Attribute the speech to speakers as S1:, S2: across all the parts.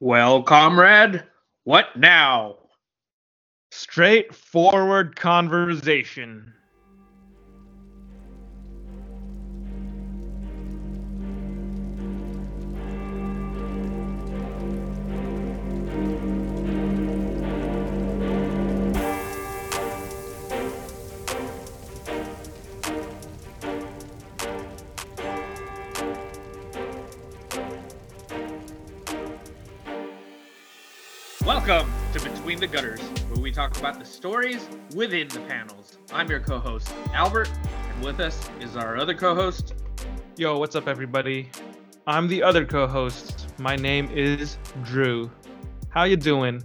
S1: Well, comrade, what now?
S2: Straightforward conversation.
S1: Between the Gutters, where we talk about the stories within the panels. I'm your co host, Albert, and with us is our other co host.
S2: Yo, what's up, everybody? I'm the other co-host. My name is Drew. How you doing?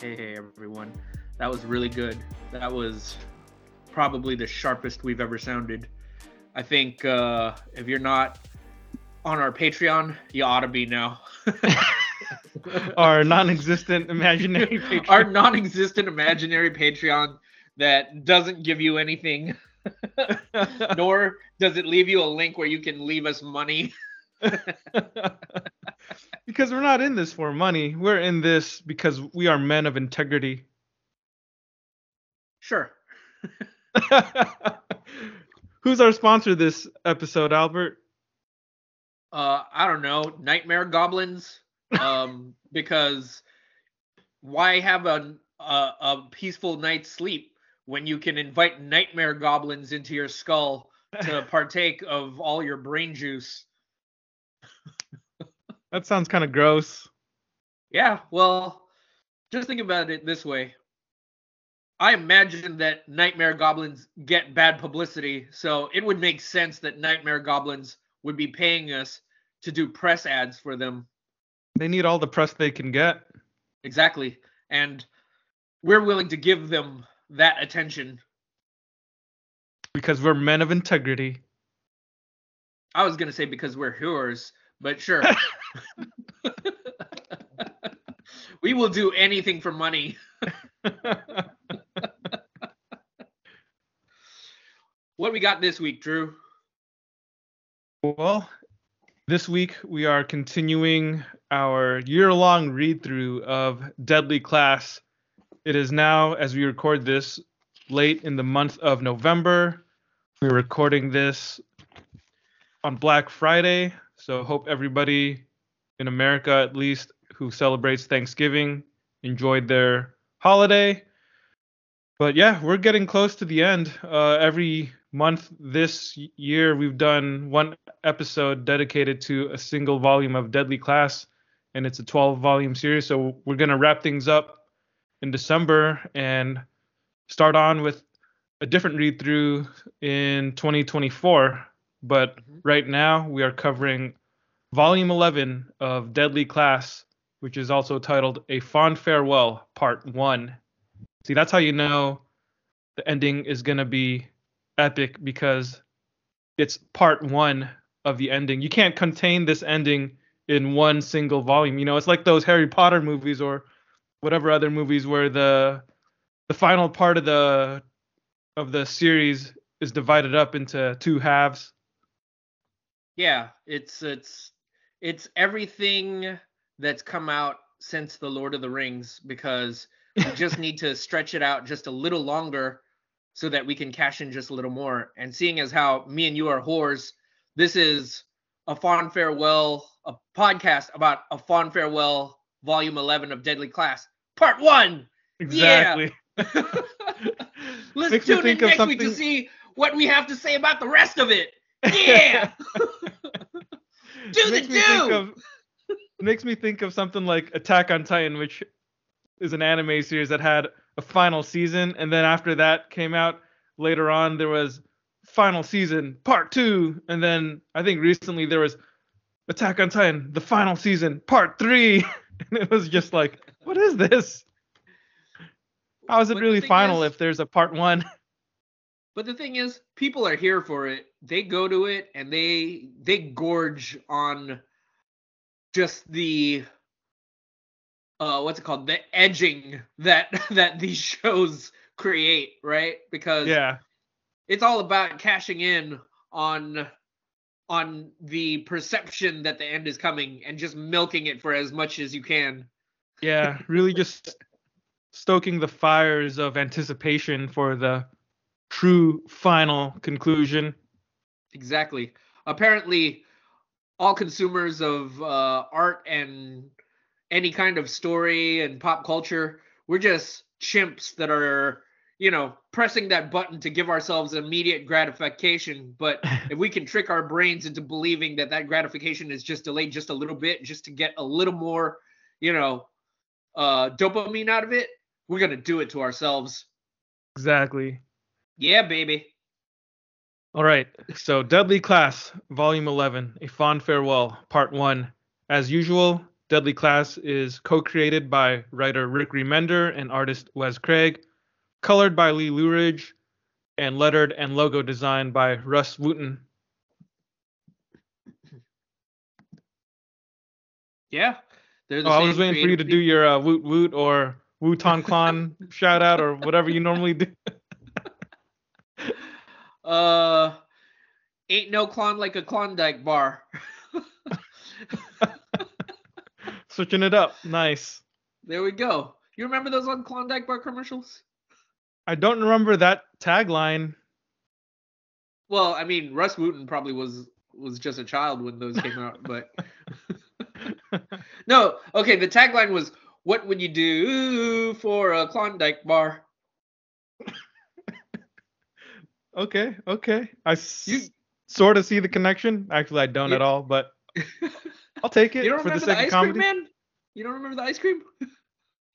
S1: Hey, hey, everyone. That was really good. That was probably the sharpest we've ever sounded. I think uh, if you're not on our Patreon, you ought to be now.
S2: Our non-existent imaginary patron.
S1: our non-existent imaginary Patreon that doesn't give you anything, nor does it leave you a link where you can leave us money.
S2: because we're not in this for money. We're in this because we are men of integrity.
S1: Sure.
S2: Who's our sponsor this episode, Albert?
S1: Uh, I don't know, nightmare goblins. Um, because why have a, a a peaceful night's sleep when you can invite nightmare goblins into your skull to partake of all your brain juice?
S2: That sounds kind of gross.
S1: Yeah, well, just think about it this way. I imagine that nightmare goblins get bad publicity, so it would make sense that nightmare goblins would be paying us to do press ads for them.
S2: They need all the press they can get.
S1: Exactly. And we're willing to give them that attention.
S2: because we're men of integrity.
S1: I was going to say because we're whores, but sure. we will do anything for money. What we got this week, Drew?
S2: well, this week we are continuing our year-long read-through of Deadly Class. It is now, as we record this, late in the month of November. We're recording this on Black Friday, so hope everybody in America, at least, who celebrates Thanksgiving, enjoyed their holiday. But yeah, we're getting close to the end. Uh, every month this year, we've done one episode dedicated to a single volume of Deadly Class, and it's a 12 volume series. So we're going to wrap things up in December and start on with a different read through in 2024. But
S1: Mhm.
S2: right now, we are covering volume 11 of Deadly Class, which is also titled A Fond Farewell, Part 1. See, that's how you know the ending is going to be epic because it's part one of the ending. You can't contain this ending in one single volume. You know, it's like those Harry Potter movies or whatever other movies where the the final part of the of the series is divided up into two halves.
S1: Yeah, it's it's it's everything that's come out since the Lord of the Rings because we just need to stretch it out just a little longer so that we can cash in just a little more. And seeing as how me and you are whores, this is a fond farewell, a podcast about a fond farewell, volume 11 of Deadly Class, part one.
S2: Exactly.
S1: Let's
S2: Makes
S1: tune in next week to see what we have to say about the rest of it. Yeah. Do the
S2: makes me think
S1: do.
S2: of makes me think of something like Attack on Titan, which is an anime series that had a final season, and then after that came out later on, there was final season part two, and then I think recently there was Attack on Titan, the final season part three, and it was just like, what is this? How is it
S1: But
S2: really final
S1: is-
S2: if there's a part one?
S1: But the thing is, people are here for it. They go to it and they they gorge on just the uh what's it called? The edging that that these shows create, right? Because
S2: yeah,
S1: it's all about cashing in on on the perception that the end is coming and just milking it for as much as you can.
S2: Yeah, really just stoking the fires of anticipation for the true final conclusion.
S1: Exactly. Apparently, all consumers of uh, art and any kind of story and pop culture, we're just chimps that are, you know, pressing that button to give ourselves immediate gratification. But if we can trick our brains into believing that that gratification is just delayed just a little bit, just to get a little more, you know, uh, dopamine out of it, we're gonna do it to ourselves.
S2: Exactly.
S1: Yeah, baby.
S2: All right. So, Deadly Class, Volume 11, A Fond Farewell, Part 1. As usual, Deadly Class is co created by writer Rick Remender and artist Wes Craig, colored by Lee Loughridge, and lettered and logo designed by Russ Wooten.
S1: Yeah.
S2: The Oh, I was waiting for you to do your uh, woot woot or Wu-Tang Clan shout out or whatever you normally do.
S1: uh, ain't no clon like a Klondike bar.
S2: Switching it up. Nice.
S1: There we go. You remember those on Klondike bar commercials?
S2: I don't remember that tagline.
S1: Well, I mean, Russ Wooten probably was was just a child when those came out, but no. Okay, the tagline was, "What would you do for a Klondike bar?"
S2: okay, okay. I you, sort of see the connection. Actually, I don't at all, but I'll take it
S1: you don't
S2: for the
S1: remember
S2: sake
S1: the
S2: of
S1: ice
S2: comedy.
S1: cream man? You don't remember the ice cream?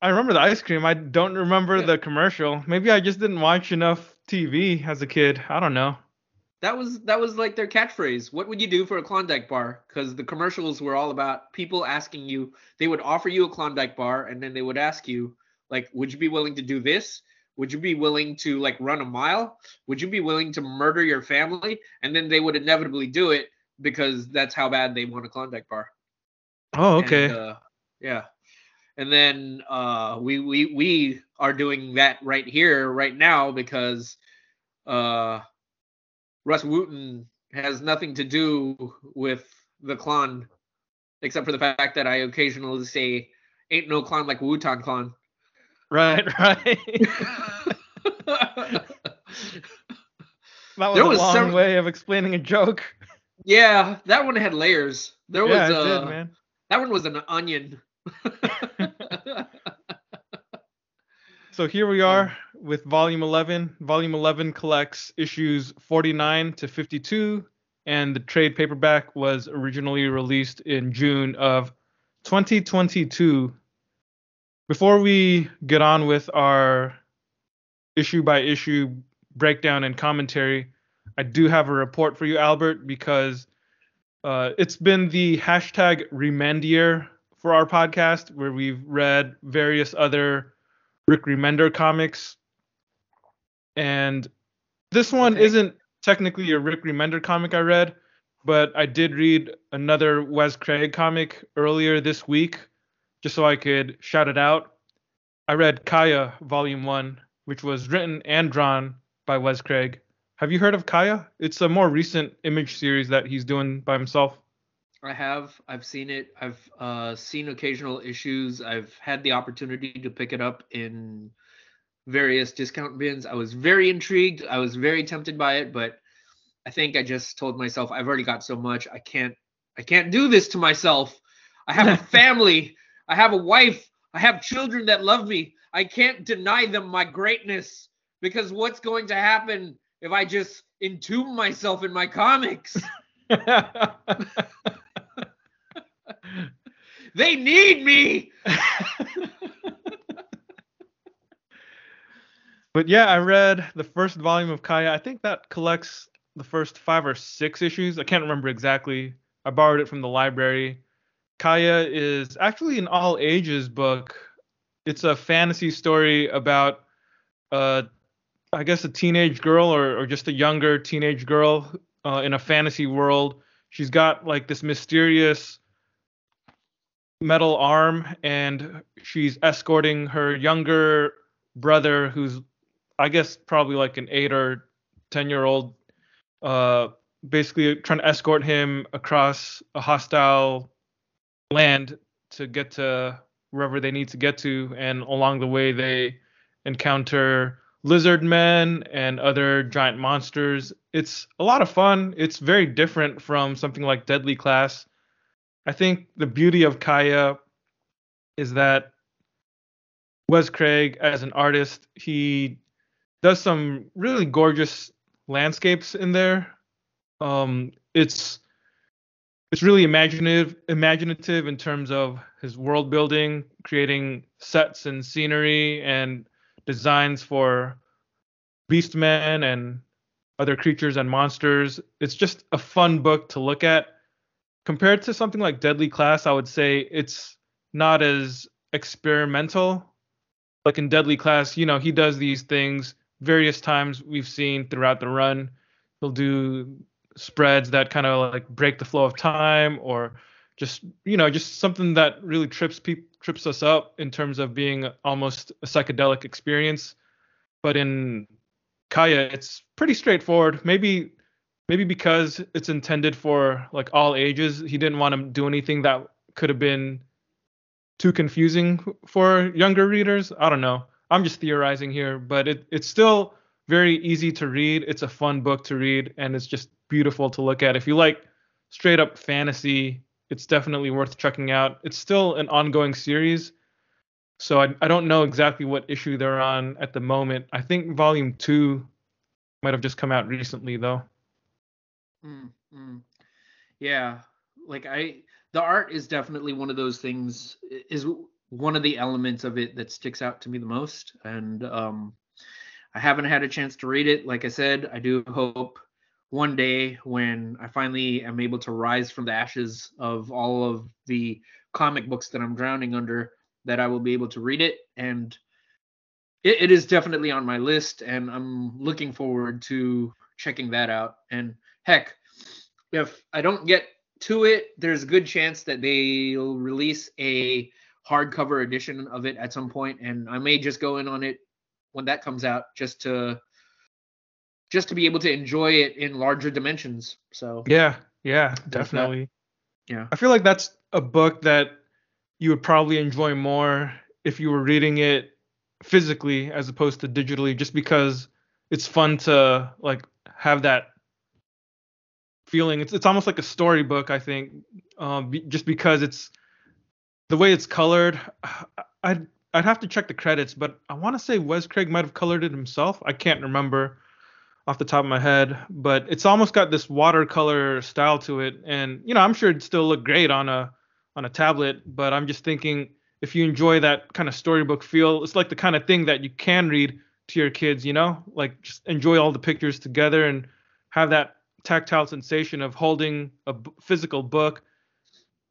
S2: I remember the ice cream. I don't remember
S1: Yeah.
S2: the commercial. Maybe I just didn't watch enough TV as a kid. I don't know.
S1: That was that was like their catchphrase. What would you do for a Klondike bar? Because the commercials were all about people asking you. They would offer you a Klondike bar, and then they would ask you, like, would you be willing to do this? Would you be willing to like run a mile? Would you be willing to murder your family? And then they would inevitably do it because that's how bad they want a Klondike bar.
S2: Oh, okay.
S1: And, uh, yeah. And then uh, we we we are doing that right here, right now, because uh, Russ Wooten has nothing to do with the clan except for the fact that I occasionally say, "Ain't no clan like Wu-Tang clan.
S2: right, right. that was
S1: There
S2: a
S1: was
S2: long
S1: several-
S2: way of explaining a joke.
S1: yeah, that one had layers. There
S2: yeah,
S1: was uh,
S2: did, man.
S1: that one was an onion.
S2: So here we are with volume 11. Volume 11 collects issues 49 to 52, and the trade paperback was originally released in June of 2022. Before we get on with our issue by issue breakdown and commentary, I do have a report for you, Albert, because uh, it's been the hashtag Remendier for our podcast, where we've read various other Rick Remender comics. And this one
S1: Okay.
S2: isn't technically a Rick Remender comic I read, but I did read another Wes Craig comic earlier this week, just so I could shout it out. I read Kaya Volume 1, which was written and drawn by Wes Craig. Have you heard of Kaya? It's a more recent image series that he's doing by himself.
S1: I have. I've seen it. I've uh, seen occasional issues. I've had the opportunity to pick it up in various discount bins. I was very intrigued. I was very tempted by it, but I think I just told myself I've already got so much. I can't. I can't do this to myself. I have a family. I have a wife. I have children that love me. I can't deny them my greatness because what's going to happen if I just entomb myself in my comics? They need me.
S2: But yeah, I read the first volume of Kaya. I think that collects the first five or six issues. I can't remember exactly. I borrowed it from the library. Kaya is actually an all ages book. It's a fantasy story about, uh, I guess, a teenage girl or, or just a younger teenage girl uh, in a fantasy world. She's got like this mysterious metal arm and she's escorting her younger brother who's I guess probably like an eight or ten year old uh, basically trying to escort him across a hostile land to get to wherever they need to get to, and along the way they encounter lizard men and other giant monsters. It's a lot of fun. It's very different from something like Deadly Class. I think the beauty of Kaya is that Wes Craig, as an artist, he does some really gorgeous landscapes in there. Um, it's it's really imaginative imaginative in terms of his world building, creating sets and scenery and designs for beastmen and other creatures and monsters. It's just a fun book to look at. Compared to something like Deadly Class, I would say it's not as experimental. Like in Deadly Class, you know, he does these things various times we've seen throughout the run. He'll do spreads that kind of like break the flow of time or just you know just something that really trips trips us up in terms of being almost a psychedelic experience but in kaya it's pretty straightforward maybe maybe because it's intended for like all ages he didn't want to do anything that could have been too confusing for younger readers i don't know i'm just theorizing here but it, it's still very easy to read it's a fun book to read and it's just beautiful to look at if you like straight up fantasy it's definitely worth checking out. It's still an ongoing series, so I, I don't know exactly what issue they're on at the moment. I think volume two might have just come out recently though.
S1: Mm, mm. Yeah, like I, the art is definitely one of those things. Is one of the elements of it that sticks out to me the most, and um, I haven't had a chance to read it. Like I said, I do hope one day when I finally am able to rise from the ashes of all of the comic books that I'm drowning under, that I will be able to read it. And it, it is definitely on my list, and I'm looking forward to checking that out. And heck, if I don't get to it, there's a good chance that they'll release a hardcover edition of it at some point, and I may just go in on it when that comes out just to just to be able to enjoy it in larger dimensions. So
S2: yeah, yeah, definitely.
S1: Yeah,
S2: I feel like that's a book that you would probably enjoy more if you were reading it physically as opposed to digitally, just because it's fun to like have that feeling. It's it's almost like a storybook, I think, um, be, just because it's the way it's colored. I'd I'd have to check the credits, but I want to say Wes Craig might have colored it himself. I can't remember off the top of my head, but it's almost got this watercolor style to it. And you know, I'm sure it'd still look great on a on a tablet, but I'm just thinking if you enjoy that kind of storybook feel, it's like the kind of thing that you can read to your kids, you know? Like just enjoy all the pictures together and have that tactile sensation of holding a b- physical book,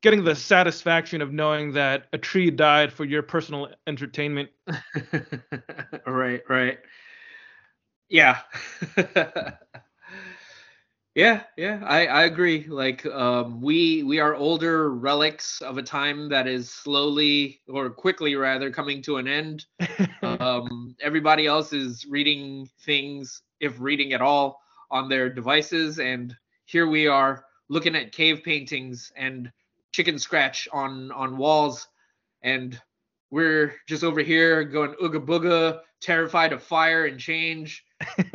S2: getting the satisfaction of knowing that a tree died for your personal entertainment.
S1: right, right. Yeah. yeah, yeah, I, I agree. Like um, we we are older relics of a time that is slowly or quickly rather coming to an end. um, everybody else is reading things, if reading at all, on their devices, and here we are looking at cave paintings and chicken scratch on on walls, and we're just over here going ooga booga, terrified of fire and change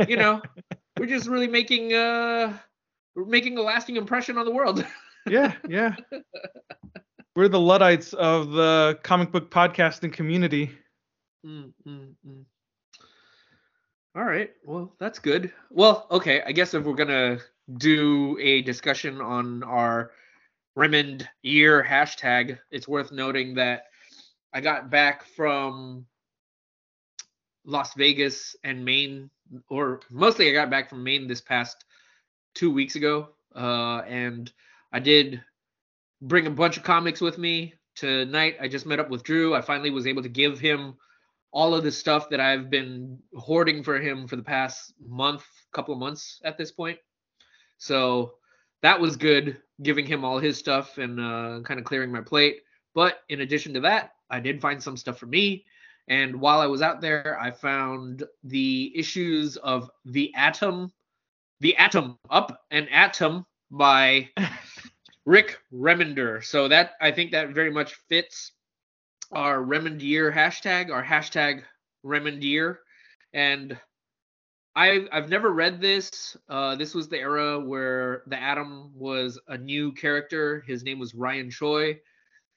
S1: you know, we're just really making uh we're making a lasting impression on the world.
S2: yeah, yeah. We're the Luddites of the comic book podcasting community.
S1: Mm, mm, mm. All right. Well, that's good. Well, okay. I guess if we're gonna do a discussion on our Remend year hashtag, it's worth noting that I got back from Las Vegas and Maine or mostly I got back from Maine this past two weeks ago, uh, and I did bring a bunch of comics with me tonight. I just met up with Drew. I finally was able to give him all of the stuff that I've been hoarding for him for the past month, couple of months at this point. So that was good, giving him all his stuff and uh, kind of clearing my plate. But in addition to that, I did find some stuff for me. And while I was out there, I found the issues of The Atom The Atom, Up and Atom by Rick Remender. So that I think that very much fits our Remendier hashtag, our hashtag Remendier. And I've I've never read this. Uh, this was the era where the Atom was a new character. His name was Ryan Choi,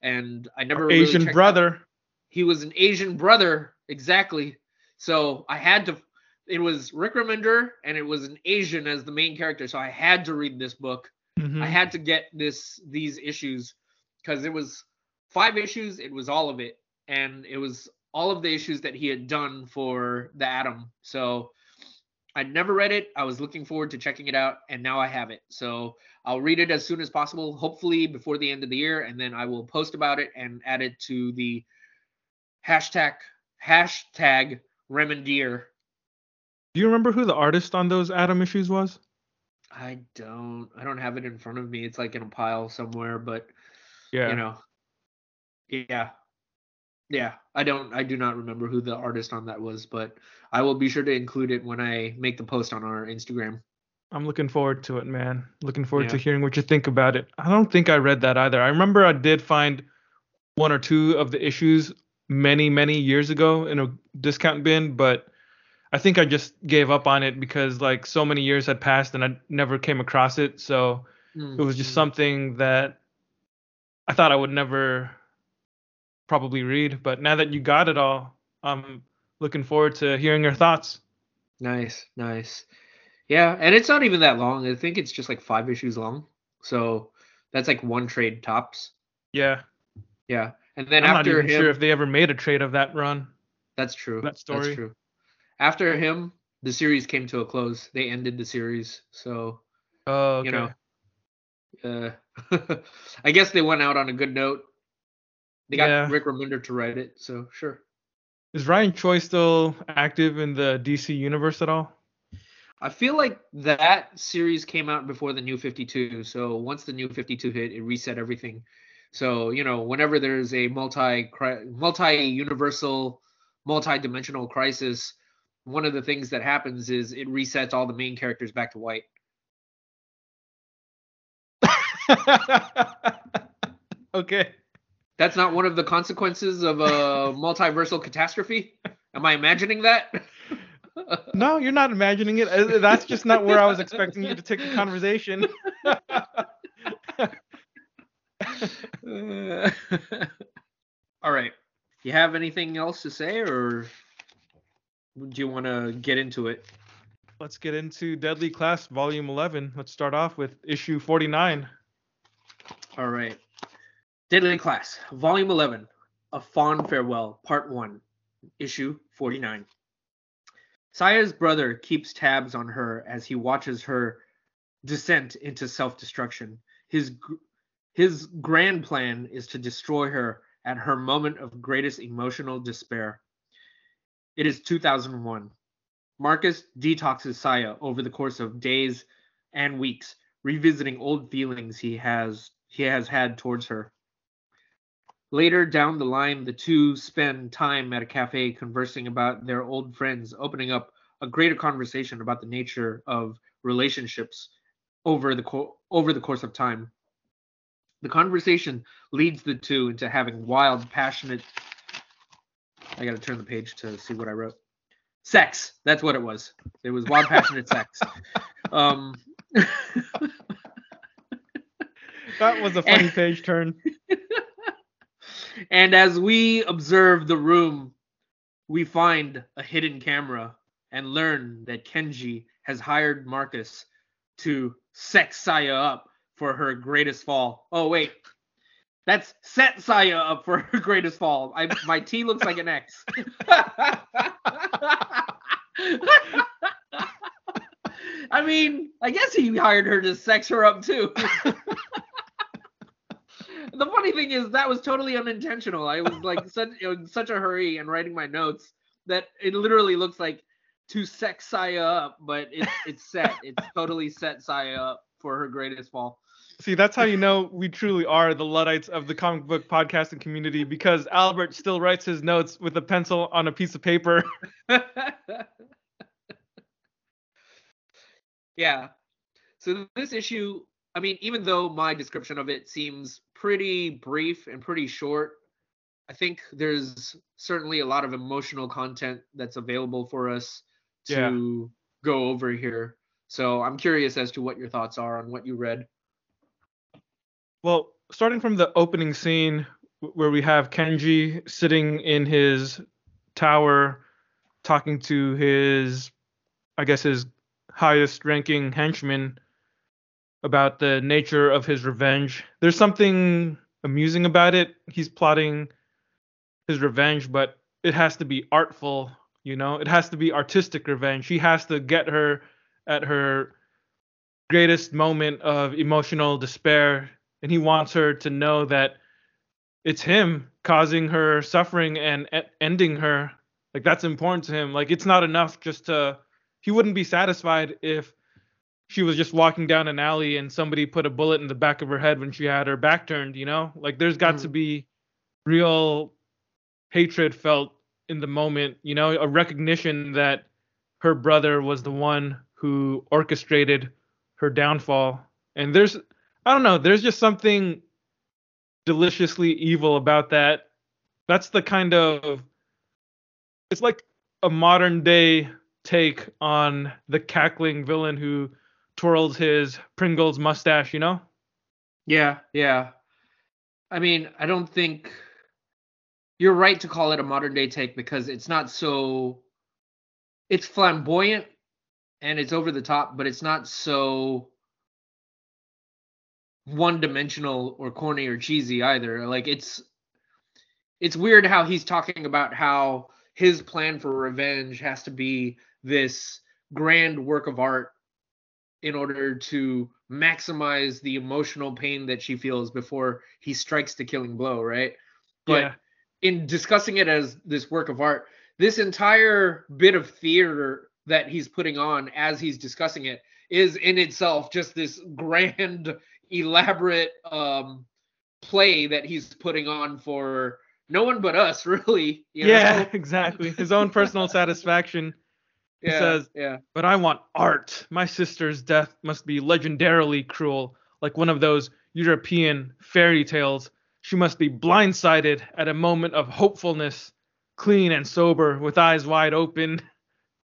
S1: and I never really
S2: Asian
S1: checked out-
S2: brother.
S1: he was an Asian brother, exactly. So I had to. It was Rick Remender, and it was an Asian as the main character. So I had to read this book.
S2: Mhm.
S1: I had to get this these issues because it was five issues. It was all of it, and it was all of the issues that he had done for the Atom. So I'd never read it. I was looking forward to checking it out, and now I have it. So I'll read it as soon as possible, hopefully before the end of the year, and then I will post about it and add it to the hashtag hashtag Remendier.
S2: Do you remember who the artist on those Atom issues was?
S1: I don't I don't have it in front of me. It's like in a pile somewhere, but
S2: Yeah.
S1: you know. Yeah. Yeah. I don't I do not remember who the artist on that was, but I will be sure to include it when I make the post on our Instagram.
S2: I'm looking forward to it, man. Looking forward to hearing what you think about it. I don't think I read that either. I remember I did find one or two of the issues many, many years ago in a discount bin, but I think I just gave up on it because like so many years had passed and I never came across it. So it was just
S1: Mhm.
S2: something that I thought I would never probably read. But now that you got it all, I'm looking forward to hearing your thoughts.
S1: Nice, nice. Yeah, and it's not even that long. I think it's just like five issues long. So that's like one trade tops.
S2: Yeah.
S1: Yeah. And then
S2: I'm not
S1: after
S2: even
S1: him,
S2: sure if they ever made a trade of that run.
S1: that's true.
S2: that story.
S1: That's true. After him, the series came to a close. They ended the series. So,
S2: Oh, okay.
S1: you know, uh, I guess they went out on a good note. They got
S2: Yeah.
S1: Rick Remender to write it. So, sure.
S2: Is Ryan Choi still active in the DC universe at all?
S1: I feel like that series came out before the new 52. So once the new 52 hit, it reset everything. So, you know, whenever there's a multi multi universal, multi-dimensional crisis, one of the things that happens is it resets all the main characters back to white.
S2: okay.
S1: That's not one of the consequences of a multiversal catastrophe. Am I imagining that?
S2: No, you're not imagining it. Uh, That's just not where I was expecting you to take the conversation.
S1: All right. You have anything else to say, or do you want to get into it?
S2: Let's get into Deadly Class Volume 11. Let's start off with issue 49.
S1: All right. Deadly Class, Volume 11, A Fond Farewell, Part 1, Issue 49. Saya's brother keeps tabs on her as he watches her descent into self-destruction. His his grand plan is to destroy her at her moment of greatest emotional despair. It is 2001. Marcus detoxes Saya over the course of days and weeks, revisiting old feelings he has he has had towards her. Later down the line, the two spend time at a cafe conversing about their old friends, opening up a greater conversation about the nature of relationships over the co- over the course of time. The conversation leads the two into having wild, passionate. I got to turn the page to see what I wrote. Sex. That's what it was. It was wild, passionate sex. Um,
S2: That was a funny page turn.
S1: and as we observe the room, we find a hidden camera and learn that Kenji has hired Marcus to sex Saya up for her greatest fall. Oh wait, that's set Saya up for her greatest fall. I, my T looks like an X. I mean, I guess he hired her to sex her up too. the funny thing is that was totally unintentional. I was like such in such a hurry and writing my notes that it literally looks like to sex Saya up, but it's it's set. It's totally set Saya up for her greatest fall.
S2: See, that's how you know we truly are the Luddites of the comic book podcasting community because Albert still writes his notes with a pencil on a piece of paper.
S1: Yeah. So this issue, I mean, even though my description of it seems pretty brief and pretty short, I think there's certainly a lot of emotional content that's available for us to
S2: Yeah.
S1: go over here. So I'm curious as to what your thoughts are on what you read.
S2: Well, starting from the opening scene where we have Kenji sitting in his tower talking to his I guess his highest ranking henchman about the nature of his revenge. There's something amusing about it. He's plotting his revenge, but it has to be artful, you know? It has to be artistic revenge. He has to get her at her greatest moment of emotional despair and he wants her to know that it's him causing her suffering and ending her like that's important to him like it's not enough just to he wouldn't be satisfied if she was just walking down an alley and somebody put a bullet in the back of her head when she had her back turned you know? Like there's got to
S1: Mhm.
S2: be real hatred felt in the moment you know? A recognition that her brother was the one who orchestrated her downfall. And there's i don't know there's just something deliciously evil about that. That's the kind of it's like a modern day take on the cackling villain who twirls his Pringles mustache, you know?
S1: Yeah, yeah. I mean, I don't think you're right to call it a modern day take because it's not so it's flamboyant and it's over the top, but it's not so one dimensional or corny or cheesy either. Like it's it's weird how he's talking about how his plan for revenge has to be this grand work of art in order to maximize the emotional pain that she feels before he strikes the killing blow, right? But
S2: yeah.
S1: in discussing it as this work of art, this entire bit of theater that he's putting on as he's discussing it is in itself just this grand, elaborate um, play that he's putting on for no one but us, really. you
S2: Yeah,
S1: know?
S2: exactly. His own personal satisfaction. He
S1: yeah,
S2: says,
S1: yeah,
S2: But I want art. My sister's death must be legendarily cruel, like one of those European fairy tales. She must be blindsided at a moment of hopefulness, clean and sober, with eyes wide open.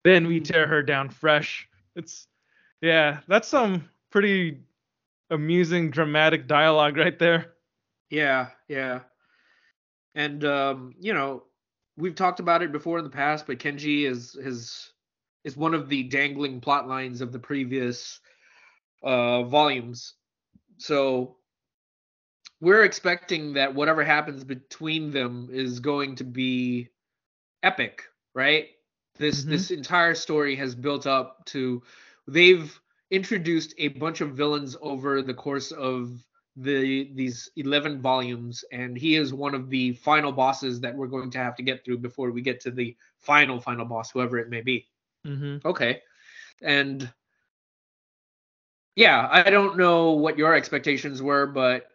S2: Then we tear her down fresh. It's, yeah, that's some pretty amusing, dramatic dialogue right there.
S1: yeah, yeah. And um, you know, we've talked about it before in the past, but Kenji is is is one of the dangling plot lines of the previous uh volumes. So we're expecting that whatever happens between them is going to be epic, right? This
S2: Mhm.
S1: this entire story has built up to they've introduced a bunch of villains over the course of the these 11 volumes and he is one of the final bosses that we're going to have to get through before we get to the final final boss whoever it may be
S2: Mm-hmm.
S1: okay and yeah i don't know what your expectations were but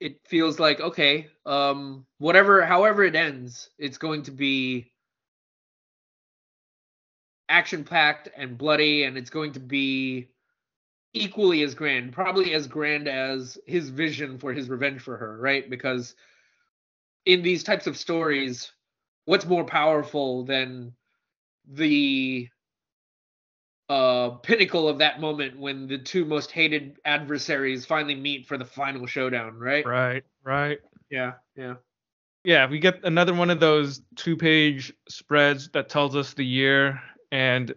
S1: it feels like okay um whatever however it ends it's going to be action packed and bloody and it's going to be equally as grand probably as grand as his vision for his revenge for her right because in these types of stories what's more powerful than the uh pinnacle of that moment when the two most hated adversaries finally meet for the final showdown right
S2: Right, right.
S1: yeah yeah
S2: Yeah, we get another one of those two page spreads that tells us the year, and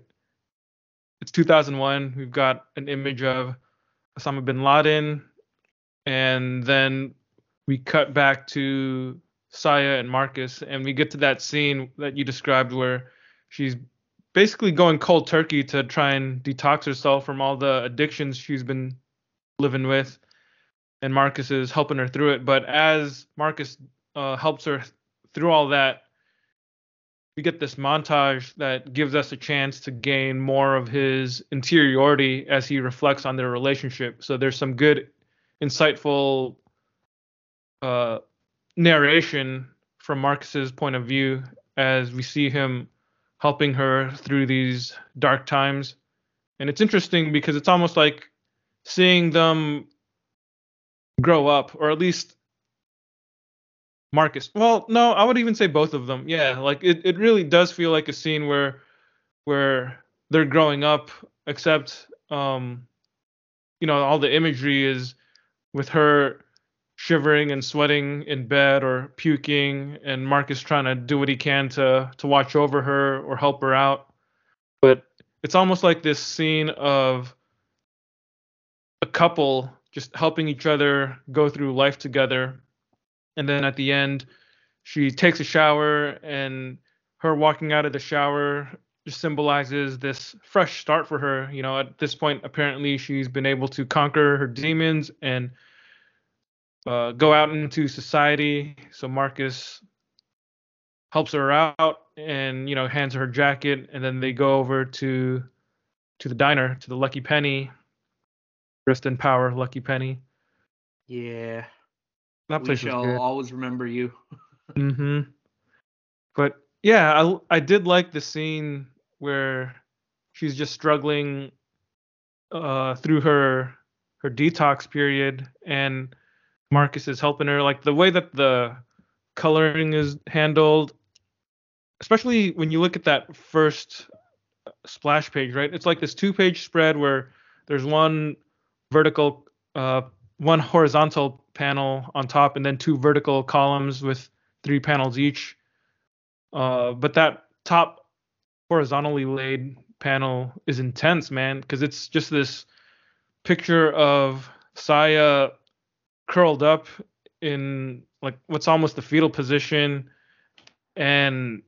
S2: it's 2001. We've got an image of Osama bin Laden, and then we cut back to Saya and Marcus, and we get to that scene that you described where she's basically going cold turkey to try and detox herself from all the addictions she's been living with and Marcus is helping her through it. But as Marcus uh, helps her through all that, we get this montage that gives us a chance to gain more of his interiority as he reflects on their relationship. So there's some good, insightful uh, narration from Marcus's point of view as we see him helping her through these dark times. and it's interesting because it's almost like seeing them grow up, or at least Marcus. Well, no, I would even say both of them. Yeah, like it, it really does feel like a scene where where they're growing up, except um you know, all the imagery is with her shivering and sweating in bed or puking and Marcus trying to do what he can to to watch over her or help her out. But it's almost like this scene of a couple just helping each other go through life together. And then at the end, she takes a shower and her walking out of the shower just symbolizes this fresh start for her. You know, at this point, apparently she's been able to conquer her demons and uh, go out into society. So Marcus helps her out and you know hands her jacket, and then they go over to to the diner to the Lucky Penny. Rest in power, Lucky Penny.
S1: Yeah.
S2: That
S1: we
S2: place was
S1: shall
S2: good.
S1: always remember you.
S2: mm-hmm. But yeah, I I did like the scene where she's just struggling uh through her her detox period and Marcus is helping her like the way that the coloring is handled especially when you look at that first splash page, right? It's like this two-page spread where there's one vertical uh one horizontal panel on top and then two vertical columns with three panels each. Uh, but that top horizontally laid panel is intense, man, because it's just this picture of Saya curled up in like what's almost the fetal position, and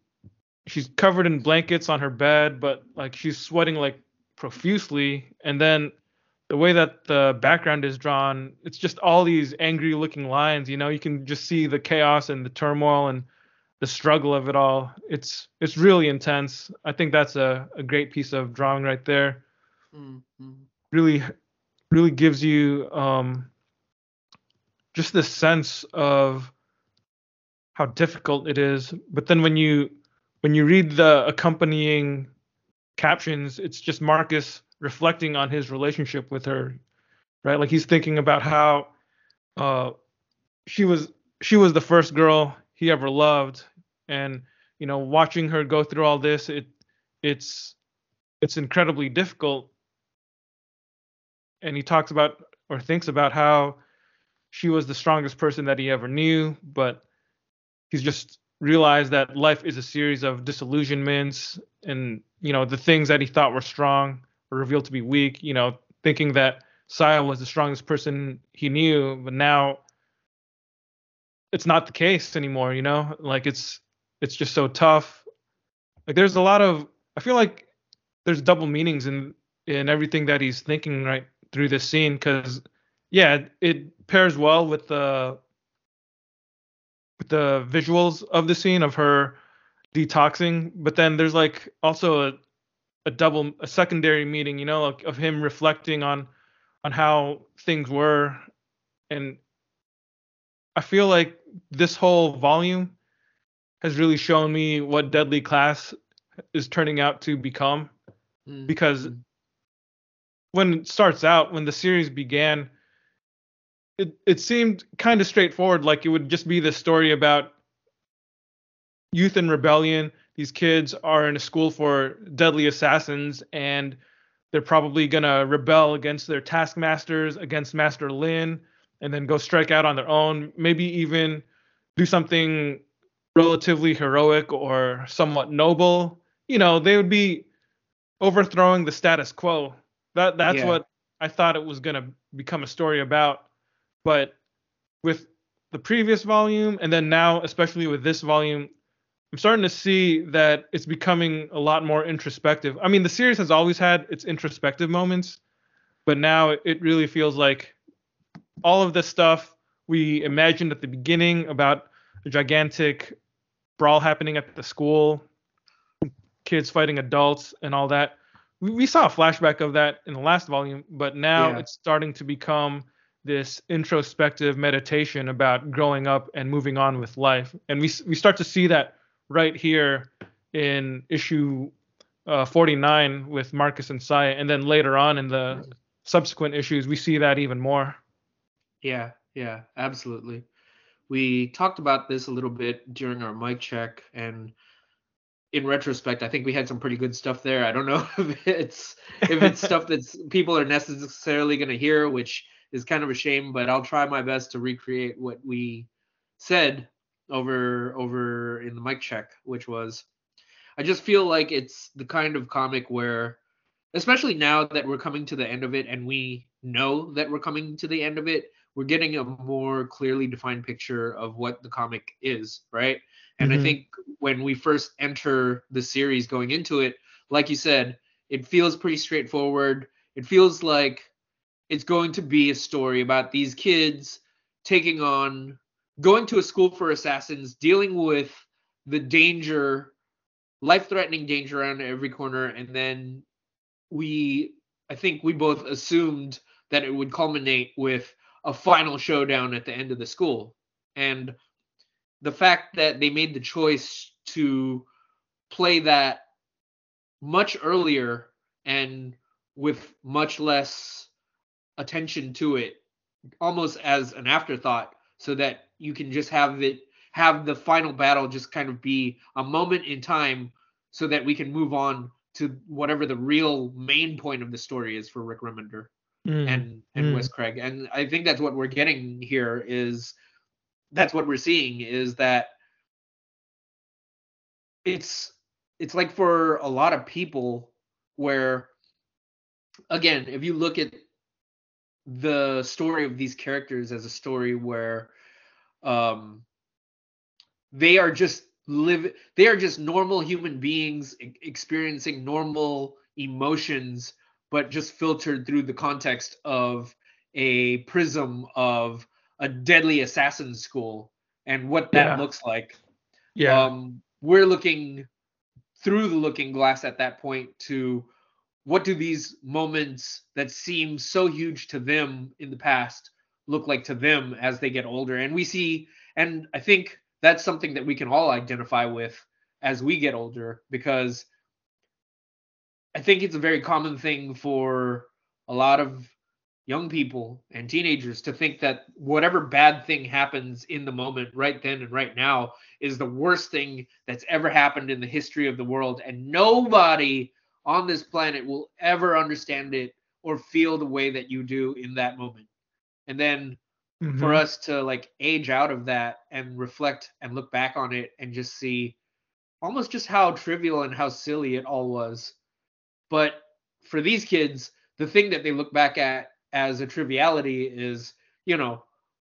S2: she's covered in blankets on her bed, but like she's sweating like profusely, and then the way that the background is drawn, it's just all these angry looking lines, you know, you can just see the chaos and the turmoil and the struggle of it all. It's it's really intense. I think that's a, a great piece of drawing right there.
S1: Mm-hmm.
S2: Really really gives you um just this sense of how difficult it is. But then when you when you read the accompanying captions, it's just Marcus reflecting on his relationship with her, right? Like he's thinking about how uh, she was she was the first girl he ever loved, and you know, watching her go through all this, it it's it's incredibly difficult. And he talks about or thinks about how she was the strongest person that he ever knew, but he's just realized that life is a series of disillusionments and you know the things that he thought were strong were revealed to be weak you know thinking that Saya was the strongest person he knew but now it's not the case anymore you know? Like it's it's just so tough. Like there's a lot of i feel like there's double meanings in in everything that he's thinking right through this scene because yeah it pairs well with the with the visuals of the scene of her detoxing but then there's like also a, a double a secondary meaning you know like of him reflecting on on how things were. And i feel like this whole volume has really shown me what deadly class is turning out to become.
S1: Mm-hmm.
S2: because when it starts out when the series began it it seemed kind of straightforward like it would just be this story about youth and rebellion. These kids are in a school for deadly assassins and they're probably going to rebel against their taskmasters against master lin and then go strike out on their own maybe even do something relatively heroic or somewhat noble. You know they would be overthrowing the status quo. That that's
S1: Yeah.
S2: what i thought it was going to become a story about but with the previous volume and then now especially with this volume i'm starting to see that it's becoming a lot more introspective i mean the series has always had its introspective moments but now it really feels like all of the stuff we imagined at the beginning about a gigantic brawl happening at the school kids fighting adults and all that we, we saw a flashback of that in the last volume but now
S1: Yeah.
S2: it's starting to become this introspective meditation about growing up and moving on with life and we we start to see that right here in issue uh, 49 with Marcus and Saya, and then later on in the subsequent issues, we see that even more.
S1: Yeah, yeah, absolutely. We talked about this a little bit during our mic check, and in retrospect, I think we had some pretty good stuff there. I don't know if it's if it's stuff that people are necessarily going to hear, which is kind of a shame, but I'll try my best to recreate what we said over over in the mic check, which was I just feel like it's the kind of comic where especially now that we're coming to the end of it and we know that we're coming to the end of it, we're getting a more clearly defined picture of what the comic is, right? And mm-hmm. I think when we first enter the series going into it, like you said, it feels pretty straightforward. It feels like it's going to be a story about these kids taking on going to a school for assassins, dealing with the danger, life-threatening danger around every corner, and then we I think we both assumed that it would culminate with a final showdown at the end of the school. And the fact that they made the choice to play that much earlier and with much less attention to it almost as an afterthought so that you can just have it have the final battle just kind of be a moment in time so that we can move on to whatever the real main point of the story is for Rick Remender mm. and and mm. Wes Craig. And I think that's what we're getting here is that's what we're seeing is that it's it's like for a lot of people where again if you look at the story of these characters as a story where um they are just live they are just normal human beings experiencing normal emotions but just filtered through the context of a prism of a deadly assassin school and what that yeah. looks like.
S2: Yeah.
S1: Um, we're looking through the looking glass at that point to what do these moments that seem so huge to them in the past look like to them as they get older? And we see and i think that's something that we can all identify with as we get older because i think it's a very common thing for a lot of young people and teenagers to think that whatever bad thing happens in the moment right then and right now is the worst thing that's ever happened in the history of the world. And nobody on this planet will ever understand it or feel the way that you do in that moment and then mm-hmm. for us to like age out of that and reflect and look back on it and just see almost just how trivial and how silly it all was but for these kids the thing that they look back at as a triviality is, you know,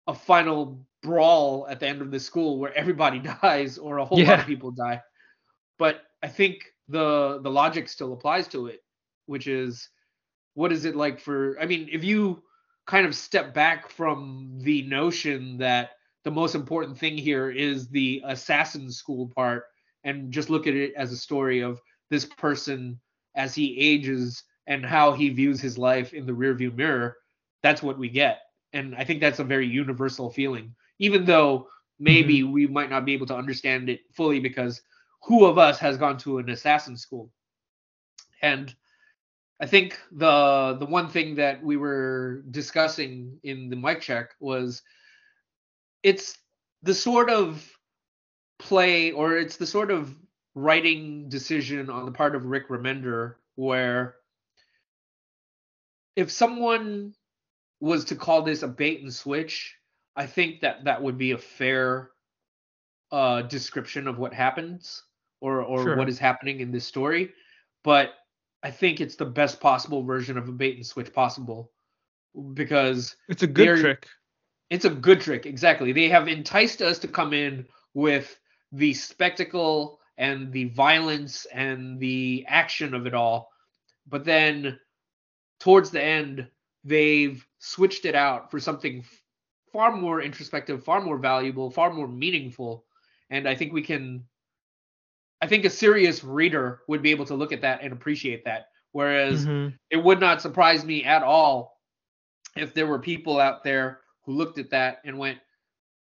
S1: a final brawl at the end of the school where everybody dies or a whole yeah. lot of people die. But I think the the logic still applies to it, which is what is it like for I mean, if you kind of step back from the notion that the most important thing here is the assassin school part and just look at it as a story of this person as he ages and how he views his life in the rearview mirror, that's what we get. And I think that's a very universal feeling, even though maybe mm-hmm. we might not be able to understand it fully because who of us has gone to an assassin school? And I think the the one thing that we were discussing in the mic check was it's the sort of play or it's the sort of writing decision on the part of Rick Remender where if someone was to call this a bait and switch, I think that that would be a fair uh, description of what happens or or sure. what is happening in this story. But I think it's the best possible version of a bait and switch possible because
S2: it's a good trick.
S1: It's a good trick, exactly. They have enticed us to come in with the spectacle and the violence and the action of it all, but then towards the end, they've switched it out for something far more introspective, far more valuable, far more meaningful. And I think we can, I think a serious reader would be able to look at that and appreciate that. Whereas mm-hmm. it would not surprise me at all if there were people out there who looked at that and went,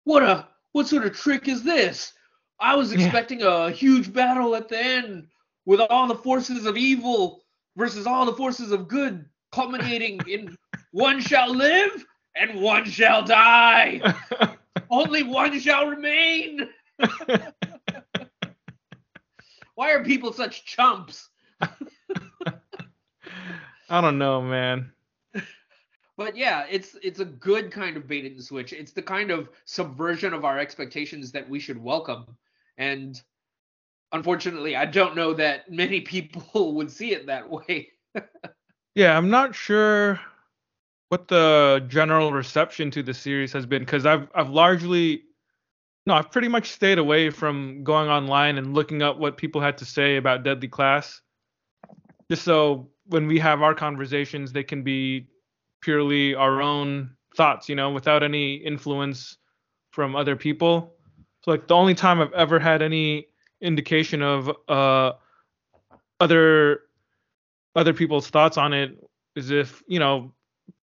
S1: "What a what sort of trick is this? I was expecting yeah. a huge battle at the end. with all the forces of evil versus all the forces of good, culminating in one shall live and one shall die. Only one shall remain. Why are people such chumps?
S2: I don't know, man.
S1: But yeah, it's it's a good kind of bait and switch. It's the kind of subversion of our expectations that we should welcome. And unfortunately, I don't know that many people would see it that way.
S2: yeah, I'm not sure what the general reception to the series has been because I've I've largely no, I've pretty much stayed away from going online and looking up what people had to say about Deadly Class. Just so when we have our conversations, they can be purely our own thoughts, you know, without any influence from other people. So like the only time I've ever had any indication of uh other other people's thoughts on it is if, you know,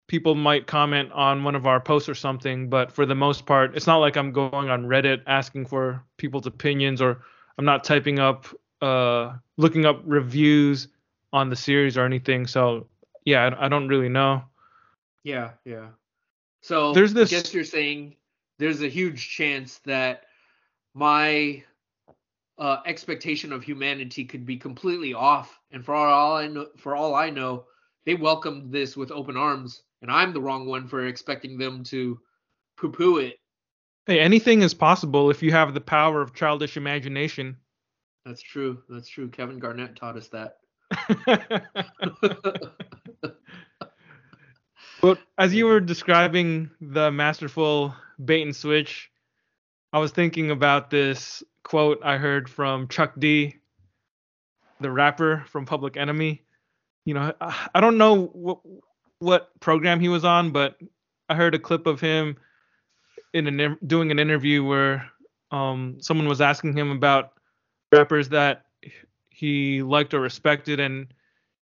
S2: people might comment on one of our posts or something, but for the most part, it's not like I'm going on Reddit asking for people's opinions or I'm not typing up uh looking up reviews on the series or anything. So yeah, I, I don't really know.
S1: Yeah, yeah. So
S2: There's this-
S1: I guess you're saying there's a huge chance that my uh, expectation of humanity could be completely off, and for all I know, for all I know, they welcomed this with open arms, and I'm the wrong one for expecting them to poo-poo it.
S2: Hey, anything is possible if you have the power of childish imagination.
S1: That's true. That's true. Kevin Garnett taught us that.
S2: But as you were describing the masterful bait and switch, I was thinking about this quote I heard from Chuck D, the rapper from Public Enemy. You know, I I don't know what what program he was on, but I heard a clip of him in an doing an interview where um someone was asking him about rappers that he liked or respected and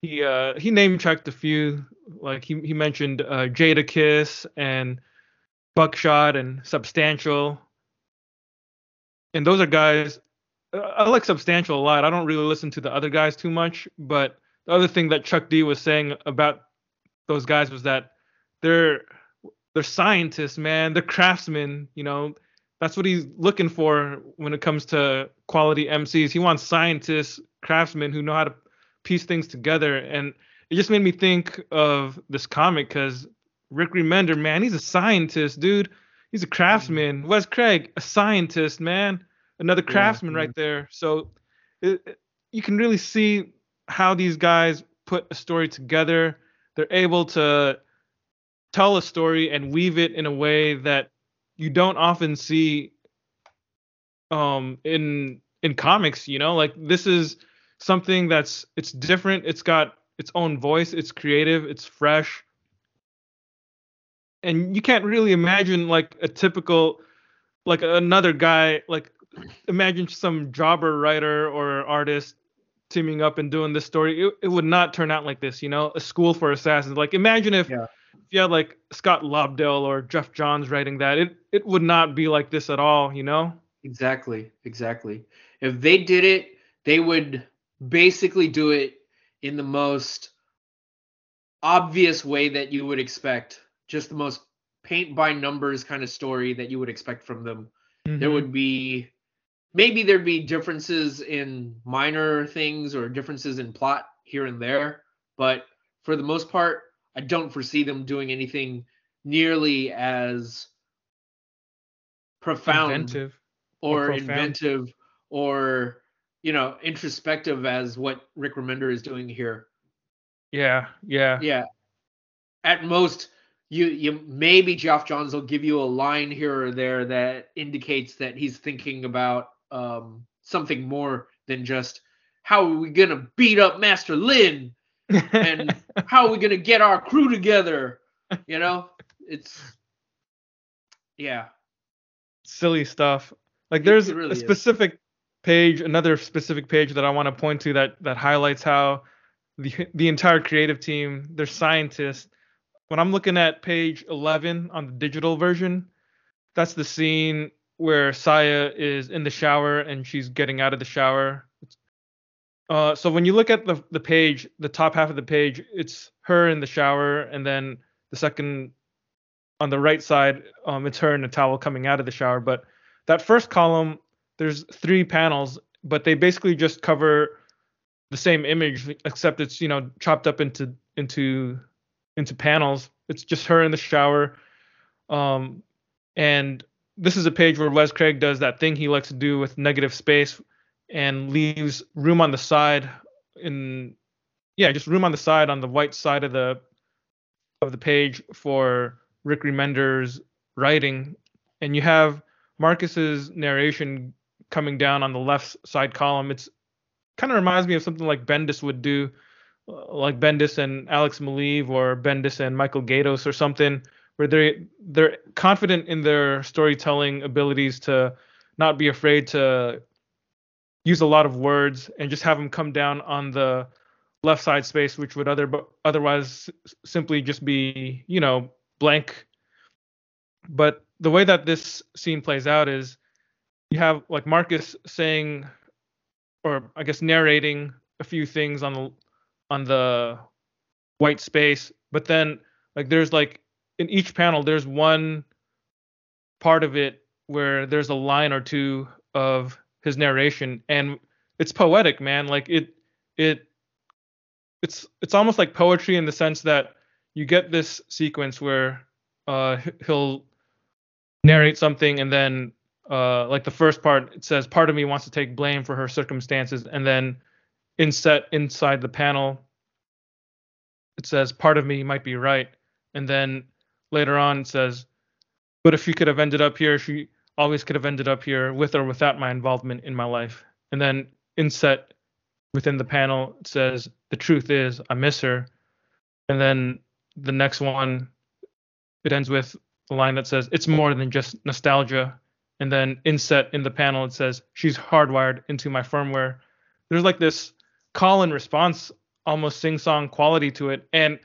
S2: he uh he name checked a few like he he mentioned uh Jadakiss and Buckshot and Substantial and those are guys I like Substantial a lot. I don't really listen to the other guys too much, but the other thing that Chuck D was saying about those guys was that they're they're scientists, man. They're craftsmen, you know. That's what he's looking for when it comes to quality MCs. He wants scientists, craftsmen who know how to piece things together. And it just made me think of this comic because Rick Remender, man, he's a scientist, dude. He's a craftsman. Mm-hmm. Wes Craig, a scientist, man. Another craftsman
S1: yeah.
S2: right there. So it, it- you can really see how these guys put a story together. They're able to tell a story and weave it in a way that you don't often see um in in comics you know? Like this is something that's it's different. It's got its own voice. It's creative. It's fresh. And you can't really imagine like a typical like another guy like imagine some jobber writer or artist teaming up and doing this story it, it would not turn out like this you know a school for assassins like imagine if
S1: Yeah.
S2: if you had like Scott Lobdell or Geoff Johns writing that, it it would not be like this at all, you know?
S1: Exactly, exactly. If they did it, they would basically do it in the most obvious way that you would expect. Just the most paint by numbers kind of story that you would expect from them. There
S2: Mhm.
S1: would be maybe there'd be differences in minor things or differences in plot here and there, but for the most part, I don't foresee them doing anything nearly as profound
S2: inventive.
S1: or,
S2: or profound.
S1: inventive or you know introspective as what Rick Remender is doing here.
S2: Yeah, yeah.
S1: Yeah. At most you you maybe Geoff Johns will give you a line here or there that indicates that he's thinking about um something more than just how are we going to beat up Master Lin and how are we going to get our crew together? You know? It's yeah.
S2: silly stuff. Like there's
S1: really
S2: a
S1: is.
S2: specific page, another specific page that I want to point to that that highlights how the the entire creative team, they're scientists. When I'm looking at page 11 on the digital version, that's the scene where Saya is in the shower and she's getting out of the shower. Uh, so when you look at the the page, the top half of the page, it's her in the shower, and then the second on the right side, um, it's her in a towel coming out of the shower. But that first column, there's three panels, but they basically just cover the same image, except it's you know chopped up into into into panels. It's just her in the shower, um, and this is a page where Wes Craig does that thing he likes to do with negative space and leaves room on the side in yeah, just room on the side on the white side of the of the page for Rick Remender's writing. And you have Marcus's narration coming down on the left side column. It's kind of reminds me of something like Bendis would do, uh, like Bendis and Alex Maleev or Bendis and Michael Gaydos or something, where they they're confident in their storytelling abilities to not be afraid to use a lot of words and just have them come down on the left side space, which would other otherwise simply just be you know blank. But the way that this scene plays out is you have like Marcus saying, or I guess narrating a few things on the on the white space, but then like there's like in each panel there's one part of it where there's a line or two of his narration and it's poetic man. Like it it it's it's almost like poetry in the sense that you get this sequence where uh he'll narrate something and then uh like the first part it says part of me wants to take blame for her circumstances and then inset inside the panel it says part of me might be right and then later on says, but if she could have ended up here, she always could have ended up here with or without my involvement in my life. And then inset within the panel it says, the truth is I miss her. And then the next one, it ends with a line that says, it's more than just nostalgia. And then inset in the panel, it says, she's hardwired into my firmware. There's like this call and response, almost sing song quality to it. And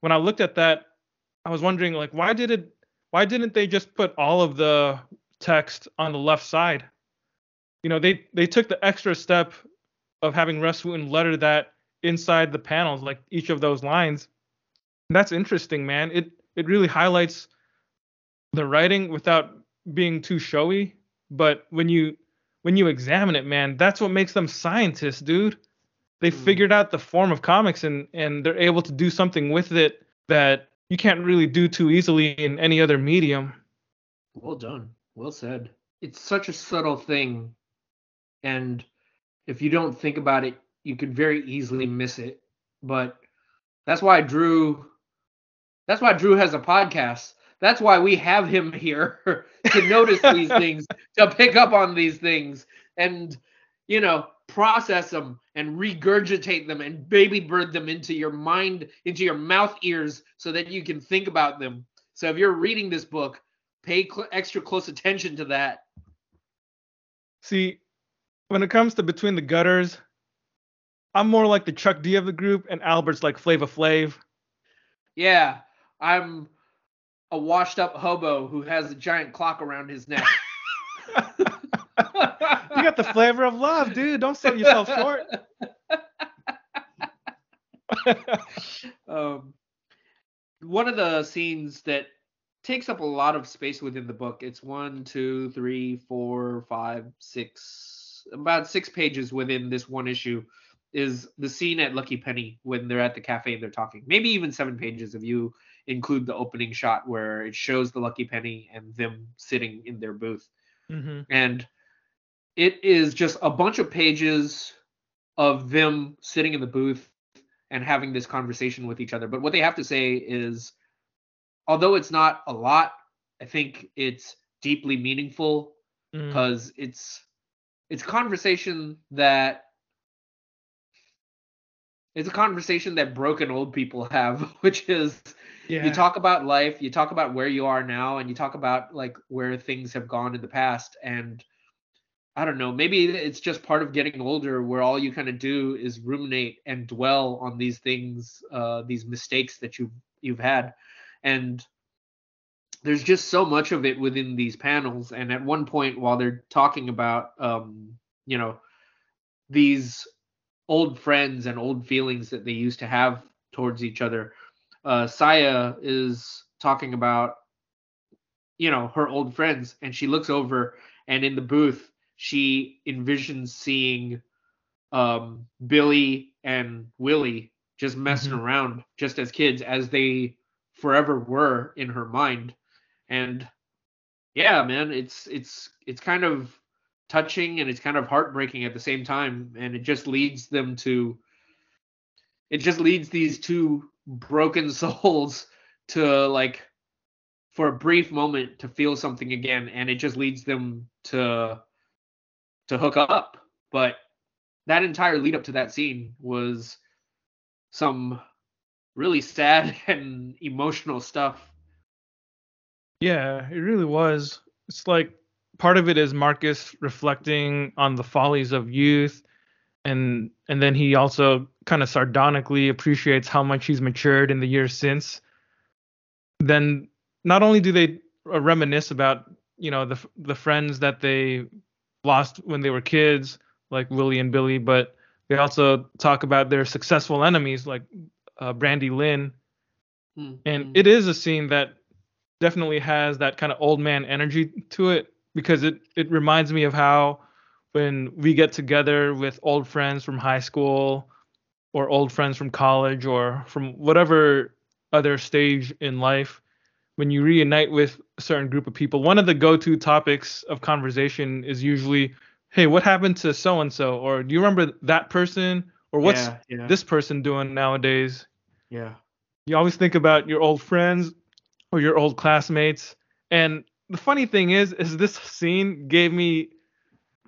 S2: when I looked at that, I was wondering like why did it why didn't they just put all of the text on the left side? You know, they they took the extra step of having Rus Wooton letter that inside the panels, like each of those lines. That's interesting, man. It it really highlights the writing without being too showy. But when you when you examine it, man, that's what makes them scientists, dude. They mm. figured out the form of comics and and they're able to do something with it that you can't really do too easily in any other medium.
S1: Well done. Well said. It's such a subtle thing. And if you don't think about it, you could very easily miss it. But that's why Drew that's why Drew has a podcast. That's why we have him here to notice these things, to pick up on these things. And you know, process them and regurgitate them and baby bird them into your mind, into your mouth ears so that you can think about them. So if you're reading this book, pay cl- extra close attention to that.
S2: See, when it comes to Between the Gutters, I'm more like the Chuck D of the group, and Albert's like Flavor Flav.
S1: Yeah, I'm a washed up hobo who has a giant clock around his neck.
S2: you got the flavor of love, dude. Don't sell yourself short.
S1: um, one of the scenes that takes up a lot of space within the book. It's one, two, three, four, five, six, about six pages within this one issue. Is the scene at Lucky Penny when they're at the cafe and they're talking? Maybe even seven pages if you include the opening shot where it shows the Lucky Penny and them sitting in their booth. Mm-hmm. And it is just a bunch of pages of them sitting in the booth and having this conversation with each other. But what they have to say is, although it's not a lot, I think it's deeply meaningful because mm. it's it's conversation that it's a conversation that broken old people have, which is yeah. you talk about life, you talk about where you are now, and you talk about like where things have gone in the past, and I don't know, maybe it's just part of getting older where all you kind of do is ruminate and dwell on these things, uh, these mistakes that you've you've had. And there's just so much of it within these panels. And at one point while they're talking about um, you know, these old friends and old feelings that they used to have towards each other. Uh, Saya is talking about, you know, her old friends, and she looks over, and in the booth, she envisions seeing um, Billy and Willie just messing
S2: Mhm.
S1: around, just as kids, as they forever were in her mind. And yeah, man, it's it's it's kind of touching and it's kind of heartbreaking at the same time, and it just leads them to it just leads these two broken souls to like for a brief moment to feel something again and it just leads them to to hook up but that entire lead up to that scene was some really sad and emotional stuff
S2: Yeah, it really was. It's like part of it is Marcus reflecting on the follies of youth and and then he also kind of sardonically appreciates how much he's matured in the years since. Then not only do they reminisce about, you know, the the friends that they lost when they were kids like Willie and Billy, but they also talk about their successful enemies like uh, Brandy Lynn
S1: Hmm,
S2: and
S1: hmm.
S2: it is a scene that definitely has that kind of old man energy to it because it it reminds me of how when we get together with old friends from high school or old friends from college or from whatever other stage in life when you reunite with a certain group of people one of the go-to topics of conversation is usually hey what happened to so and so or do you remember that person? Or what's
S1: yeah, yeah,
S2: this person doing nowadays?
S1: Yeah.
S2: You always think about your old friends or your old classmates. And the funny thing is is this scene gave me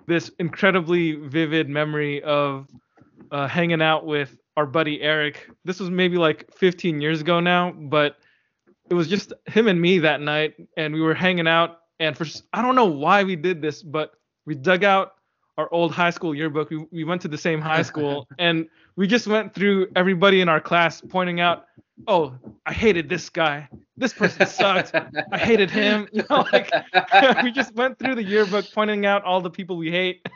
S2: this incredibly vivid memory of uh, hanging out with our buddy Eric. This was maybe like 15 years ago now, but it was just him and me that night, and we were hanging out. And for I don't know why we did this, but we dug out our old high school yearbook. We, we went to the same high school, and we just went through everybody in our class, pointing out, "Oh, I hated this guy. This person sucked. I hated him." You know, like we just went through the yearbook, pointing out all the people we hate.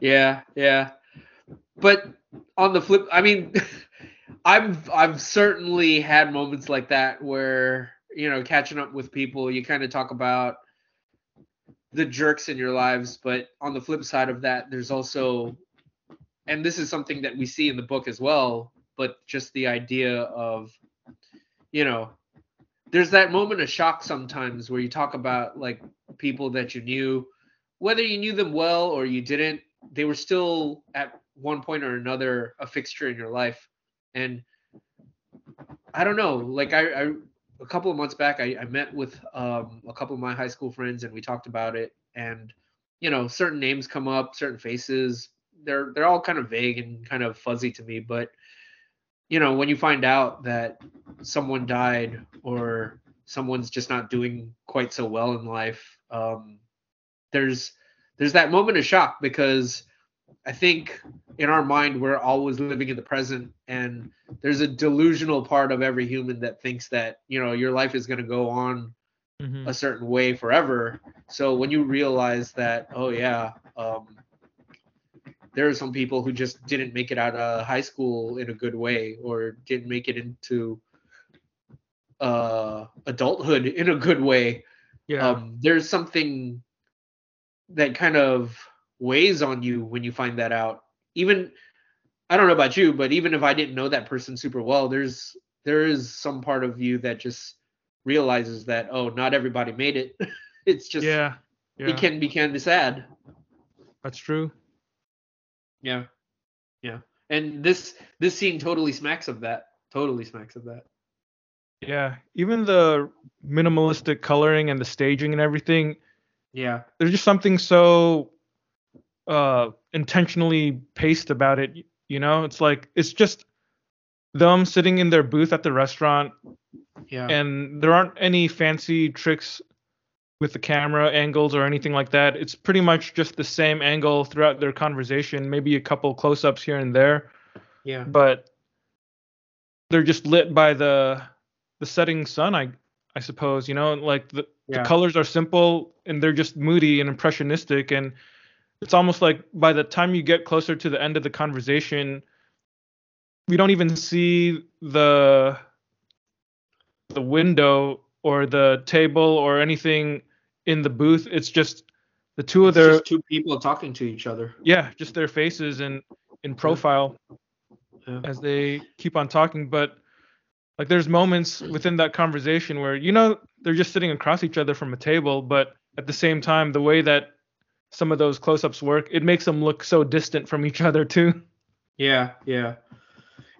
S1: Yeah, yeah. But on the flip, I mean, I've I've certainly had moments like that where you know catching up with people, you kind of talk about the jerks in your lives, but on the flip side of that, there's also, and this is something that we see in the book as well, but just the idea of, you know, there's that moment of shock sometimes where you talk about like people that you knew, whether you knew them well or you didn't, they were still at one point or another a fixture in your life. And I don't know, like I, I a couple of months back I, I met with um, a couple of my high school friends and we talked about it. And you know certain names come up certain faces they're they're all kind of vague and kind of fuzzy to me. But you know when you find out that someone died or someone's just not doing quite so well in life um, there's there's that moment of shock because I think in our mind we're always living in the present and there's a delusional part of every human that thinks that you know your life is going to go on
S2: Mhm.
S1: a certain way forever so when you realize that oh yeah um, there are some people who just didn't make it out of high school in a good way or didn't make it into uh, adulthood in a good way
S2: Yeah.
S1: um, there's something that kind of weighs on you when you find that out. Even I don't know about you, but even if I didn't know that person super well, there's there is some part of you that just realizes that oh, not everybody made it. it's just
S2: yeah. Yeah.
S1: it can be kind of sad.
S2: That's true.
S1: Yeah, yeah. And this this scene totally smacks of that. Totally smacks of that.
S2: Yeah. Even the minimalistic coloring and the staging and everything,
S1: Yeah,
S2: there's just something so uh intentionally paced about it you know? It's like it's just them sitting in their booth at the restaurant
S1: yeah,
S2: and there aren't any fancy tricks with the camera angles or anything like that. It's pretty much just the same angle throughout their conversation maybe a couple close-ups here and there.
S1: Yeah,
S2: but they're just lit by the the setting sun i i suppose you know? Like the
S1: yeah.
S2: the colors are simple and they're just moody and impressionistic and it's almost like by the time you get closer to the end of the conversation we don't even see the the window or the table or anything in the booth. It's just the two of their
S1: just two people talking to each other.
S2: yeah, just their faces in in profile
S1: Yeah.
S2: as they keep on talking. But like there's moments within that conversation where you know they're just sitting across each other from a table, but at the same time, the way that some of those close-ups work, it makes them look so distant from each other too.
S1: Yeah, yeah.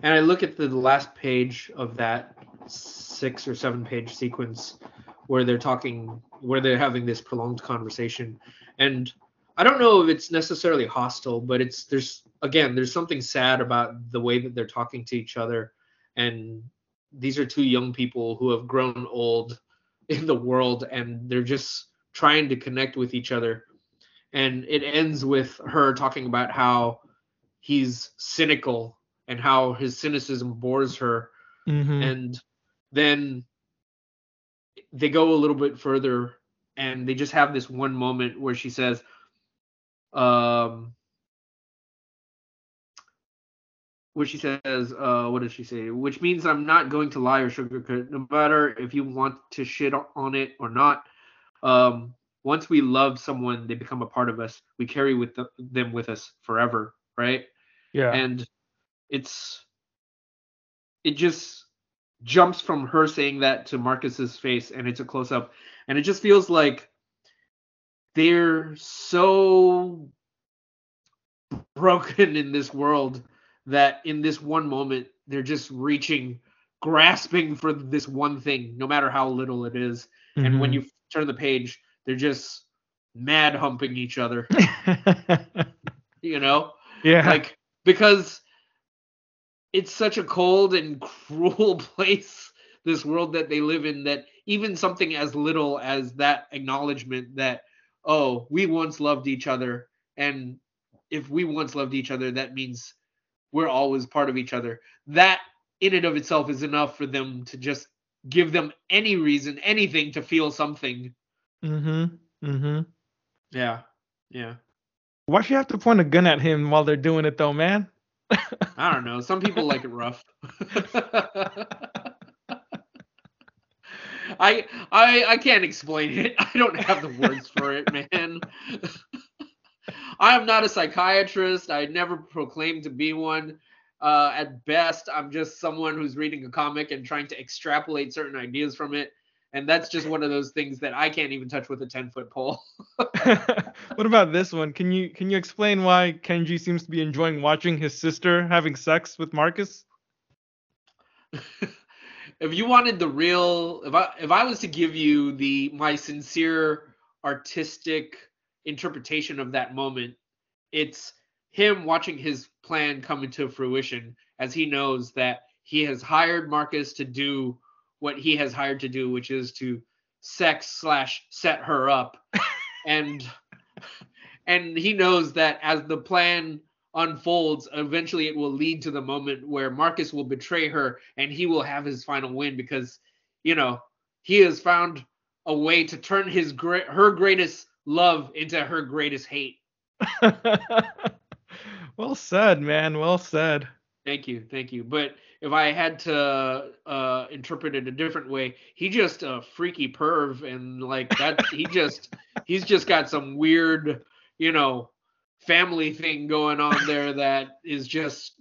S1: And I look at the last page of that six or seven page sequence where they're talking, where they're having this prolonged conversation. And I don't know if it's necessarily hostile, but it's, there's, again, there's something sad about the way that they're talking to each other. And these are two young people who have grown old in the world and they're just trying to connect with each other. And it ends with her talking about how he's cynical and how his cynicism bores her.
S2: Mm-hmm.
S1: and then they go a little bit further and they just have this one moment where she says um where she says uh what does she say? Which means i'm not going to lie or sugarcoat no matter if you want to shit on it or not. Um once we love someone they become a part of us we carry with the, them with us forever right
S2: yeah.
S1: and it's it just jumps from her saying that to Marcus's face and it's a close up and it just feels like they're so broken in this world that in this one moment they're just reaching grasping for this one thing no matter how little it is and when
S2: Mhm.
S1: you turn the page they're just mad humping each other you know?
S2: Yeah.
S1: like because it's such a cold and cruel place this world that they live in that even something as little as that acknowledgement that oh we once loved each other and if we once loved each other that means we're always part of each other. That in and of itself is enough for them to just give them any reason anything to feel something
S2: mm-hmm. Mm-hmm.
S1: yeah yeah
S2: Why should you have to point a gun at him while they're doing it though, man?
S1: I don't know. Some people like it rough. I I I can't explain it. I don't have the words for it, man. I am not a psychiatrist. I never proclaimed to be one. Uh, at best, I'm just someone who's reading a comic and trying to extrapolate certain ideas from it. And that's just one of those things that I can't even touch with a 10 foot pole.
S2: what about this one? Can you can you explain why Kenji seems to be enjoying watching his sister having sex with Marcus?
S1: if you wanted the real if I if I was to give you the my sincere artistic interpretation of that moment, it's him watching his plan come into fruition as he knows that he has hired Marcus to do what he has hired to do, which is to sex slash set her up. and and he knows that as the plan unfolds, eventually it will lead to the moment where Marcus will betray her and he will have his final win because, you know, he has found a way to turn his great her greatest love into her greatest hate.
S2: well said, man. Well said.
S1: Thank you, thank you. But if I had to uh, interpret it a different way, he just a freaky perv, and like that, he just he's just got some weird, you know, family thing going on there that is just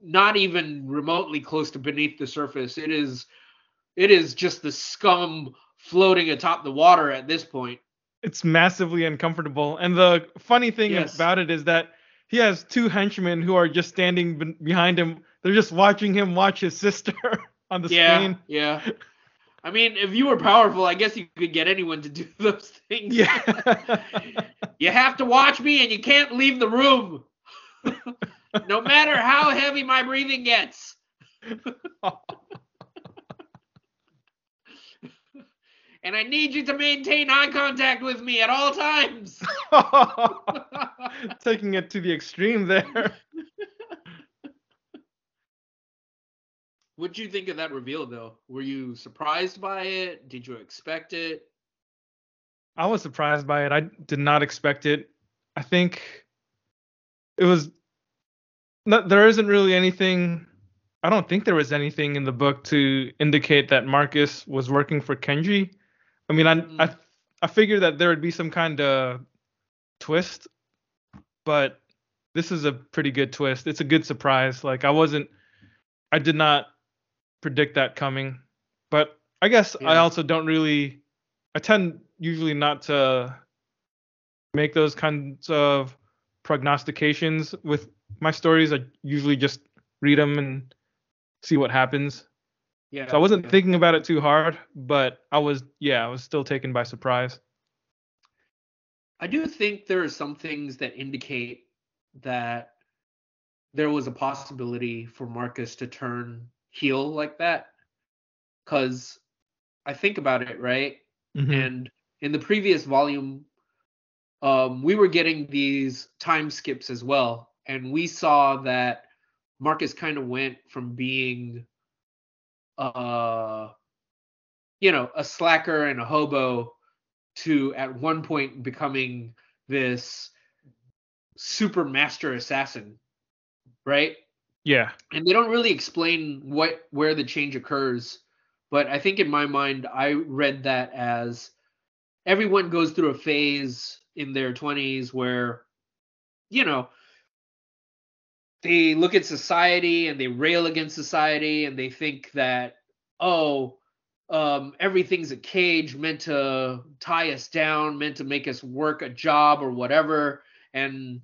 S1: not even remotely close to beneath the surface. It is, it is just the scum floating atop the water at this point.
S2: It's massively uncomfortable. And the funny thing
S1: Yes.
S2: about it is that he has two henchmen who are just standing be- behind him. They're just watching him watch his sister on the
S1: yeah,
S2: screen.
S1: yeah. I mean, if you were powerful, I guess you could get anyone to do those things.
S2: Yeah.
S1: You have to watch me and you can't leave the room. no matter how heavy my breathing gets. and I need you to maintain eye contact with me at all times.
S2: Taking it to the extreme there.
S1: What'd you think of that reveal, though? Were you surprised by it? Did you expect it?
S2: I was surprised by it. I did not expect it. I think it was no, there isn't really anything. I don't think there was anything in the book to indicate that Marcus was working for Kenji. I mean, I
S1: Mm.
S2: I I figured that there would be some kind of twist, but this is a pretty good twist. It's a good surprise. Like I wasn't, I did not predict that coming, but I guess I also don't really. I tend usually not to make those kinds of prognostications with my stories. I usually just read them and see what happens.
S1: Yeah.
S2: So I wasn't
S1: yeah.
S2: thinking about it too hard, but I was, yeah, I was still taken by surprise.
S1: I do think there are some things that indicate that there was a possibility for Marcus to turn heel like that. Because I think about it, right?
S2: Mhm.
S1: And in the previous volume, um, we were getting these time skips as well. And we saw that Marcus kind of went from being, uh, you know, a slacker and a hobo to at one point becoming this super master assassin, right?
S2: Yeah.
S1: and they don't really explain what where the change occurs but i think in my mind i read that as everyone goes through a phase in their 20s where you know they look at society and they rail against society and they think that oh um, everything's a cage meant to tie us down meant to make us work a job or whatever and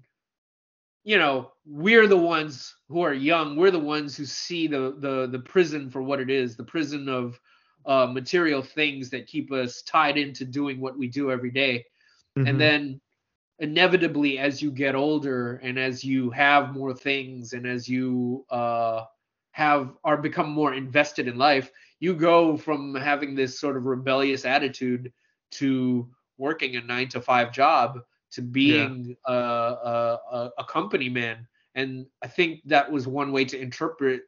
S1: you know we're the ones who are young we're the ones who see the the the prison for what it is the prison of uh, material things that keep us tied into doing what we do every day
S2: Mhm.
S1: and then inevitably as you get older and as you have more things and as you uh have are become more invested in life you go from having this sort of rebellious attitude to working a 9 to 5 job to being a, a a a company man. And i think that was one way to interpret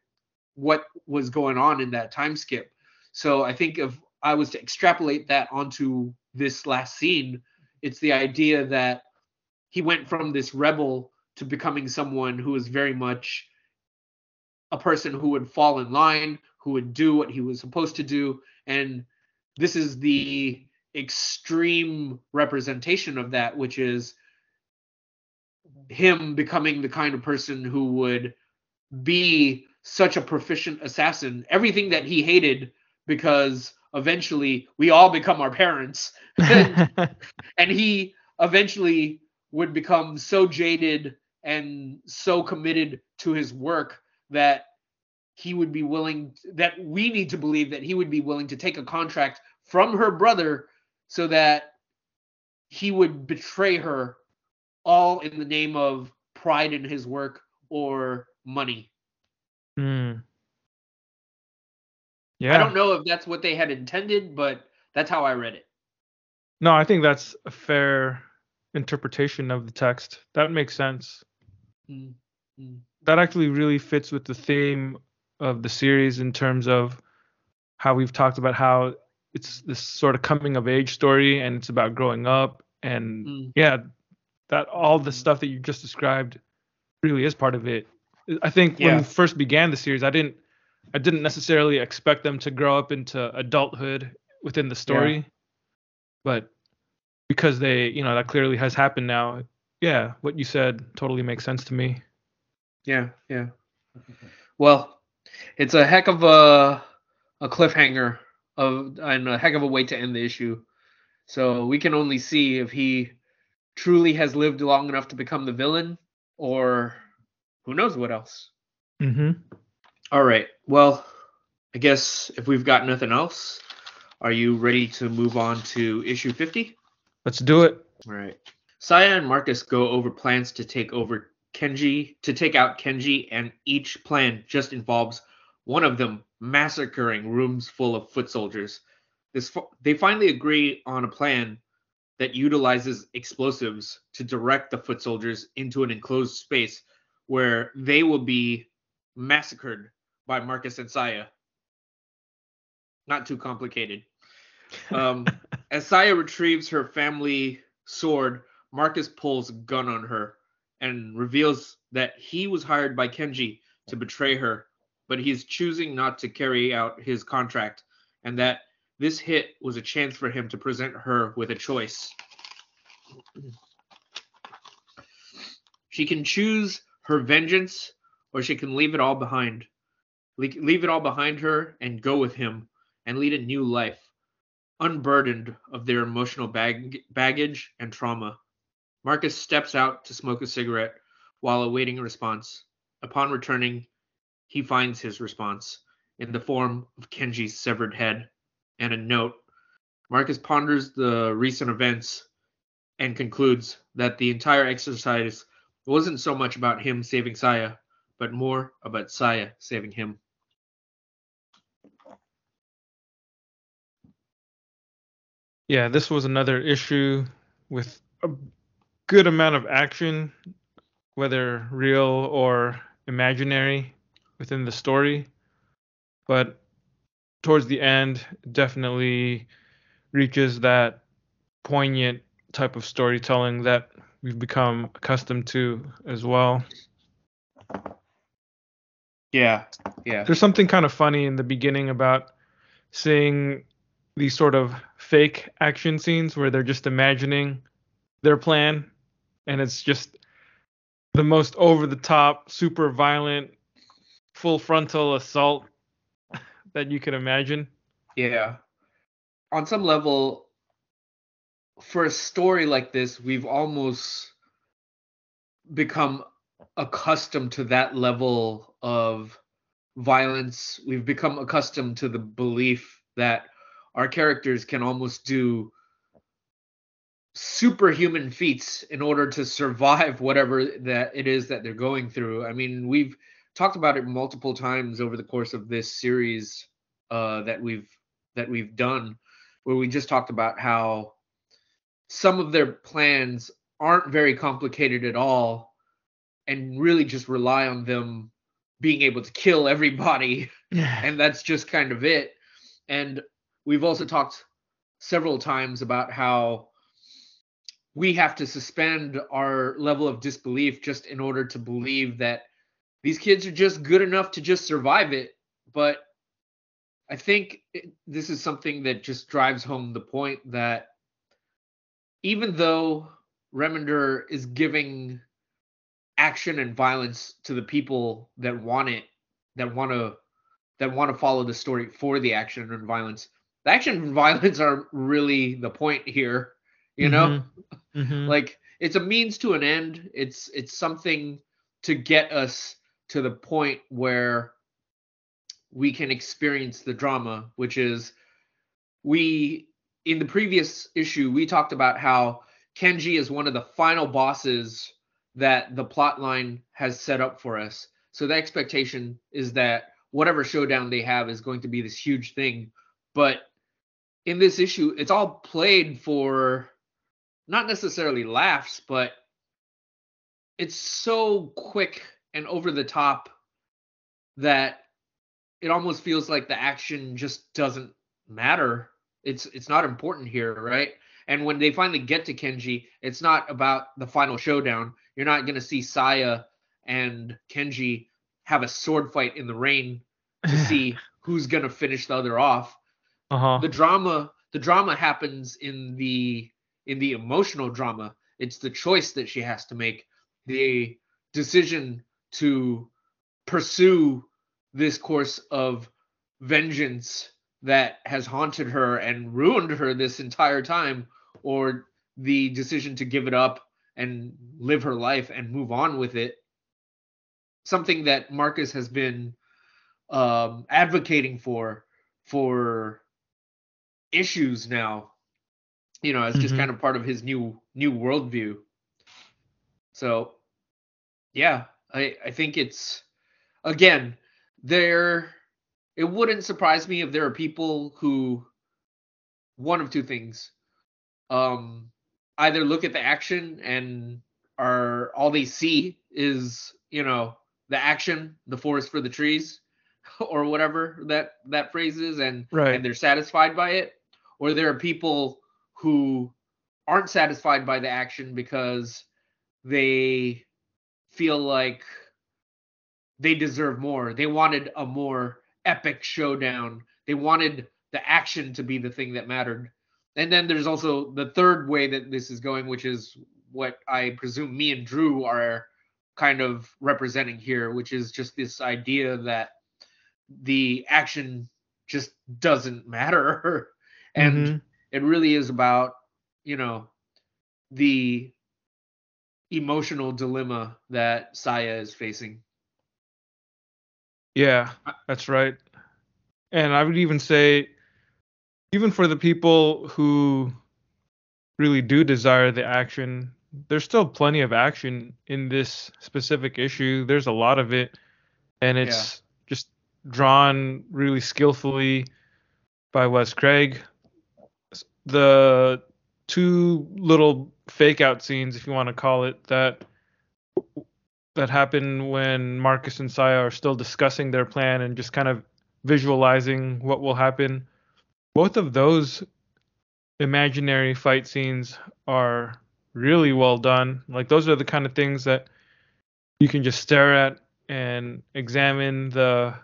S1: what was going on in that time skip. So i think if i was to extrapolate that onto this last scene it's the idea that he went from this rebel to becoming someone who is very much a person who would fall in line, who would do what he was supposed to do. And this is the extreme representation of that, which is him becoming the kind of person who would be such a proficient assassin. Everything that he hated because eventually we all become our parents. and he eventually would become so jaded and so committed to his work that he would be willing that we need to believe that he would be willing to take a contract from her brother so that he would betray her all in the name of pride in his work or money.
S2: Hmm. Yeah.
S1: I don't know if that's what they had intended, but that's how I read it.
S2: No, I think that's a fair interpretation of the text. That makes sense.
S1: Mm, mm.
S2: That actually really fits with the theme of the series in terms of how we've talked about how it's this sort of coming of age story and it's about growing up and
S1: Mm.
S2: yeah, that all the stuff that you just described really is part of it. I think when we first began the series, I didn't I didn't necessarily expect them to grow up into adulthood within the story. But because they, you know, that clearly has happened now. Yeah, what you said totally makes sense to me.
S1: Yeah, yeah. Well, it's a heck of a a cliffhanger of and a heck of a way to end the issue. So we can only see if he truly has lived long enough to become the villain, or who knows what else.
S2: Mhm.
S1: All right. Well, I guess if we've got nothing else, are you ready to move on to issue 50?
S2: Let's do it.
S1: All right. Saya and Marcus go over plans to take over Kenji, to take out Kenji, and each plan just involves one of them massacring rooms full of foot soldiers. This they finally agree on a plan that utilizes explosives to direct the foot soldiers into an enclosed space where they will be massacred by Marcus and Saya. Not too complicated. Um, as Saya retrieves her family sword, Marcus pulls a gun on her. and reveals that he was hired by Kenji to betray her, but he's choosing not to carry out his contract, and that this hit was a chance for him to present her with a choice. She can choose her vengeance or she can leave it all behind. Le- Leave it all behind her and go with him and lead a new life, unburdened of their emotional bag- baggage and trauma. Marcus steps out to smoke a cigarette while awaiting a response. Upon returning, he finds his response in the form of Kenji's severed head and a note. Marcus ponders the recent events and concludes that the entire exercise wasn't so much about him saving Saya, but more about Saya saving him.
S2: Yeah, this was another issue with a good amount of action, whether real or imaginary within the story. But towards the end, definitely reaches that poignant type of storytelling that we've become accustomed to as well.
S1: Yeah, yeah.
S2: There's something kind of funny in the beginning about seeing these sort of fake action scenes where they're just imagining their plan and it's just the most over the top, super violent, full frontal assault that you can imagine.
S1: Yeah. On some level, for a story like this, we've almost become accustomed to that level of violence. We've become accustomed to the belief that our characters can almost do superhuman feats in order to survive whatever that it is that they're going through. I mean, we've talked about it multiple times over the course of this series uh, that we've that we've done, where we just talked about how some of their plans aren't very complicated at all, and really just rely on them being able to kill everybody, and that's just kind of it. And we've also talked several times about how we have to suspend our level of disbelief just in order to believe that these kids are just good enough to just survive it. But I think it, this is something that just drives home the point that even though Remender is giving action and violence to the people that want it, that want to that want to follow the story for the action and violence. The action and violence are really the point here, you know?
S2: Mhm.
S1: like it's a means to an end it's it's something to get us to the point where we can experience the drama which is we in the previous issue we talked about how kenji is one of the final bosses that the plot line has set up for us. So the expectation is that whatever showdown they have is going to be this huge thing. But in this issue it's all played for not necessarily laughs, but it's so quick and over the top that it almost feels like the action just doesn't matter. It's it's not important here, right? And when they finally get to Kenji, it's not about the final showdown. You're not going to see Saya and Kenji have a sword fight in the rain to see who's going to finish the other off
S2: Uh-huh.
S1: the drama the drama happens in the in the emotional drama it's the choice that she has to make the decision to pursue this course of vengeance that has haunted her and ruined her this entire time or the decision to give it up and live her life and move on with it something that marcus has been um, advocating for for issues now you know as just
S2: Mhm.
S1: kind of part of his new new worldview so yeah i i think it's again there it wouldn't surprise me if there are people who one of two things um either look at the action and are all they see is you know the action the forest for the trees or whatever that that phrase is and
S2: Right.
S1: and they're satisfied by it or there are people who aren't satisfied by the action because they feel like they deserve more. They wanted a more epic showdown. They wanted the action to be the thing that mattered. And then there's also the third way that this is going, which is what I presume me and Drew are kind of representing here, which is just this idea that the action just doesn't matter. and mm-hmm. it really is about, you know, the emotional dilemma that Saya is facing.
S2: Yeah, that's right. And I would even say, even for the people who really do desire the action, there's still plenty of action in this specific issue. There's a lot of it, and it's yeah. just drawn really skillfully by Wes Craig. The two little fake out scenes, if you want to call it that, that happen when Marcus and Saya are still discussing their plan and just kind of visualizing what will happen. Both of those imaginary fight scenes are really well done. Like those are the kind of things that you can just stare at and examine the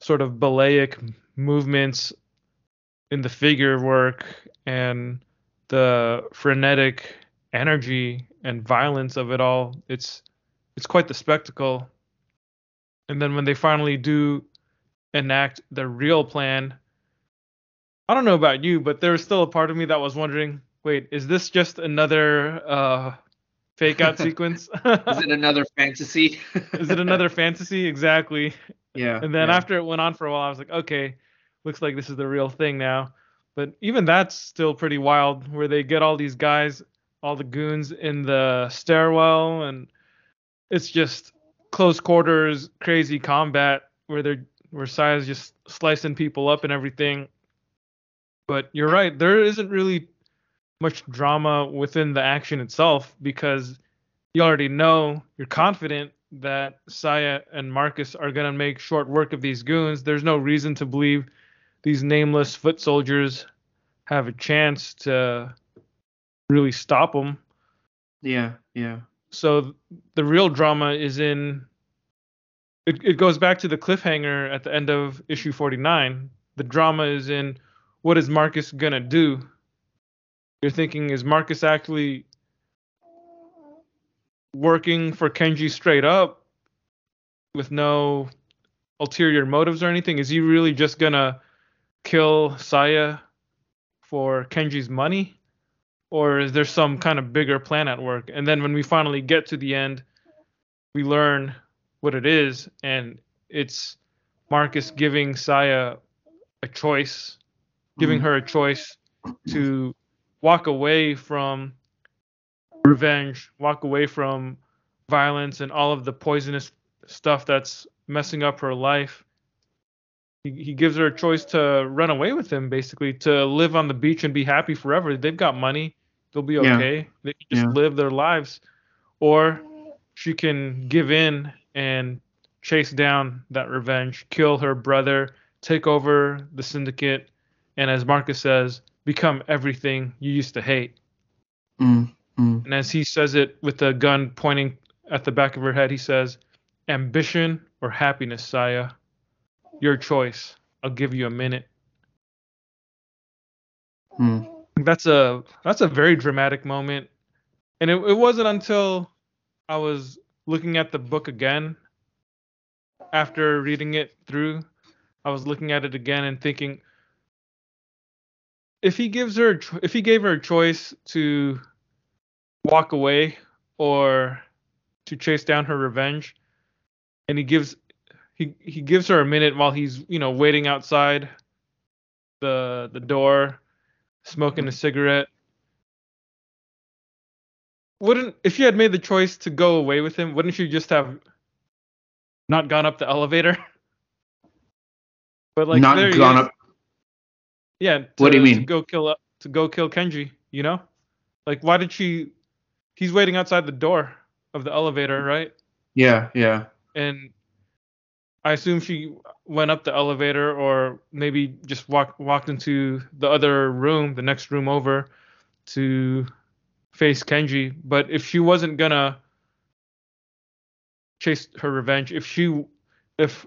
S2: sort of balletic movements in the figure work and the frenetic energy and violence of it all. It's it's quite the spectacle. And then when they finally do enact the real plan, I don't know about you, but there was still a part of me that was wondering, wait, is this just another uh, fake out sequence?
S1: is it another fantasy?
S2: is it another fantasy? Exactly.
S1: Yeah.
S2: And then
S1: yeah.
S2: after it went on for a while, I was like, okay, looks like this is the real thing now. But even that's still pretty wild, where they get all these guys, all the goons in the stairwell, and it's just close quarters, crazy combat where they're where Saya's just slicing people up and everything. But you're right, there isn't really much drama within the action itself because you already know, you're confident that Saya and Marcus are to make short work of these goons. There's no reason to believe these nameless foot soldiers have a chance to really stop them.
S1: Yeah, yeah.
S2: So the real drama is in it, it goes back to the cliffhanger at the end of issue 49. The drama is in what is Marcus going to do? You're thinking is Marcus actually working for Kenji straight up with no ulterior motives or anything? Is he really just going to kill Saya for Kenji's money? Or is there some kind of bigger plan at work? And then when we finally get to the end, we learn what it is, and it's Marcus giving Saya a choice, giving mm-hmm. her a choice to walk away from revenge, walk away from violence and all of the poisonous stuff that's messing up her life he, he gives her a choice to run away with him, basically, to live on the beach and be happy forever. They've got money, they'll be okay. Yeah. They can just yeah. live their lives. Or she can give in and chase down that revenge, kill her brother, take over the syndicate, and as Marcus says, become everything you used to hate.
S1: Mm, mm.
S2: And as he says it with the gun pointing at the back of her head, he says, Ambition or happiness, Saya? Your choice. I'll give you a minute.
S1: Hmm.
S2: That's a that's a very dramatic moment, and it, it wasn't until I was looking at the book again after reading it through. I was looking at it again and thinking, if he gives her if he gave her a choice to walk away or to chase down her revenge, and he gives he he gives her a minute while he's you know waiting outside the the door, smoking a mm-hmm. cigarette. Wouldn't if you had made the choice to go away with him, wouldn't you just have not gone up the elevator?
S1: but like not gone up.
S2: Yeah. To,
S1: what do you mean?
S2: To go kill uh, to go kill Kenji, you know? Like why did she? He's waiting outside the door of the elevator, right?
S1: Yeah, yeah.
S2: And I assume she went up the elevator or maybe just walked walked into the other room, the next room over, to face Kenji. But if she wasn't gonna chase her revenge. If she if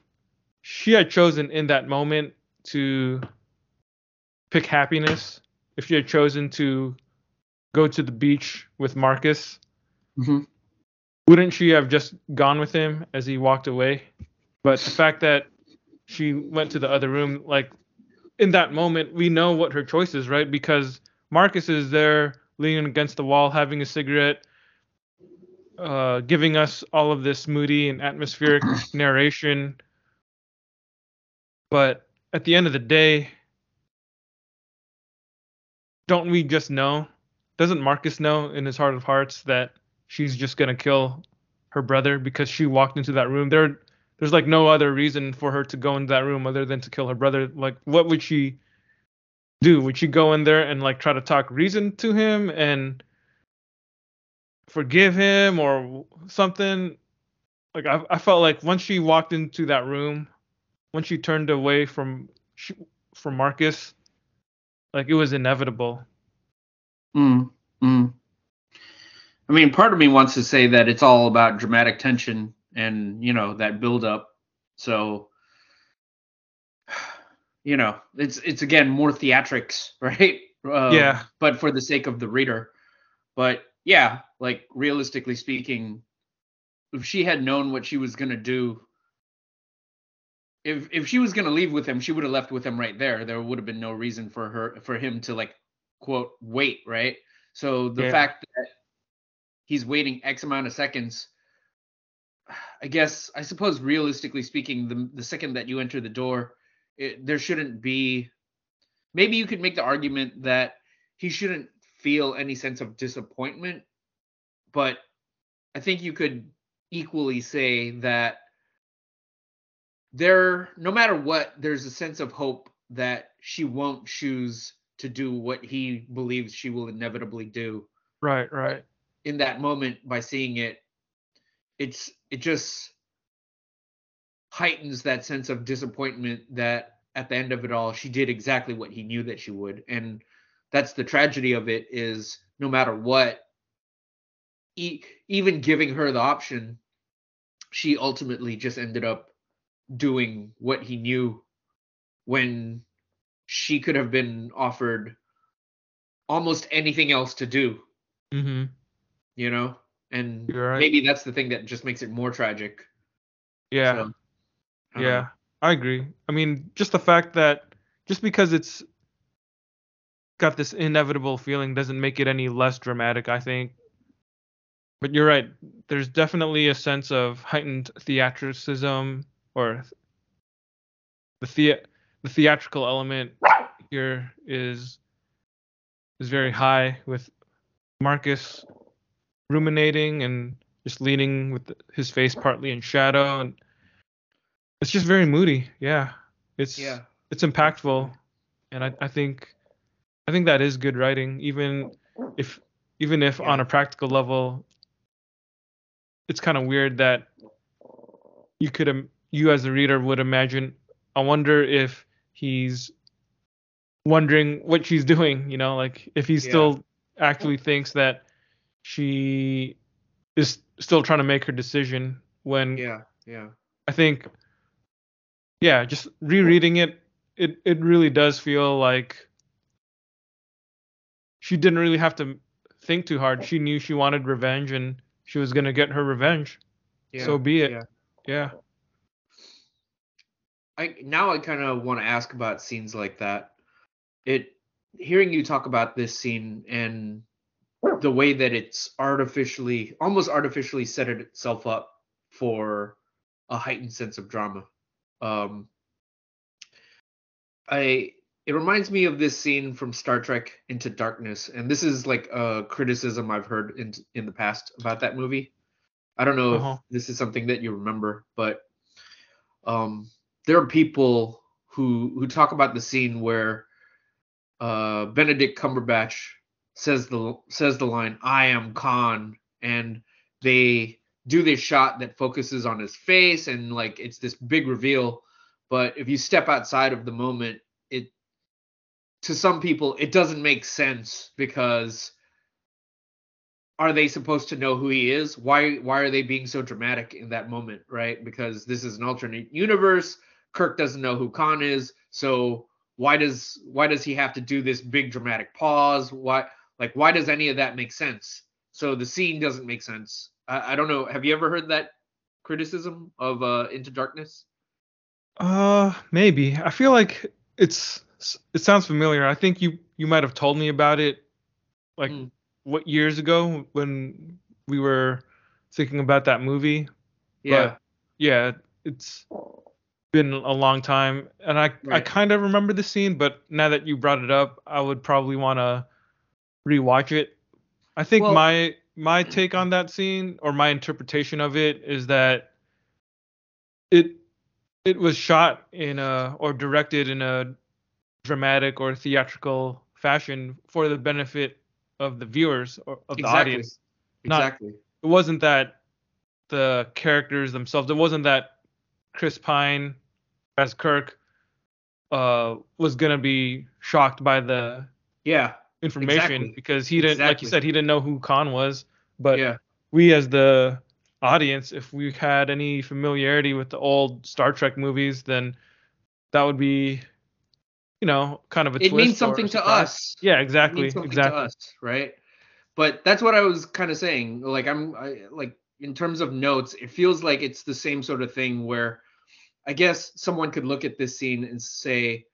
S2: she had chosen in that moment to pick happiness, if she had chosen to go to the beach with Marcus,
S1: hmm
S2: wouldn't she have just gone with him as he walked away? But the fact that she went to the other room, like in that moment, we know what her choice is, right? Because Marcus is there leaning against the wall, having a cigarette, uh, giving us all of this moody and atmospheric narration. But at the end of the day, don't we just know? Doesn't Marcus know in his heart of hearts that she's just gonna kill her brother because she walked into that room? There, there's like no other reason for her to go into that room other than to kill her brother. Like, what would she do? Would she go in there and like try to talk reason to him and forgive him or something? Like, I, I felt like once she walked into that room, once she turned away from from Marcus, like it was inevitable.
S1: Mm, mm. I mean, part of me wants to say that it's all about dramatic tension and you know that build up. So, you know, it's it's again more theatrics, right? Uh,
S2: Yeah.
S1: But for the sake of the reader. But yeah, like realistically speaking, if she had known what she was gonna do, if if she was gonna leave with him, she would have left with him right there. There would have been no reason for her for him to like quote wait, right? So the
S2: Yeah.
S1: fact that he's waiting X amount of seconds, I guess I suppose realistically speaking, the the second that you enter the door, it, there shouldn't be. Maybe you could make the argument that he shouldn't feel any sense of disappointment, but I think you could equally say that there, no matter what, there's a sense of hope that she won't choose to do what he believes she will inevitably do
S2: Right, right.
S1: in that moment by seeing it it's it just heightens that sense of disappointment that at the end of it all she did exactly what he knew that she would. And that's the tragedy of it is no matter what e- even giving her the option she ultimately just ended up doing what he knew when she could have been offered almost anything else to do.
S2: Mm-hmm.
S1: you know and
S2: right.
S1: maybe that's the thing that just makes it more tragic
S2: Yeah.
S1: So, I
S2: yeah.
S1: know.
S2: I agree. I mean, just the fact that just because it's got this inevitable feeling doesn't make it any less dramatic, I think. But you're right. There's definitely a sense of heightened theatricism or the the the theatrical element here is is very high with Marcus ruminating and just leaning with his face partly in shadow and it's just very moody. Yeah. It's
S1: yeah
S2: it's impactful and I, I think I think that is good writing even if even if on a practical level it's kind of weird that you could you as a reader would imagine I wonder if he's wondering what she's doing, you know, like if he
S1: Yeah.
S2: still actually thinks that she is still trying to make her decision when
S1: yeah yeah
S2: I think, yeah, just rereading it, it it really does feel like she didn't really have to think too hard. She knew she wanted revenge and she was gonna get her revenge.
S1: yeah
S2: so be it.
S1: yeah.
S2: Yeah.
S1: i now i kind of want to ask about scenes like that it hearing you talk about this scene and the way that it's artificially almost artificially set itself up for a heightened sense of drama um i it reminds me of this scene from star trek into darkness and this is like a criticism i've heard in in the past about that movie i don't know
S2: Uh-huh.
S1: if this is something that you remember but um there are people who who talk about the scene where uh benedict cumberbatch says the says the line i am khan and they do this shot that focuses on his face and like it's this big reveal but if you step outside of the moment it to some people it doesn't make sense because are they supposed to know who he is? Why why are they being so dramatic in that moment, right? Because this is an alternate universe. Kirk doesn't know who Khan is, so why does why does he have to do this big dramatic pause? Why like why does any of that make sense? So the scene doesn't make sense. I, I don't know. Have you ever heard that criticism of uh, Into Darkness?
S2: Uh, maybe. I feel like it's it sounds familiar. I think you you might have told me about it like
S1: Mm.
S2: what years ago when we were thinking about that movie.
S1: Yeah.
S2: Yeah, it's been a long time and I I kind of remember the scene, but now that you brought it up, I would probably want to rewatch it. I think
S1: Well-
S2: my my take on that scene or my interpretation of it is that it it was shot in a or directed in a dramatic or theatrical fashion for the benefit of the viewers or of the
S1: exactly.
S2: audience. not-
S1: Exactly.
S2: It wasn't that the characters themselves. It wasn't that Chris Pine as Kirk uh was gonna be shocked by the
S1: yeah.
S2: Information
S1: Exactly.
S2: because he didn't like
S1: Exactly.
S2: you said he didn't know who Khan was. But
S1: yeah.
S2: we as the audience, if we had any familiarity with the old Star Trek movies, then that would be, you know, kind of a
S1: It means something to us.
S2: Yeah, exactly, exactly.
S1: to us, right? But that's what I was kind of saying. Like I'm I, like in terms of notes, it feels like it's the same sort of thing where I guess someone could look at this scene and say,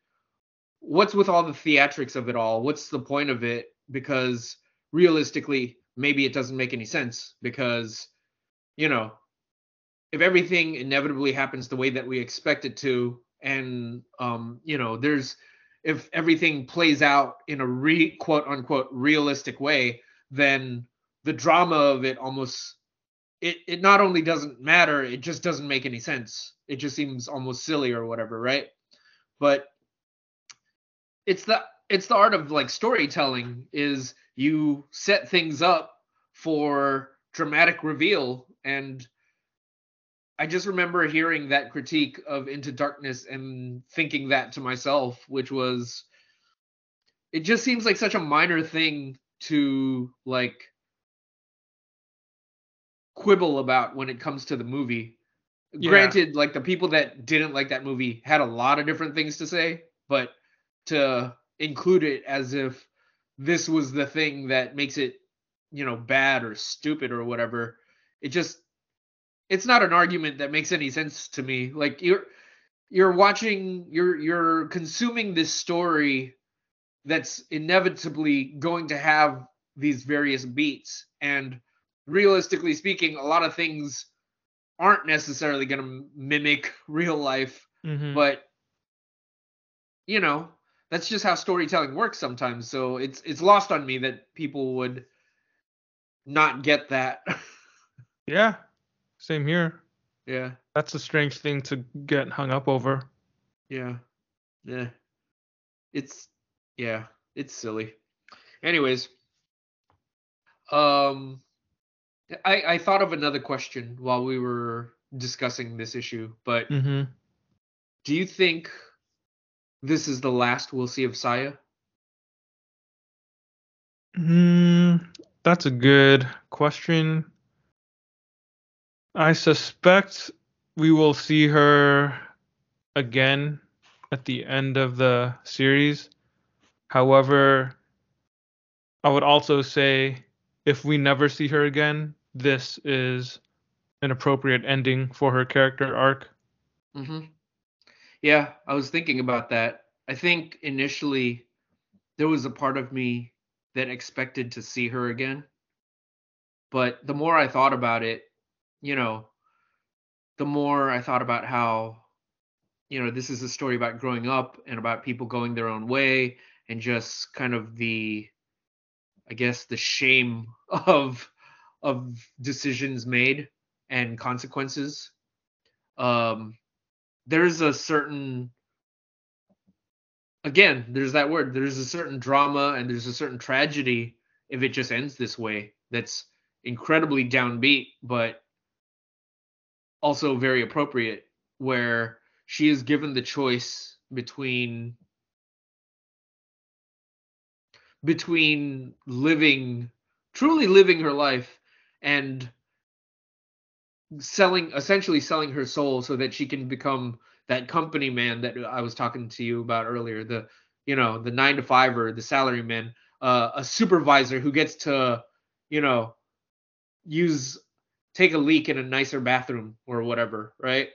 S1: what's with all the theatrics of it all? What's the point of it? Because realistically, maybe it doesn't make any sense because you know, if everything inevitably happens the way that we expect it to and um you know, there's if everything plays out in a re quote unquote realistic way, then the drama of it almost it it not only doesn't matter, it just doesn't make any sense. It just seems almost silly or whatever, right? But it's the it's the art of like storytelling is you set things up for dramatic reveal and I just remember hearing that critique of Into Darkness and thinking that to myself, which was it just seems like such a minor thing to like quibble about when it comes to the movie.
S2: Yeah.
S1: Granted, like the people that didn't like that movie had a lot of different things to say, but to include it as if this was the thing that makes it, you know, bad or stupid or whatever, it just it's not an argument that makes any sense to me. Like you're you're watching you're you're consuming this story that's inevitably going to have these various beats and realistically speaking a lot of things aren't necessarily going to mimic real life
S2: Mhm.
S1: but you know that's just how storytelling works sometimes so it's it's lost on me that people would not get that
S2: yeah, same here.
S1: yeah
S2: That's a strange thing to get hung up over.
S1: Yeah. Yeah. It's yeah, it's silly. Anyways, um I I thought of another question while we were discussing this issue, but
S2: hmm
S1: do you think this is the last we'll see of Saya?
S2: Mm, that's a good question. I suspect we will see her again at the end of the series. However, I would also say if we never see her again, this is an appropriate ending for her character arc.
S1: Mm-hmm. Yeah, I was thinking about that. I think initially there was a part of me that expected to see her again. But the more I thought about it, you know, the more I thought about how, you know, this is a story about growing up and about people going their own way and just kind of the, I guess, the shame of of decisions made and consequences. Um, there's a certain again there's that word there's a certain drama and there's a certain tragedy if it just ends this way that's incredibly downbeat but also very appropriate where she is given the choice between between living truly living her life and selling essentially selling her soul so that she can become that company man that I was talking to you about earlier the you know the 9 to 5 or the salary man uh, a supervisor who gets to you know use take a leak in a nicer bathroom or whatever right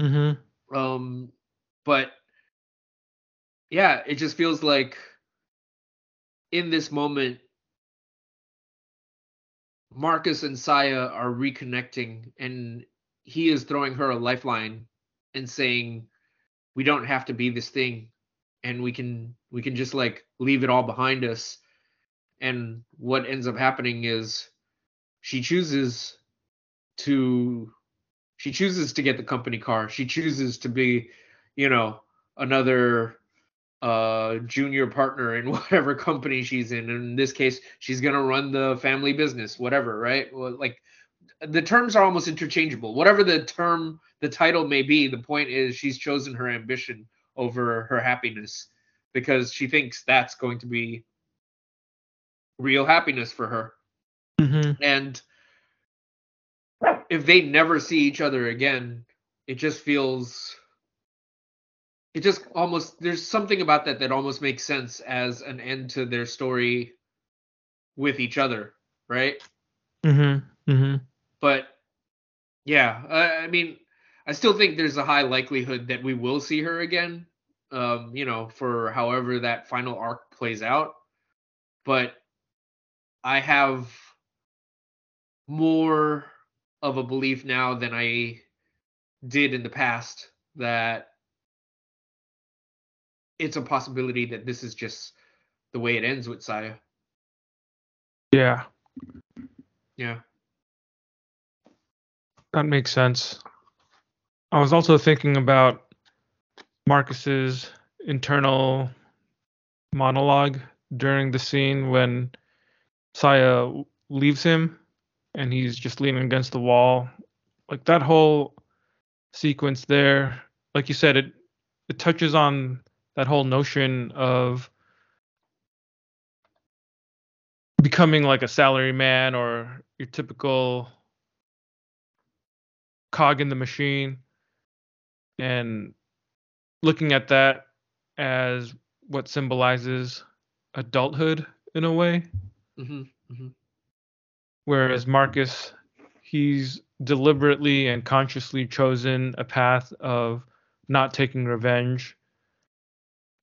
S2: Mm-hmm.
S1: um but yeah it just feels like in this moment Marcus and Saya are reconnecting and he is throwing her a lifeline and saying we don't have to be this thing and we can we can just like leave it all behind us. And what ends up happening is she chooses to she chooses to get the company car. She chooses to be you know another uh junior partner in whatever company she's in. In this case she's going to run the family business whatever right? Well, like the terms are almost interchangeable. Whatever the term the title may be the point is she's chosen her ambition over her happiness because she thinks that's going to be real happiness for her.
S2: Mm-hmm.
S1: and if they never see each other again it just feels it just almost there's something about that that almost makes sense as an end to their story with each other right
S2: Mm-hmm. Mm-hmm.
S1: but yeah I, I mean i still think there's a high likelihood that we will see her again um you know for however that final arc plays out but i have more of a belief now than i did in the past that it's a possibility that this is just the way it ends with Saya.
S2: Yeah,
S1: Yeah.
S2: that makes sense. I was also thinking about Marcus's internal monologue during the scene when Saya leaves him and he's just leaning against the wall. Like that whole sequence there, like you said, it it touches on that whole notion of becoming like a salary man or your typical cog in the machine and looking at that as what symbolizes adulthood in a way.
S1: Hmm hmm
S2: whereas Marcus he's deliberately and consciously chosen a path of not taking revenge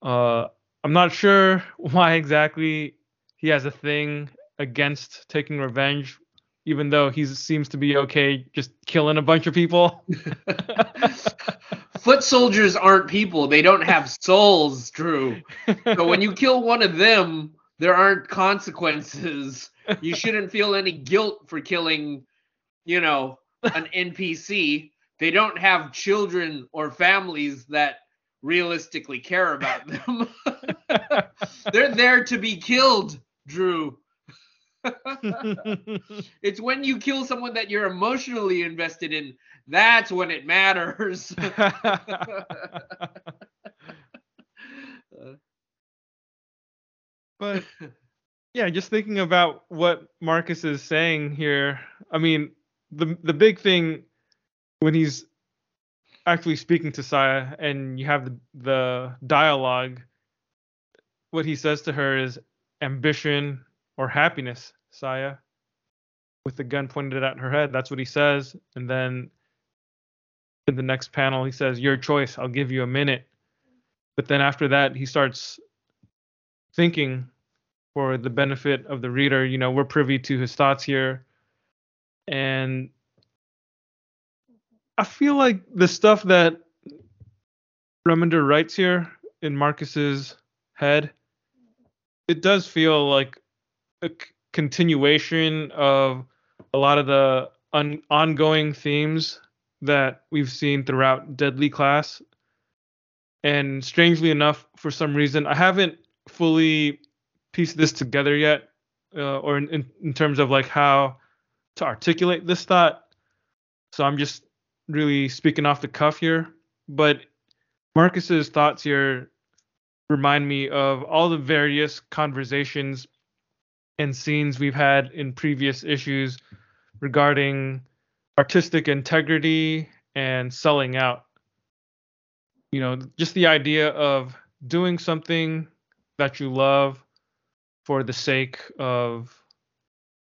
S2: uh I'm not sure why exactly he has a thing against taking revenge even though he seems to be okay just killing a bunch of people
S1: Foot soldiers aren't people. They don't have souls, Drew. So when you kill one of them, there aren't consequences. You shouldn't feel any guilt for killing, you know, an NPC. They don't have children or families that realistically care about them. They're there to be killed, Drew. It's when you kill someone that you're emotionally invested in, that's when it matters.
S2: but yeah, just thinking about what Marcus is saying here. I mean, the the big thing when he's actually speaking to Saya and you have the the dialogue, what he says to her is ambition or happiness, Saya. With the gun pointed at her head, that's what he says. And then in the next panel, he says, "Your choice. I'll give you a minute." But then after that, he starts thinking for the benefit of the reader. You know, we're privy to his thoughts here. And I feel like the stuff that Remender writes here in Marcus's head, it does feel like a c- continuation of a lot of the un- ongoing themes that we've seen throughout Deadly Class. And strangely enough, for some reason, I haven't fully pieced this together yet, uh, or in, in, in terms of like how to articulate this thought. So I'm just really speaking off the cuff here. But Marcus's thoughts here remind me of all the various conversations and scenes we've had in previous issues regarding artistic integrity and selling out. You know, just the idea of doing something that you love for the sake of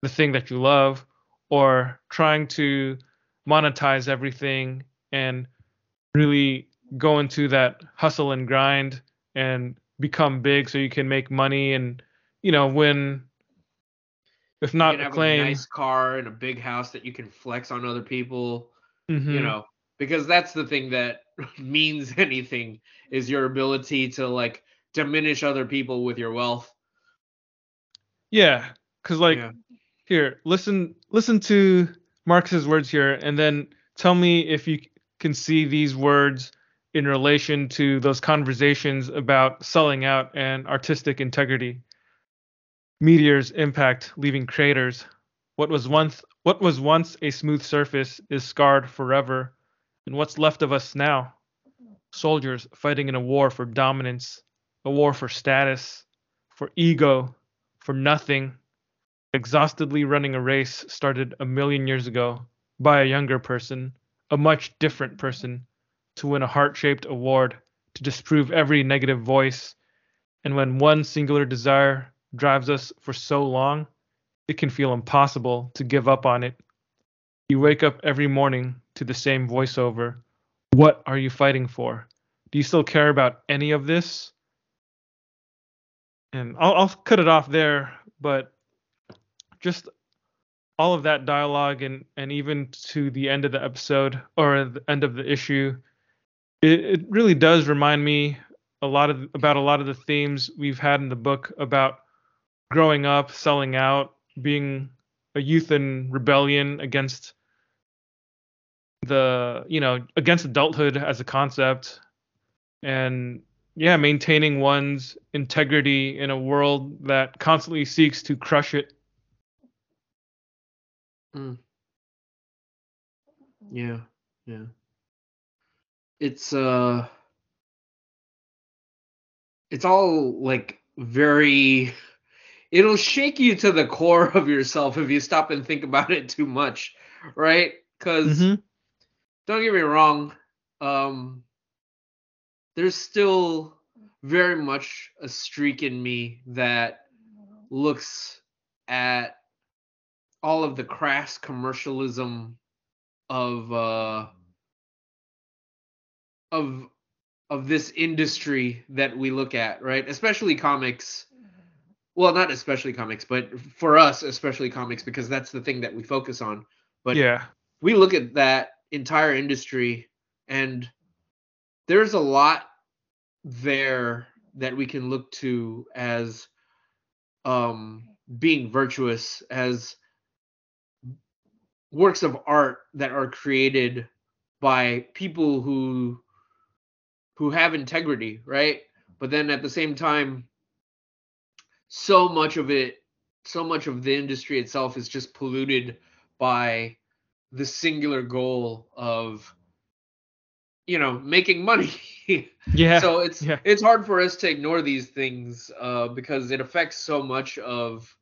S2: the thing that you love or trying to monetize everything and really go into that hustle and grind and become big so you can make money and you know win if not
S1: you can have
S2: acclaim
S1: a nice car and a big house that you can flex on other people.
S2: Mhm.
S1: You know, because that's the thing that means anything is your ability to like diminish other people with your wealth.
S2: yeah because like
S1: Yeah.
S2: here listen listen to marcus's words here and then tell me if you can see these words in relation to those conversations about selling out and artistic integrity. Meteors impact leaving craters. What was once what was once a smooth surface is scarred forever. And what's left of us now? Soldiers fighting in a war for dominance a war for status for ego for nothing exhaustedly running a race started a million years ago by a younger person, a much different person, to win a heart shaped award, to disprove every negative voice. And when one singular desire drives us for so long, it can feel impossible to give up on it. You wake up every morning to the same voiceover. What are you fighting for? Do you still care about any of this? And I'll, I'll cut it off there, but just all of that dialogue and and even to the end of the episode or the end of the issue it, it really does remind me a lot of about a lot of the themes we've had in the book about growing up selling out being a youth in rebellion against the you know against adulthood as a concept and yeah maintaining one's integrity in a world that constantly seeks to crush it
S1: Yeah, yeah. It's uh it's all like very it'll shake you to the core of yourself if you stop and think about it too much, right? Cuz
S2: Mhm.
S1: don't get me wrong, um there's still very much a streak in me that looks at all of the crass commercialism of uh of of this industry that we look at, right? Especially comics. Well, not especially comics, but for us, especially comics, because that's the thing that we focus on. But
S2: yeah
S1: we look at that entire industry and there's a lot there that we can look to as um being virtuous as works of art that are created by people who who have integrity right but then at the same time so much of it so much of the industry itself is just polluted by the singular goal of you know making money
S2: yeah
S1: so it's
S2: yeah.
S1: it's hard for us to ignore these things uh, because it affects so much of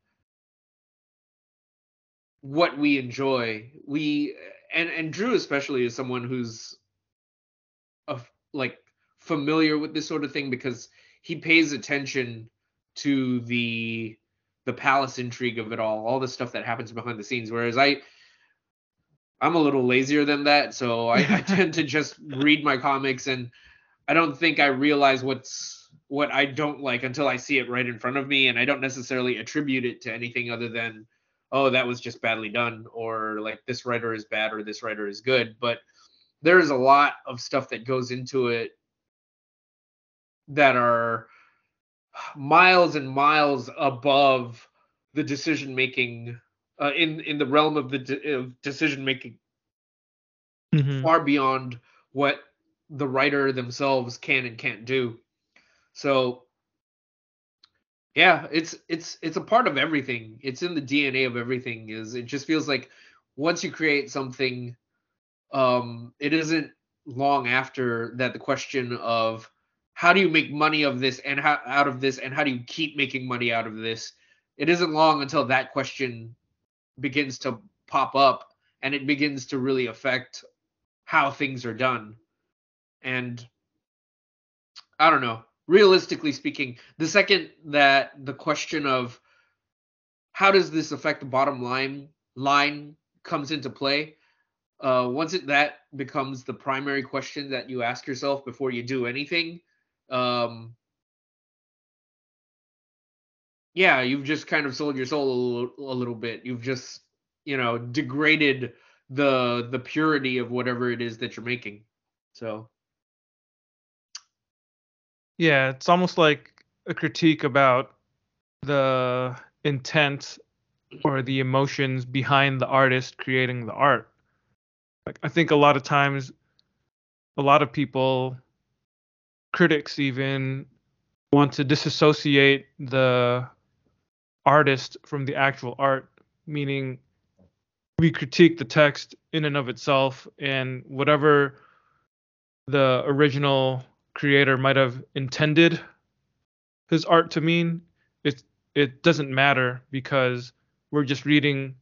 S1: what we enjoy. We and and drew especially is someone who's a, like familiar with this sort of thing because he pays attention to the the palace intrigue of it all all the stuff that happens behind the scenes whereas i i'm a little lazier than that so i, I tend to just read my comics and i don't think i realize what's what i don't like until i see it right in front of me and i don't necessarily attribute it to anything other than oh that was just badly done or like this writer is bad or this writer is good. But there's a lot of stuff that goes into it that are miles and miles above the decision making uh, in in the realm of the de- of decision making
S2: Mhm.
S1: far beyond what the writer themselves can and can't do. So yeah it's it's it's a part of everything it's in the dna of everything is it just feels like once you create something um it isn't long after that the question of how do you make money of this and how out of this and how do you keep making money out of this it isn't long until that question begins to pop up and it begins to really affect how things are done. And I don't know. Realistically speaking, the second that the question of how does this affect the bottom line line comes into play, uh, once it, that becomes the primary question that you ask yourself before you do anything, um, yeah, you've just kind of sold your soul a a little bit. You've just, you know, degraded the the purity of whatever it is that you're making. So
S2: Yeah, it's almost like a critique about the intent or the emotions behind the artist creating the art. Like I think a lot of times a lot of people critics even want to disassociate the artist from the actual art, meaning we critique the text in and of itself and whatever the original creator might have intended his art to mean, it it doesn't matter because we're just reading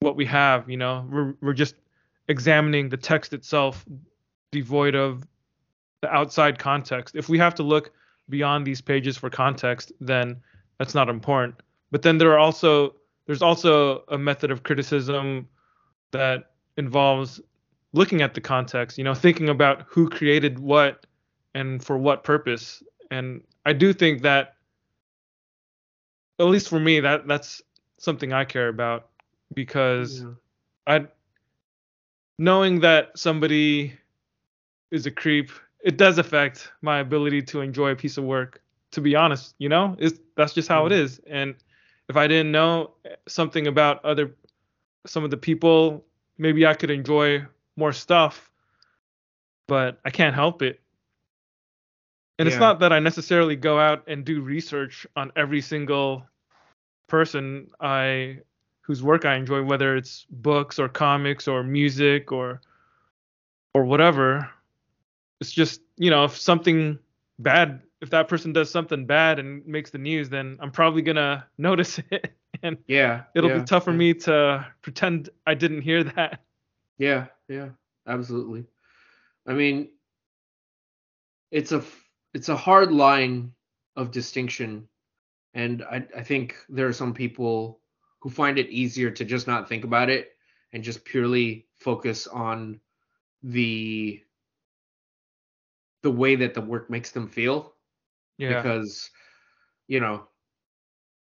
S2: what we have, you know. We're we're just examining the text itself devoid of the outside context. If we have to look beyond these pages for context, then that's not important. But then there are also there's also a method of criticism that involves looking at the context, you know, thinking about who created what and for what purpose. And I do think that at least for me that that's something I care about because
S1: yeah.
S2: I knowing that somebody is a creep, it does affect my ability to enjoy a piece of work. To be honest, you know, it's that's just how it is. And if I didn't know something about other some of the people, maybe I could enjoy more stuff. But I can't help it. And it's not that I necessarily go out and do research on every single person I whose work I enjoy, whether it's books or comics or music or or whatever. It's just, you know, if something bad, if that person does something bad and makes the news, then I'm probably gonna notice it, and
S1: Yeah.
S2: it'll
S1: yeah,
S2: be tough for
S1: yeah.
S2: me to pretend I didn't hear that.
S1: Yeah, yeah, absolutely. I mean, it's a it's a hard line of distinction, and I I think there are some people who find it easier to just not think about it and just purely focus on the the way that the work makes them feel
S2: Yeah.
S1: because you know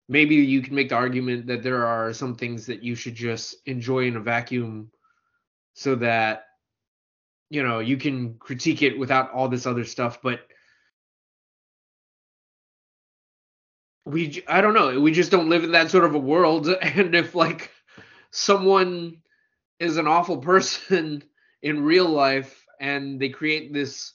S1: maybe you can make the argument that there are some things that you should just enjoy in a vacuum so that you know you can critique it without all this other stuff but we I don't know we just don't live in that sort of a world and if like someone is an awful person in real life and they create this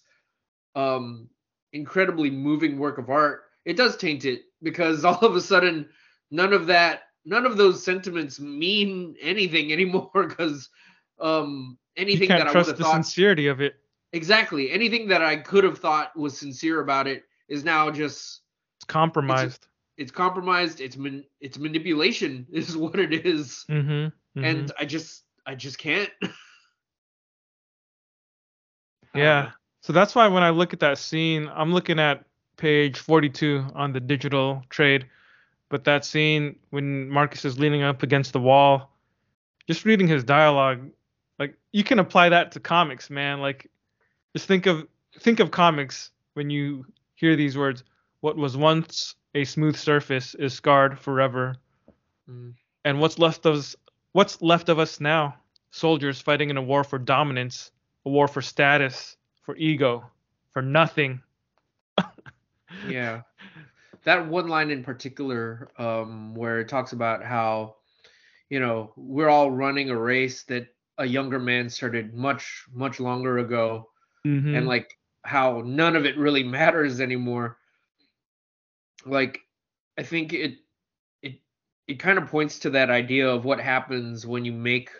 S1: um incredibly moving work of art it does taint it because all of a sudden none of that none of those sentiments mean anything anymore because um anything that i would
S2: trust
S1: have
S2: the
S1: thought
S2: sincerity of it.
S1: exactly anything that i could have thought was sincere about it is now just
S2: It's compromised.
S1: It's compromised it's man, it's manipulation is what it is.
S2: mm-hmm,
S1: and i just i just can't
S2: Yeah. So that's why when I look at that scene, I'm looking at page 42 on the digital trade. But that scene when Marcus is leaning up against the wall, just reading his dialogue, like you can apply that to comics, man. Like just think of think of comics when you hear these words. What was once a smooth surface is scarred forever.
S1: Mm.
S2: And what's left of us what's left of us now? Soldiers fighting in a war for dominance, a war for status, for ego, for nothing.
S1: yeah that one line in particular um where it talks about how you know we're all running a race that a younger man started much much longer ago
S2: Mhm.
S1: and like how none of it really matters anymore like i think it it it kind of points to that idea of what happens when you make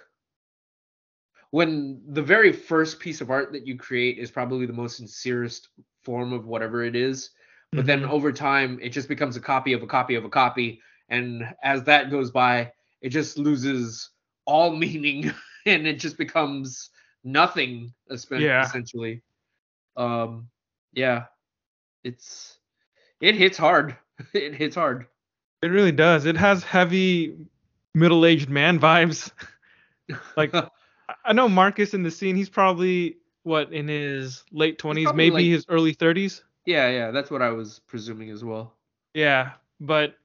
S1: when the very first piece of art that you create is probably the most sincerest form of whatever it is but then
S2: Mhm.
S1: over time it just becomes a copy of a copy of a copy and as that goes by, it just loses all meaning and it just becomes nothing espe-
S2: Yeah.
S1: essentially. Um yeah. It's it hits hard. It hits hard.
S2: It really does. It has heavy middle-aged man vibes. Like I- know Marcus in the scene. He's probably what in his late 20s, maybe
S1: like-
S2: his early 30s.
S1: yeah, yeah, that's what I was presuming as well.
S2: Yeah, but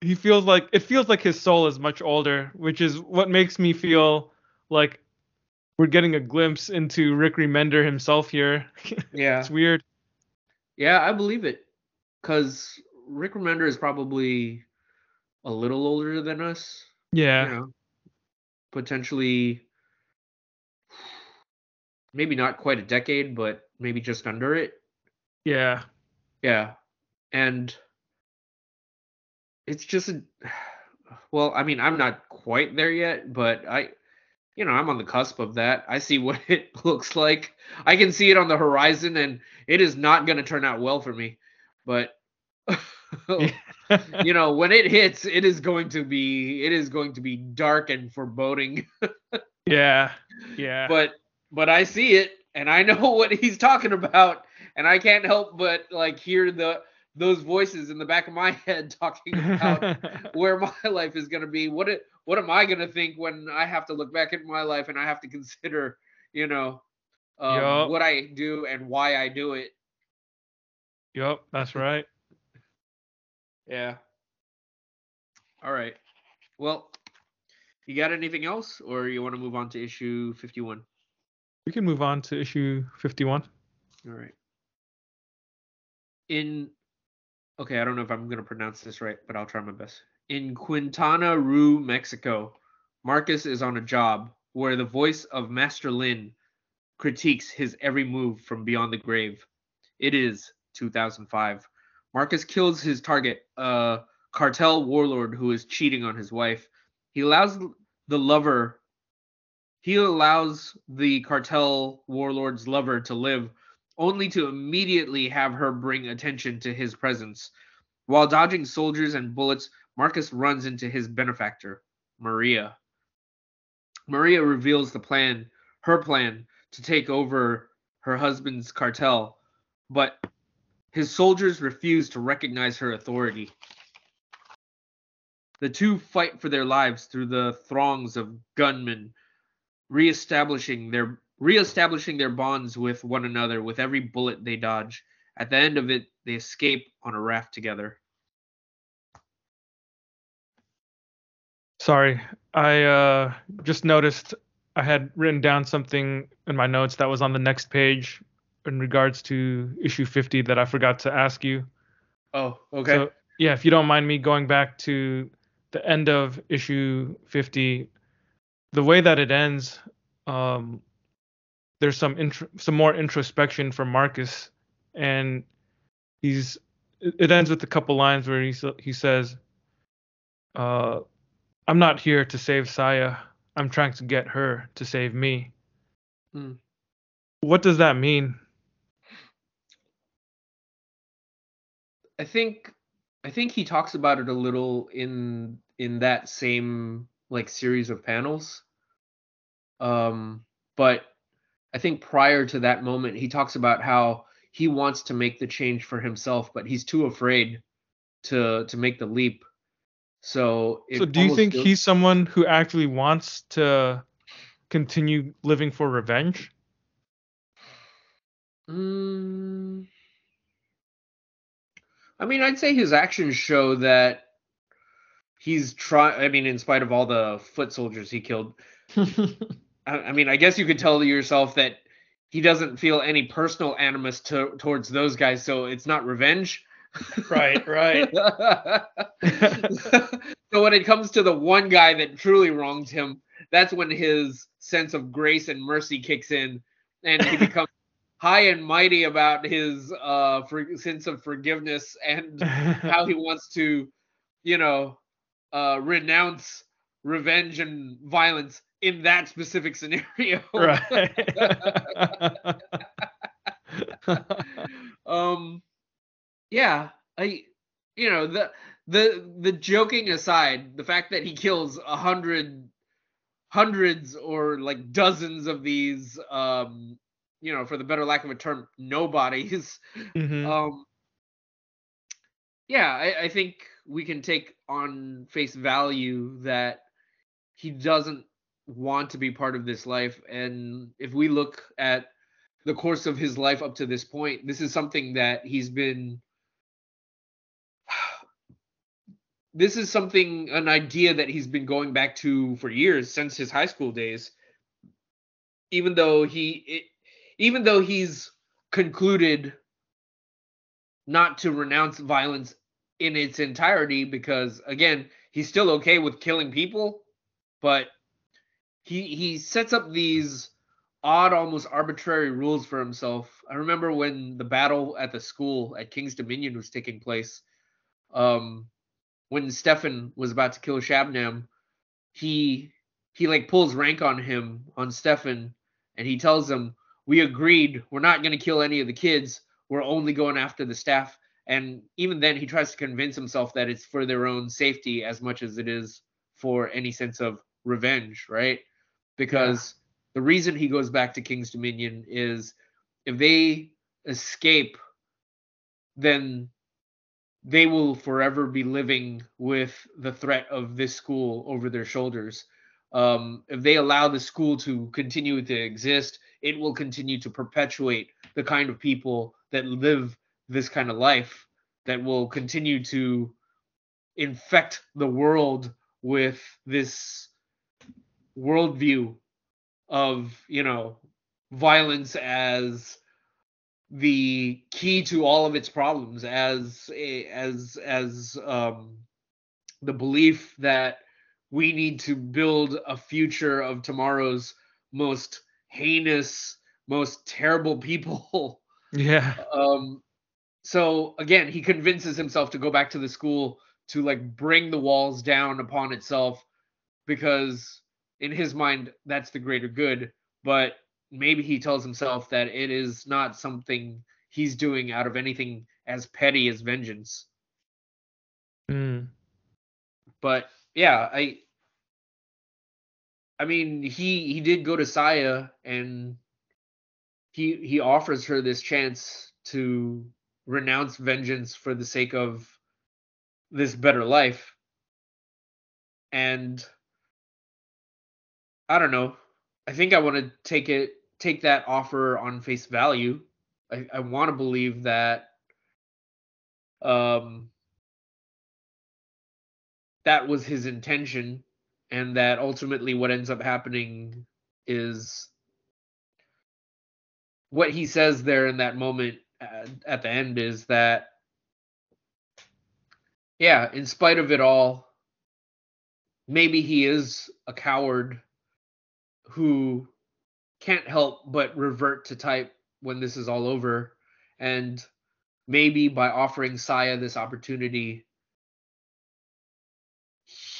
S2: he feels like it feels like his soul is much older, which is what makes me feel like we're getting a glimpse into Rick Remender himself here.
S1: Yeah.
S2: it's weird.
S1: Yeah, I believe it. Cause Rick Remender is probably a little older than us.
S2: Yeah.
S1: You know, potentially maybe not quite a decade, but maybe just under it.
S2: Yeah.
S1: Yeah. And it's just a well, I mean, I'm not quite there yet, but I you know, I'm on the cusp of that. I see what it looks like. I can see it on the horizon and it is not going to turn out well for me. But you know, when it hits, it is going to be it is going to be dark and foreboding.
S2: yeah. Yeah.
S1: but but I see it and I know what he's talking about and I can't help but like hear the those voices in the back of my head talking about where my life is going to be. What it what am I going to think when I have to look back at my life and I have to consider, you know, um,
S2: Yup.
S1: what I do and why I do it.
S2: Yup, that's right.
S1: Yeah. All right. Well, you got anything else or you want to move on to issue 51?
S2: We can move on to issue 51.
S1: All right. In okay, I don't know if I'm gonna pronounce this right, but I'll try my best. In Quintana Roo, Mexico, Marcus is on a job where the voice of Master Lin critiques his every move from beyond the grave. It is 2005. Marcus kills his target, a cartel warlord who is cheating on his wife. He allows the lover he allows the cartel warlord's lover to live only to immediately have her bring attention to his presence. While dodging soldiers and bullets, Marcus runs into his benefactor, Maria. Maria reveals the plan, her plan, to take over her husband's cartel, but his soldiers refuse to recognize her authority. The two fight for their lives through the throngs of gunmen, reestablishing their reestablishing their bonds with one another with every bullet they dodge. At the end of it, they escape on a raft together.
S2: Sorry, I uh, just noticed I had written down something in my notes that was on the next page in regards to issue 50 that I forgot to ask you.
S1: Oh, okay.
S2: So, yeah, if you don't mind me going back to the end of issue 50, the way that it ends, um, there's some intro- some more introspection from Marcus, and he's it it ends with a couple lines where he he says, uh, "I'm not here to save Saya. I'm trying to get her to save me."
S1: Hmm.
S2: What does that mean?
S1: I think I think he talks about it a little in in that same like series of panels. Um but I think prior to that moment he talks about how he wants to make the change for himself but he's too afraid to to make the leap. So
S2: So do you think he's someone who actually wants to continue living for revenge?
S1: Mm, I mean, I'd say his actions show that he's trying. I mean, in spite of all the foot soldiers he killed, I, I mean, I guess you could tell to yourself that he doesn't feel any personal animus to, towards those guys, so it's not revenge.
S2: right, right.
S1: so when it comes to the one guy that truly wronged him, that's when his sense of grace and mercy kicks in, and he becomes high and mighty about his uh for, sense of forgiveness and how he wants to, you know, uh renounce revenge and violence in that specific scenario.
S2: right.
S1: um yeah i you know the the the joking aside, the fact that he kills a hundred hundreds or like dozens of these um you know for the better lack of a term nobodies.
S2: Mhm.
S1: um yeah I, I think we can take on face value that he doesn't want to be part of this life. And if we look at the course of his life up to this point this is something that he's been this is something an idea that he's been going back to for years since his high school days. Even though he it, even though he's concluded not to renounce violence in its entirety because again he's still okay with killing people but he he sets up these odd almost arbitrary rules for himself. I remember when the battle at the school at king's dominion was taking place um when stefan was about to kill shabnam he he like pulls rank on him on stefan and he tells him we agreed we're not going to kill any of the kids. We're only going after the staff. And even then he tries to convince himself that it's for their own safety as much as it is for any sense of revenge right? Because the reason he goes back to king's dominion is if they escape then they will forever be living with the threat of this school over their shoulders. Um, if they allow the school to continue to exist, it will continue to perpetuate the kind of people that live this kind of life that will continue to infect the world with this worldview of, you know, violence as the key to all of its problems as as as um the belief that we need to build a future of tomorrow's most heinous, most terrible people.
S2: Yeah.
S1: Um, so again, he convinces himself to go back to the school to like bring the walls down upon itself because in his mind that's the greater good. But maybe he tells himself that it is not something he's doing out of anything as petty as vengeance.
S2: Mm.
S1: but yeah, I I mean, he he did go to Saya and he he offers her this chance to renounce vengeance for the sake of this better life. And I don't know. I think I want to take it take that offer on face value. I, I want to believe that um that was his intention and that ultimately what ends up happening is what he says there in that moment at, at the end is that yeah in spite of it all maybe he is a coward who can't help but revert to type when this is all over. And maybe by offering Saya this opportunity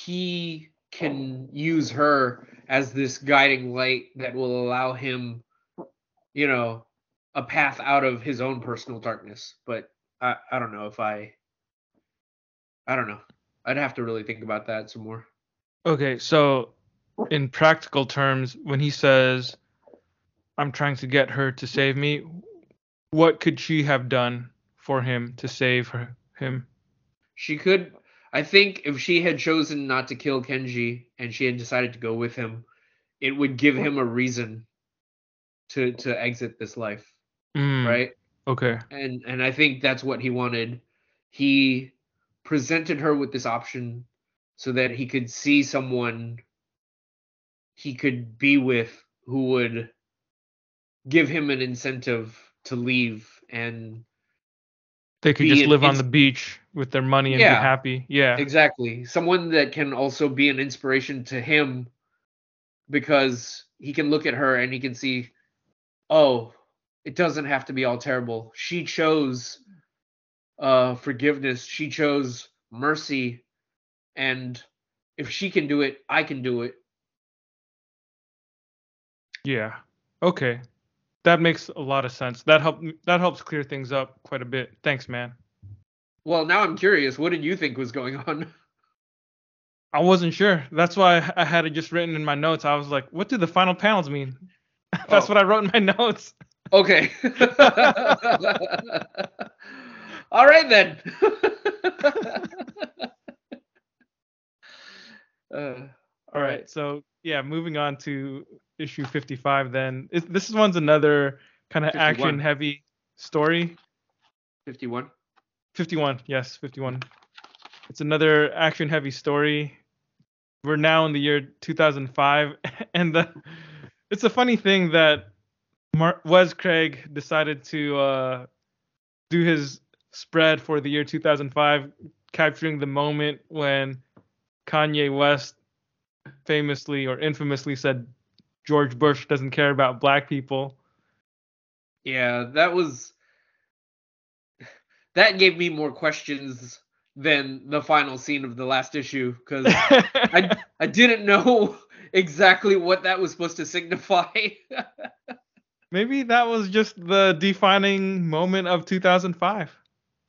S1: he can use her as this guiding light that will allow him, you know, a path out of his own personal darkness. But I, I don't know if I, I don't know. I'd have to really think about that some more.
S2: Okay, so in practical terms, when he says, I'm trying to get her to save me, what could she have done for him to save her, him?
S1: She could, I think, if she had chosen not to kill Kenji and she had decided to go with him, it would give him a reason to to exit this life,
S2: Mm,
S1: right?
S2: Okay.
S1: and and I think that's what he wanted. He presented her with this option so that he could see someone he could be with who would give him an incentive to leave and
S2: They could just live on the beach with their money and
S1: Yeah.
S2: be happy. Yeah.
S1: exactly someone that can also be an inspiration to him because he can look at her and he can see oh it doesn't have to be all terrible she chose uh forgiveness she chose mercy and if she can do it i can do it
S2: Yeah. Okay. That makes a lot of sense. That help that helps clear things up quite a bit. Thanks, man.
S1: Well, now I'm curious. What did you think was going on?
S2: I wasn't sure. That's why I had it just written in my notes. I was like, what do the final panels mean? That's
S1: Oh.
S2: what I wrote in my notes.
S1: Okay. All right then. uh,
S2: All right. So yeah, moving on to issue 55. Then it, this one's another kind of action heavy story.
S1: 51.
S2: 51. Yes, 51. It's another action heavy story. We're now in the year 2005, and the, it's a funny thing that Mar- Wes Craig decided to uh, do his spread for the year 2005, capturing the moment when Kanye West famously or infamously said George Bush doesn't care about black people.
S1: Yeah, that was that gave me more questions than the final scene of the last issue because I I didn't know exactly what that was supposed to signify.
S2: Maybe that was just the defining moment of 2005.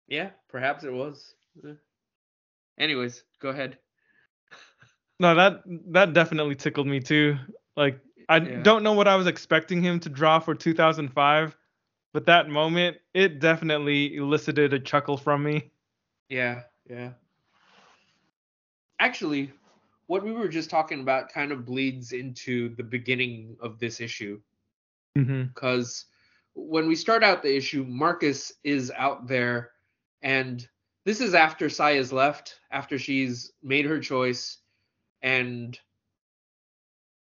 S1: yeah, perhaps it was. Anyways, go ahead.
S2: No, that that definitely tickled me too. Like I
S1: Yeah.
S2: don't know what I was expecting him to draw for 2005, but that moment it definitely elicited a chuckle from me.
S1: Yeah, yeah. Actually, what we were just talking about kind of bleeds into the beginning of this issue
S2: mm-hmm.
S1: because when we start out the issue, Marcus is out there, and this is after Saya's left, after she's made her choice, and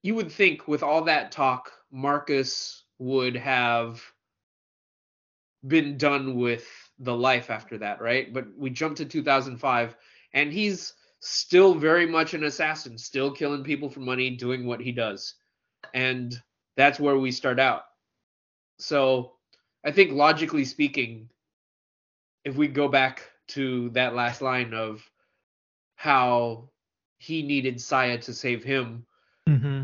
S1: you would think with all that talk, Marcus would have been done with the life after that, right? But we jump to 2005, and he's still very much an assassin, still killing people for money, doing what he does. And that's where we start out. So I think logically speaking, if we go back to that last line of how he needed Saya to save him,
S2: hmm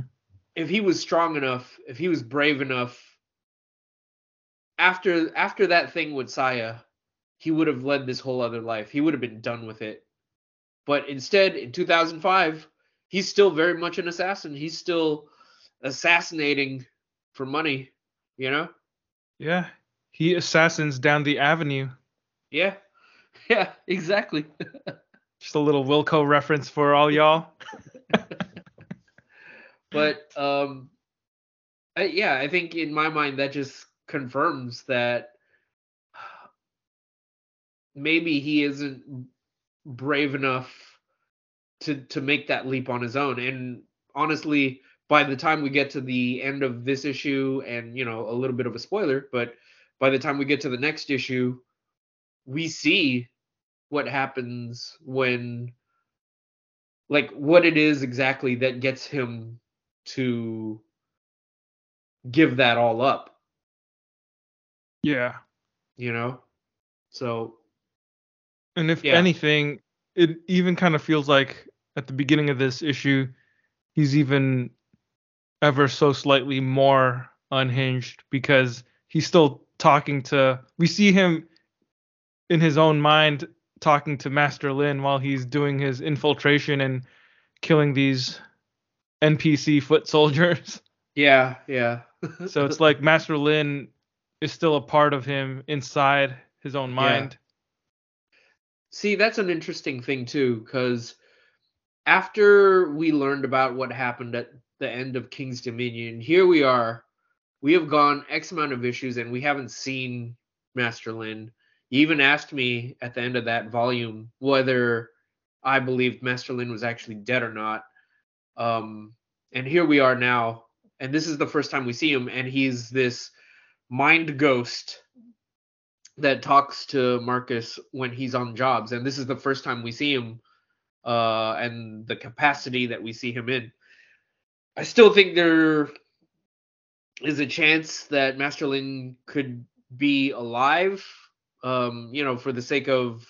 S1: if he was strong enough, if he was brave enough, after after that thing with Saya, he would have led this whole other life. He would have been done with it. But instead, in 2005, he's still very much an assassin. He's still assassinating for money, you know?
S2: Yeah, he assassins down the avenue.
S1: Yeah. Yeah, exactly.
S2: Just a little Wilco reference for all y'all.
S1: but um I, yeah i think in my mind that just confirms that maybe he isn't brave enough to to make that leap on his own. And honestly by the time we get to the end of this issue and you know a little bit of a spoiler but by the time we get to the next issue we see what happens when like what it is exactly that gets him to give that all up,
S2: Yeah.
S1: you know? So,
S2: And if
S1: Yeah.
S2: anything, it even kind of feels like at the beginning of this issue, he's even ever so slightly more unhinged because he's still talking to. We see him in his own mind talking to Master Lin while he's doing his infiltration and killing these NPC foot soldiers.
S1: yeah, yeah.
S2: So it's like Master Lin is still a part of him inside his own mind.
S1: See, that's an interesting thing too, because after we learned about what happened at the end of King's Dominion, here we are. We have gone X amount of issues and we haven't seen Master Lin. You even asked me at the end of that volume whether I believed Master Lin was actually dead or not. Um, and here we are now, and this is the first time we see him, and he's this mind ghost that talks to Marcus when he's on jobs, and this is the first time we see him, uh, and the capacity that we see him in. I still think there is a chance that Master Lin could be alive, um, you know, for the sake of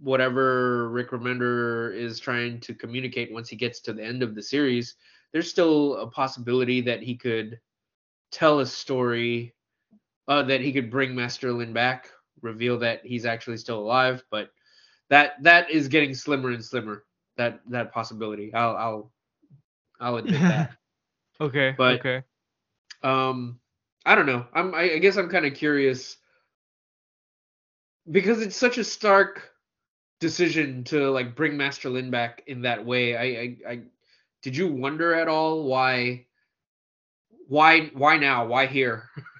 S1: whatever Rick Remender is trying to communicate once he gets to the end of the series. There's still a possibility that he could tell a story, uh, that he could bring Master Lin back, reveal that he's actually still alive, but that that is getting slimmer and slimmer. That that possibility. I'll I'll I'll admit that.
S2: okay.
S1: But-
S2: okay.
S1: um i don't know i'm i, I guess i'm kind of curious because it's such a stark decision to like bring master lin back in that way I, I i did you wonder at all why why why now why here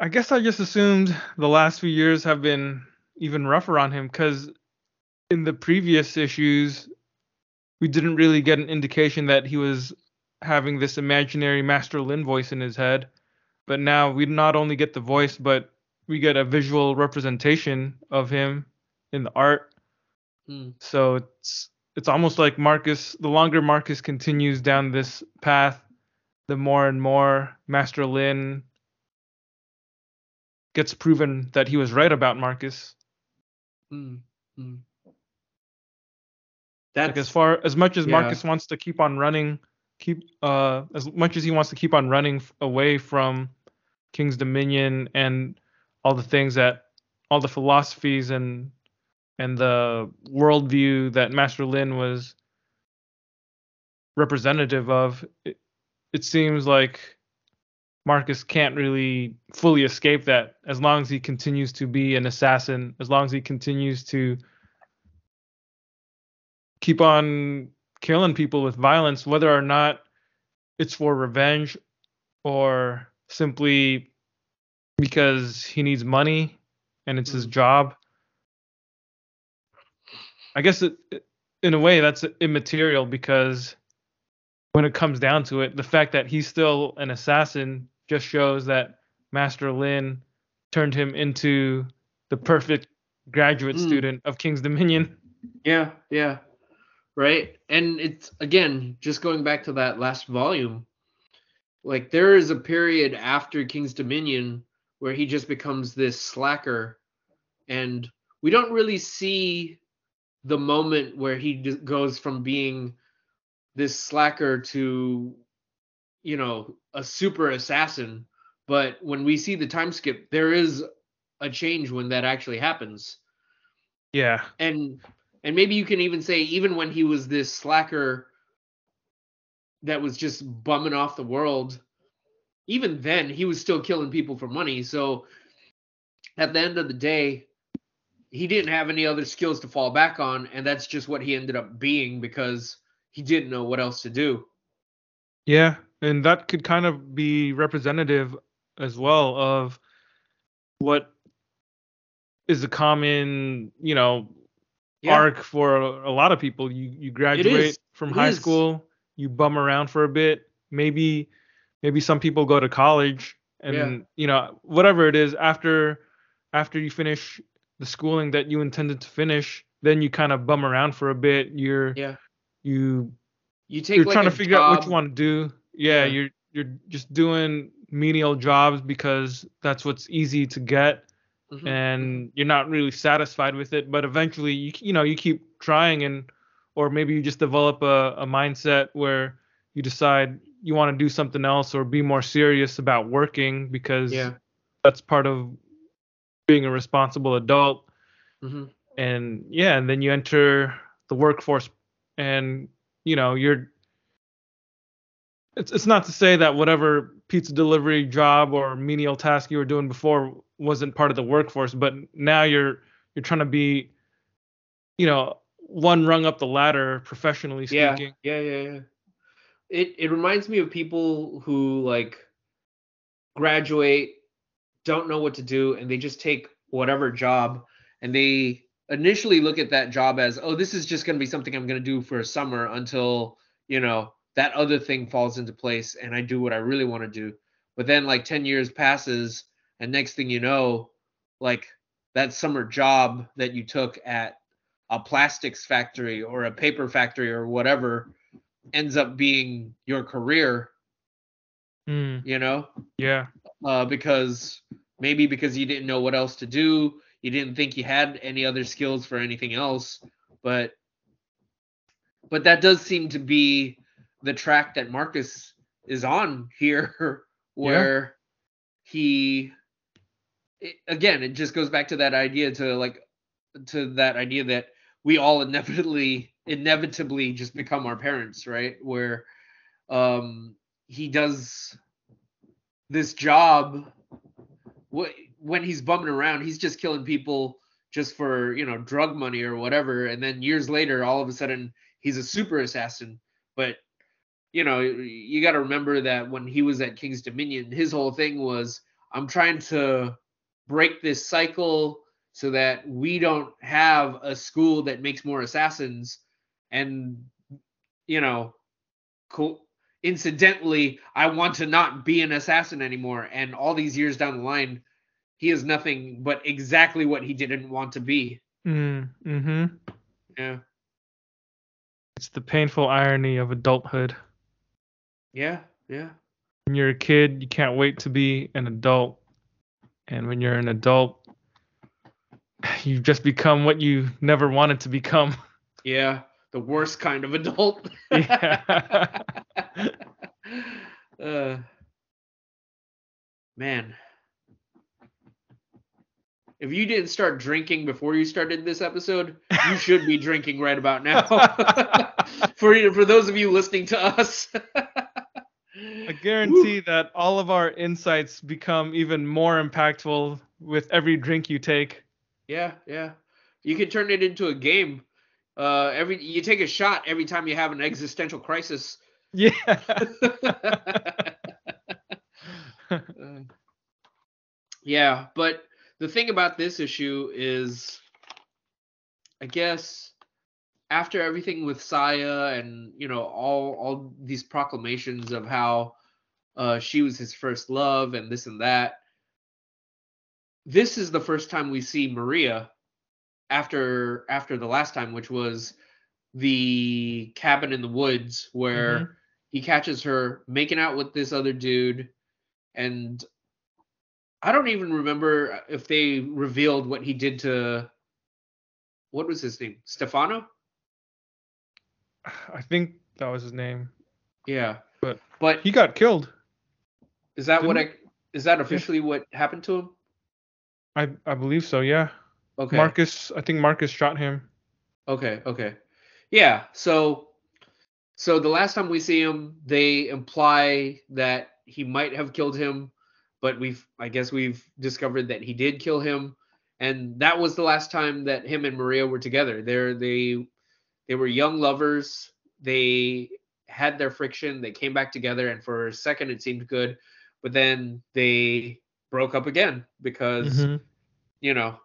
S2: I guess I just assumed the last few years have been even rougher on him because in the previous issues, we didn't really get an indication that he was having this imaginary Master Lin voice in his head. But now we not only get the voice, but we get a visual representation of him in the art.
S1: Hmm.
S2: So it's it's almost like Marcus. The longer Marcus continues down this path, the more and more Master Lin gets proven that he was right about Marcus.
S1: Hmm, hmm.
S2: Like as far as much as
S1: yeah.
S2: Marcus wants to keep on running, keep uh as much as he wants to keep on running away from King's Dominion and all the things that all the philosophies and and the worldview that Master Lin was representative of, it, it seems like Marcus can't really fully escape that as long as he continues to be an assassin, as long as he continues to keep on killing people with violence, whether or not it's for revenge or simply because he needs money and it's his
S1: Mm.
S2: job. I guess it, it- in a way that's immaterial because when it comes down to it, the fact that he's still an assassin just shows that Master Lin turned him into the perfect graduate
S1: Mm.
S2: student of King's Dominion.
S1: Yeah, yeah. Right. And it's again, just going back to that last volume, like there is a period after King's Dominion where he just becomes this slacker and we don't really see the moment where he goes from being this slacker to you know, a super assassin, but when we see the time skip, there is a change when that actually happens.
S2: Yeah.
S1: and and maybe you can even say even when he was this slacker that was just bumming off the world even then he was still killing people for money. So at the end of the day he didn't have any other skills to fall back on and that's just what he ended up being because he didn't know what else to do.
S2: Yeah, and that could kind of be representative as well of what is a common, you know, arc for a, a lot of people. You you graduate from
S1: It
S2: high
S1: is.
S2: school, you bum around for a bit, maybe maybe some people go to college and
S1: Yeah.
S2: you know, whatever it is after after you finish the schooling that you intended to finish, then you kind of bum around for a bit. You're
S1: yeah
S2: you
S1: you take
S2: you're
S1: like
S2: trying to figure out what you want to do. Yeah,
S1: Yeah.
S2: you're you're just doing menial jobs because that's what's easy to get,
S1: Mhm,
S2: and you're not really satisfied with it. But eventually, you you know you keep trying, and or maybe you just develop a, a mindset where you decide you want to do something else or be more serious about working because
S1: yeah
S2: that's part of being a responsible adult
S1: hmm
S2: and yeah and then you enter the workforce and you know you're it's it's not to say that whatever pizza delivery job or menial task you were doing before wasn't part of the workforce but now you're you're trying to be you know one rung up the ladder professionally speaking.
S1: Yeah yeah yeah. It it reminds me of people who like graduate don't know what to do and they just take whatever job and they initially look at that job as oh this is just going to be something i'm going to do for a summer until you know that other thing falls into place and i do what i really want to do. But then like 10 years passes and next thing you know like that summer job that you took at a plastics factory or a paper factory or whatever ends up being your career
S2: Mm,
S1: you know?
S2: Yeah.
S1: Uh, because maybe because you didn't know what else to do you didn't think you had any other skills for anything else but but that does seem to be the track that marcus is on here where he it, again it just goes back to that idea to like to that idea that we all inevitably inevitably just become our parents, right? Where um he does this job wh- when he's bumming around, he's just killing people just for, you know, drug money or whatever and then years later all of a sudden he's a super assassin. But you know, you got to remember that when he was at King's Dominion, his whole thing was I'm trying to break this cycle so that we don't have a school that makes more assassins and you know co- incidentally i want to not be an assassin anymore and all these years down the line he is nothing but exactly what he didn't want to be
S2: Mm, mm-hmm.
S1: yeah
S2: It's the painful irony of adulthood.
S1: Yeah yeah
S2: When you're a kid, you can't wait to be an adult. And when you're an adult, you just become what you never wanted to become.
S1: yeah the worst kind of adult
S2: Yeah.
S1: uh, man if you didn't start drinking before you started this episode you should be drinking right about now for for those of you listening to us
S2: I guarantee that all of our insights become even more impactful with every drink you take.
S1: yeah yeah you can turn it into a game uh every you take a shot every time you have an existential crisis
S2: Yeah.
S1: Uh, yeah, but the thing about this issue is, I guess, after everything with Saya and you know all all these proclamations of how uh, she was his first love and this and that, this is the first time we see Maria after after the last time, which was the cabin in the woods where
S2: Mhm.
S1: he catches her making out with this other dude. And i don't even remember if they revealed what he did to what was his name? Stefano
S2: I think that was his name.
S1: yeah
S2: But
S1: but
S2: He got killed.
S1: is that what i is that officially what happened to him
S2: I I believe so, yeah.
S1: okay
S2: Marcus, I think Marcus shot him.
S1: Okay, okay. Yeah, so so the last time we see him, they imply that he might have killed him, but we've I guess we've discovered that he did kill him. And that was the last time that him and Maria were together. They're they they were young lovers. They had their friction, they came back together, and for a second it seemed good, but then they broke up again because
S2: Mhm.
S1: you know,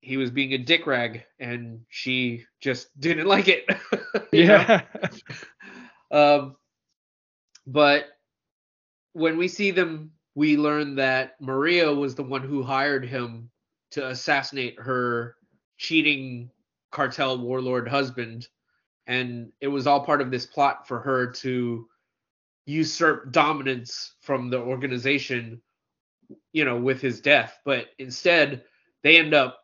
S1: he was being a dick rag and she just didn't like it.
S2: Yeah.
S1: Um, but when we see them, we learn that Maria was the one who hired him to assassinate her cheating cartel warlord husband. And it was all part of this plot for her to usurp dominance from the organization, you know, with his death. But instead, they end up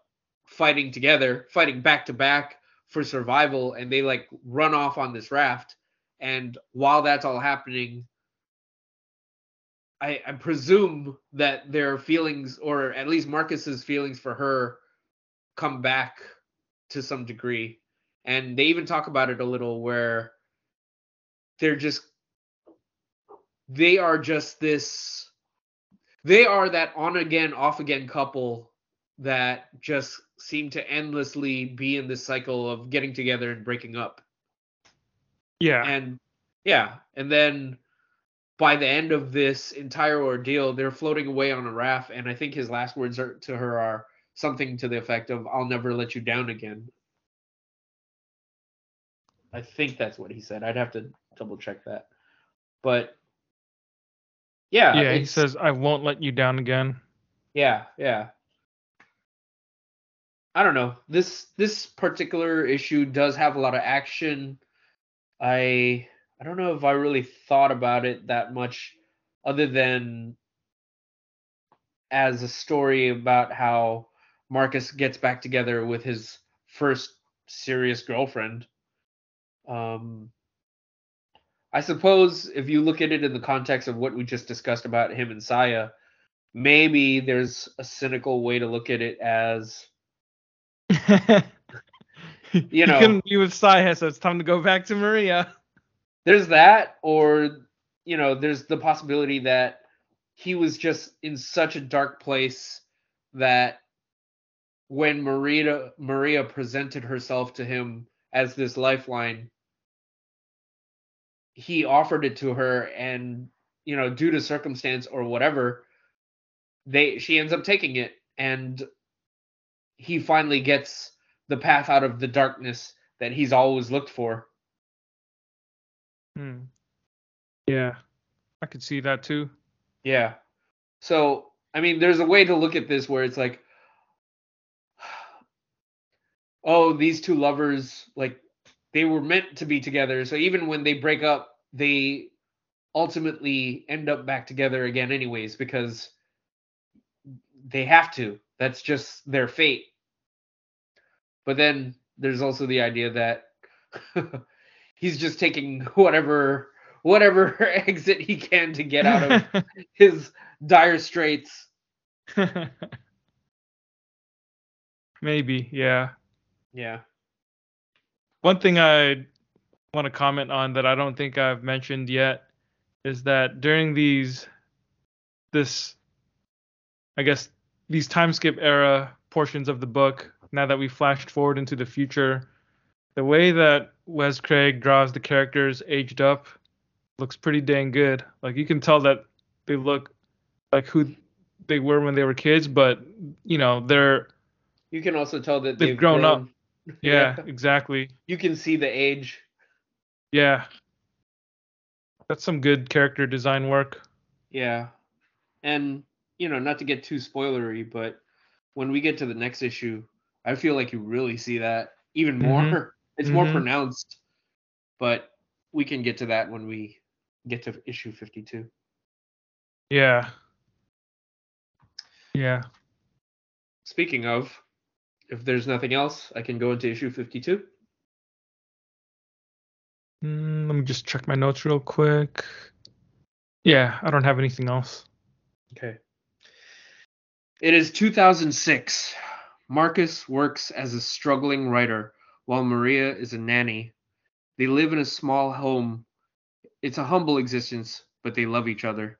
S1: fighting together, fighting back to back for survival, and they like run off on this raft. And while that's all happening, I, I presume that their feelings, or at least Marcus's feelings for her, come back to some degree. And they even talk about it a little where they're just they are just this they are that on again off again couple that just seem to endlessly be in this cycle of getting together and breaking up.
S2: Yeah.
S1: and yeah. And then by the end of this entire ordeal they're floating away on a raft. And i think his last words are, to her are something to the effect of i'll never let you down again i think that's what he said i'd have to double check that but yeah
S2: yeah, he says I won't let you down again.
S1: yeah, yeah. I don't know. This this particular issue does have a lot of action. I I don't know if I really thought about it that much other than as a story about how Marcus gets back together with his first serious girlfriend. Um I suppose if you look at it in the context of what we just discussed about him and Saya, maybe there's a cynical way to look at it as You know.
S2: he couldn't be with Saya, so it's time to go back to Maria.
S1: there's that or you know there's the possibility that he was just in such a dark place that when maria maria presented herself to him as this lifeline he offered it to her and you know due to circumstance or whatever they she ends up taking it and he finally gets the path out of the darkness that he's always looked for
S2: Hmm. Yeah, I could see that too.
S1: Yeah. So, I mean, there's a way to look at this where it's like, oh, these two lovers, like, they were meant to be together. So even when they break up, they ultimately end up back together again, anyways, because they have to. That's just their fate. But then there's also the idea that he's just taking whatever whatever exit he can to get out of his dire straits.
S2: Maybe, yeah.
S1: Yeah.
S2: One thing I want to comment on that I don't think I've mentioned yet is that during these, this, I guess, these time skip era portions of the book, now that we flashed forward into the future, the way that Wes Craig draws the characters aged up looks pretty dang good. Like you can tell that they look like who they were when they were kids, but you know they're
S1: You can also tell that
S2: They've
S1: they've,
S2: grown up. Yeah, exactly.
S1: You can see the age.
S2: Yeah. That's some good character design work.
S1: Yeah. And, you know, not to get too spoilery, but when we get to the next issue, I feel like you really see that even more.
S2: Mhm.
S1: It's more
S2: Mhm.
S1: pronounced. But we can get to that when we get to issue 52.
S2: Yeah. Yeah.
S1: Speaking of, if there's nothing else, I can go into issue 52.
S2: Mm, let me just check my notes real quick. Yeah, I don't have anything else.
S1: Okay. It is 2006. Marcus works as a struggling writer while Maria is a nanny. They live in a small home. It's a humble existence, but they love each other.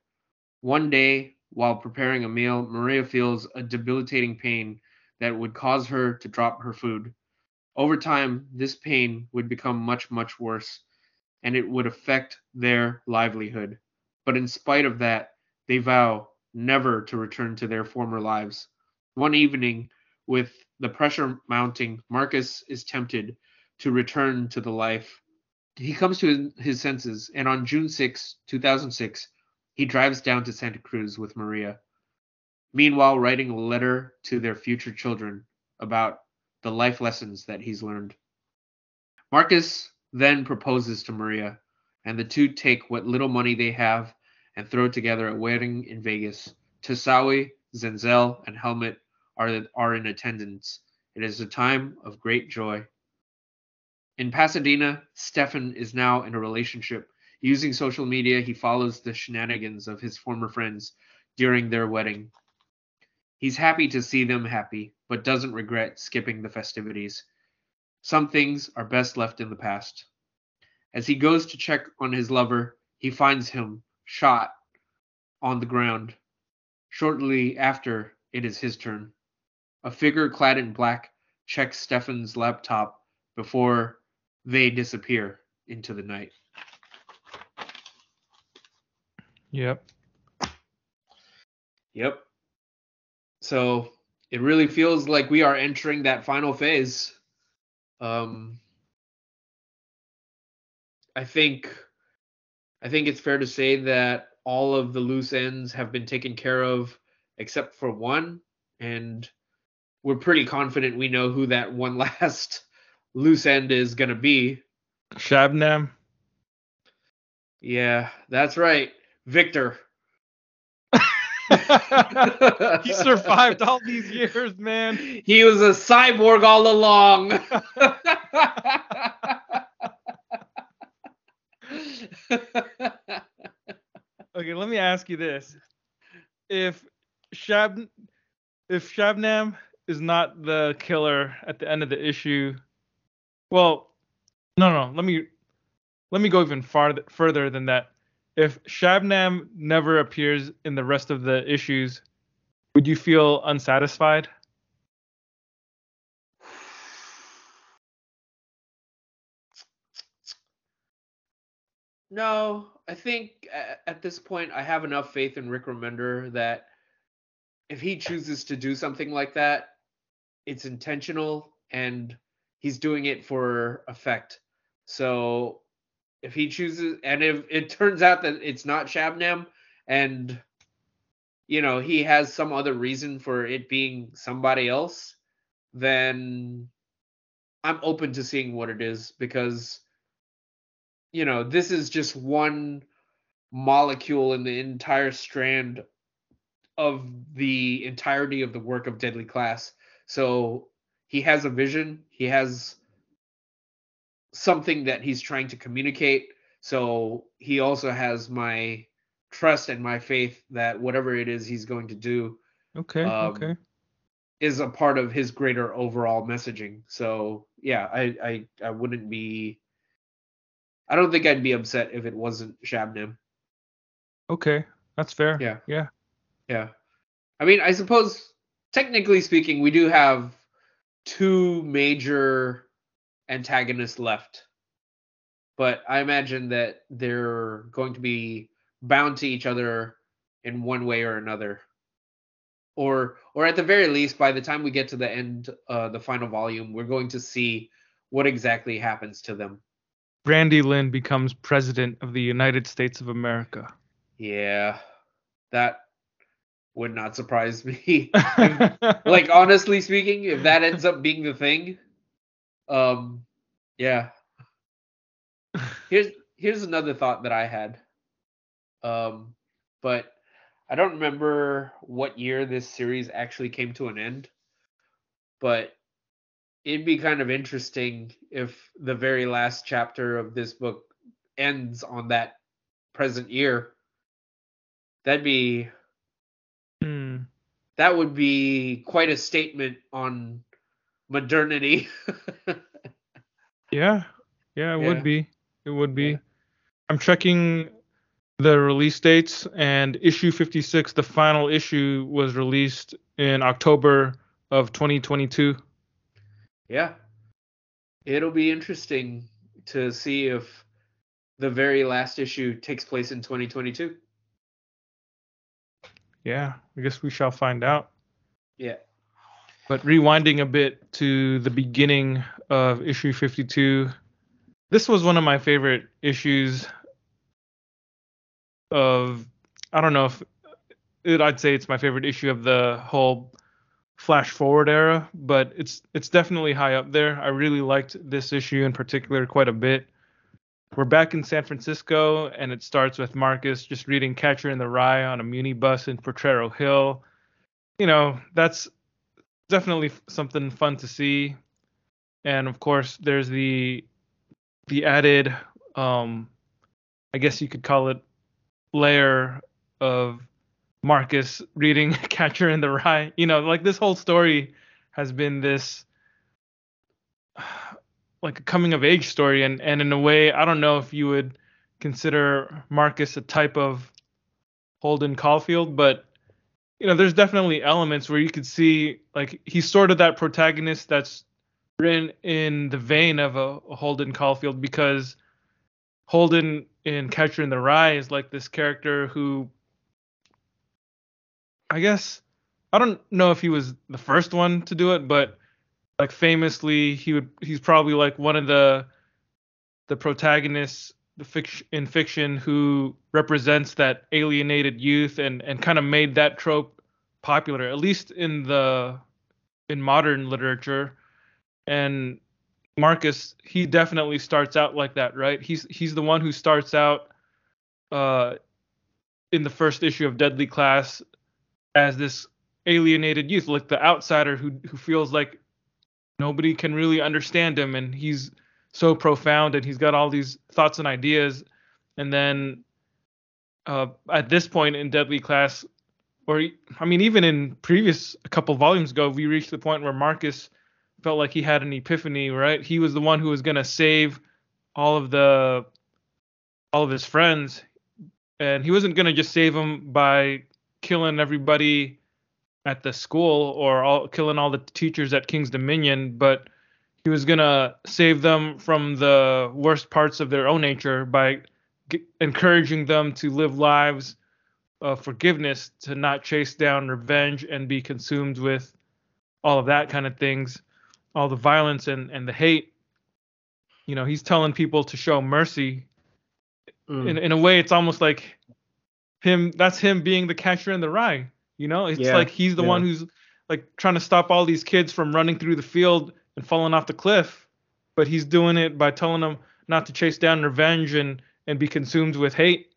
S1: One day, while preparing a meal, Maria feels a debilitating pain that would cause her to drop her food. Over time, this pain would become much, much worse, and it would affect their livelihood. But in spite of that, they vow never to return to their former lives. One evening, with the pressure mounting, Marcus is tempted to return to the life. He comes to his- senses, and on June 6, 2006, he drives down to Santa Cruz with Maria. Meanwhile, writing a letter to their future children about the life lessons that he's learned. Marcus then proposes to Maria, and the two take what little money they have and throw together a wedding in Vegas. Tasawi, Zenzel, and Helmut are, are in attendance. It is a time of great joy. In Pasadena, Stefan is now in a relationship. Using social media, he follows the shenanigans of his former friends during their wedding. He's happy to see them happy, but doesn't regret skipping the festivities. Some things are best left in the past. As he goes to check on his lover, he finds him shot on the ground. Shortly after, it is his turn. A figure clad in black checks Stefan's laptop before they disappear into the night.
S2: Yep.
S1: Yep. So it really feels like we are entering that final phase. Um, I think, I think it's fair to say that all of the loose ends have been taken care of, except for one, and we're pretty confident we know who that one last loose end is going to be.
S2: Shabnam.
S1: Yeah, that's right, Viktor.
S2: he survived all these years, man.
S1: He was a cyborg all along.
S2: Okay, let me ask you this: If Shab, if Shabnam is not the killer at the end of the issue. Well, no, no. Let me let me go even farther further than that. If Shabnam never appears in the rest of the issues, would you feel unsatisfied?
S1: No, I think at this point I have enough faith in Rick Remender that if he chooses to do something like that, it's intentional and he's doing it for effect. So if he chooses and if it turns out that it's not Shabnam and you know he has some other reason for it being somebody else, then I'm open to seeing what it is because you know this is just one molecule in the entire strand of the entirety of the work of Deadly Class. So he has a vision, he has something that he's trying to communicate. So he also has my trust and my faith that whatever it is he's going to do
S2: okay um, okay.
S1: is a part of his greater overall messaging. So yeah i i i wouldn't be i don't think i'd be upset if it wasn't shabnam.
S2: Okay that's fair.
S1: Yeah.
S2: Yeah.
S1: Yeah. I mean i suppose technically speaking we do have two major antagonists left but i imagine that they're going to be bound to each other in one way or another or or at the very least by the time we get to the end uh the final volume we're going to see what exactly happens to them
S2: Brandy Lynn becomes president of the United States of America.
S1: Yeah. That would not surprise me. if, like honestly speaking, if that ends up being the thing, um yeah. Here's here's another thought that I had. Um, but I don't remember what year this series actually came to an end. But it'd be kind of interesting if the very last chapter of this book ends on that present year. That'd be
S2: mm.
S1: that would be quite a statement on modernity.
S2: yeah. Yeah, it yeah. would be. It would be. Yeah. I'm checking the release dates and issue 56 the final issue was released in october of 2022
S1: yeah it'll be interesting to see if the very last issue takes place in 2022
S2: yeah i guess we shall find out
S1: yeah
S2: but rewinding a bit to the beginning of issue 52 this was one of my favorite issues of I don't know if it, I'd say it's my favorite issue of the whole flash forward era, but it's it's definitely high up there. I really liked this issue in particular quite a bit. We're back in San Francisco, and it starts with Marcus just reading Catcher in the Rye on a muni bus in Potrero Hill. You know, that's definitely something fun to see. And of course, there's the the added, um, I guess you could call it layer of Marcus reading Catcher in the Rye. You know, like this whole story has been this like a coming of age story and and in a way I don't know if you would consider Marcus a type of Holden Caulfield, but you know, there's definitely elements where you could see like he's sort of that protagonist that's written in the vein of a, a Holden Caulfield because Holden in Catcher in the Rye is like this character who I guess I don't know if he was the first one to do it, but like famously he would he's probably like one of the the protagonists fiction in fiction who represents that alienated youth and and kind of made that trope popular at least in the in modern literature and Marcus, he definitely starts out like that, right? He's he's the one who starts out uh in the first issue of Deadly Class as this alienated youth, like the outsider who who feels like nobody can really understand him and he's so profound and he's got all these thoughts and ideas and then uh, at this point in Deadly Class, or I mean, even in previous a couple volumes ago, we reached the point where Marcus felt like he had an epiphany, right? He was the one who was going to save all of the all of his friends, and he wasn't going to just save them by killing everybody at the school or all, killing all the teachers at King's Dominion, but he was going to save them from the worst parts of their own nature by g- encouraging them to live lives of forgiveness, to not chase down revenge and be consumed with all of that kind of things, all the violence and, and the hate. You know, he's telling people to show mercy.
S1: Mm.
S2: In in a way, it's almost like him. That's him being the catcher in the rye. You know, it's
S1: Yeah,
S2: like he's the
S1: yeah.
S2: one who's like trying to stop all these kids from running through the field and falling off the cliff, but he's doing it by telling them not to chase down revenge and and be consumed with hate.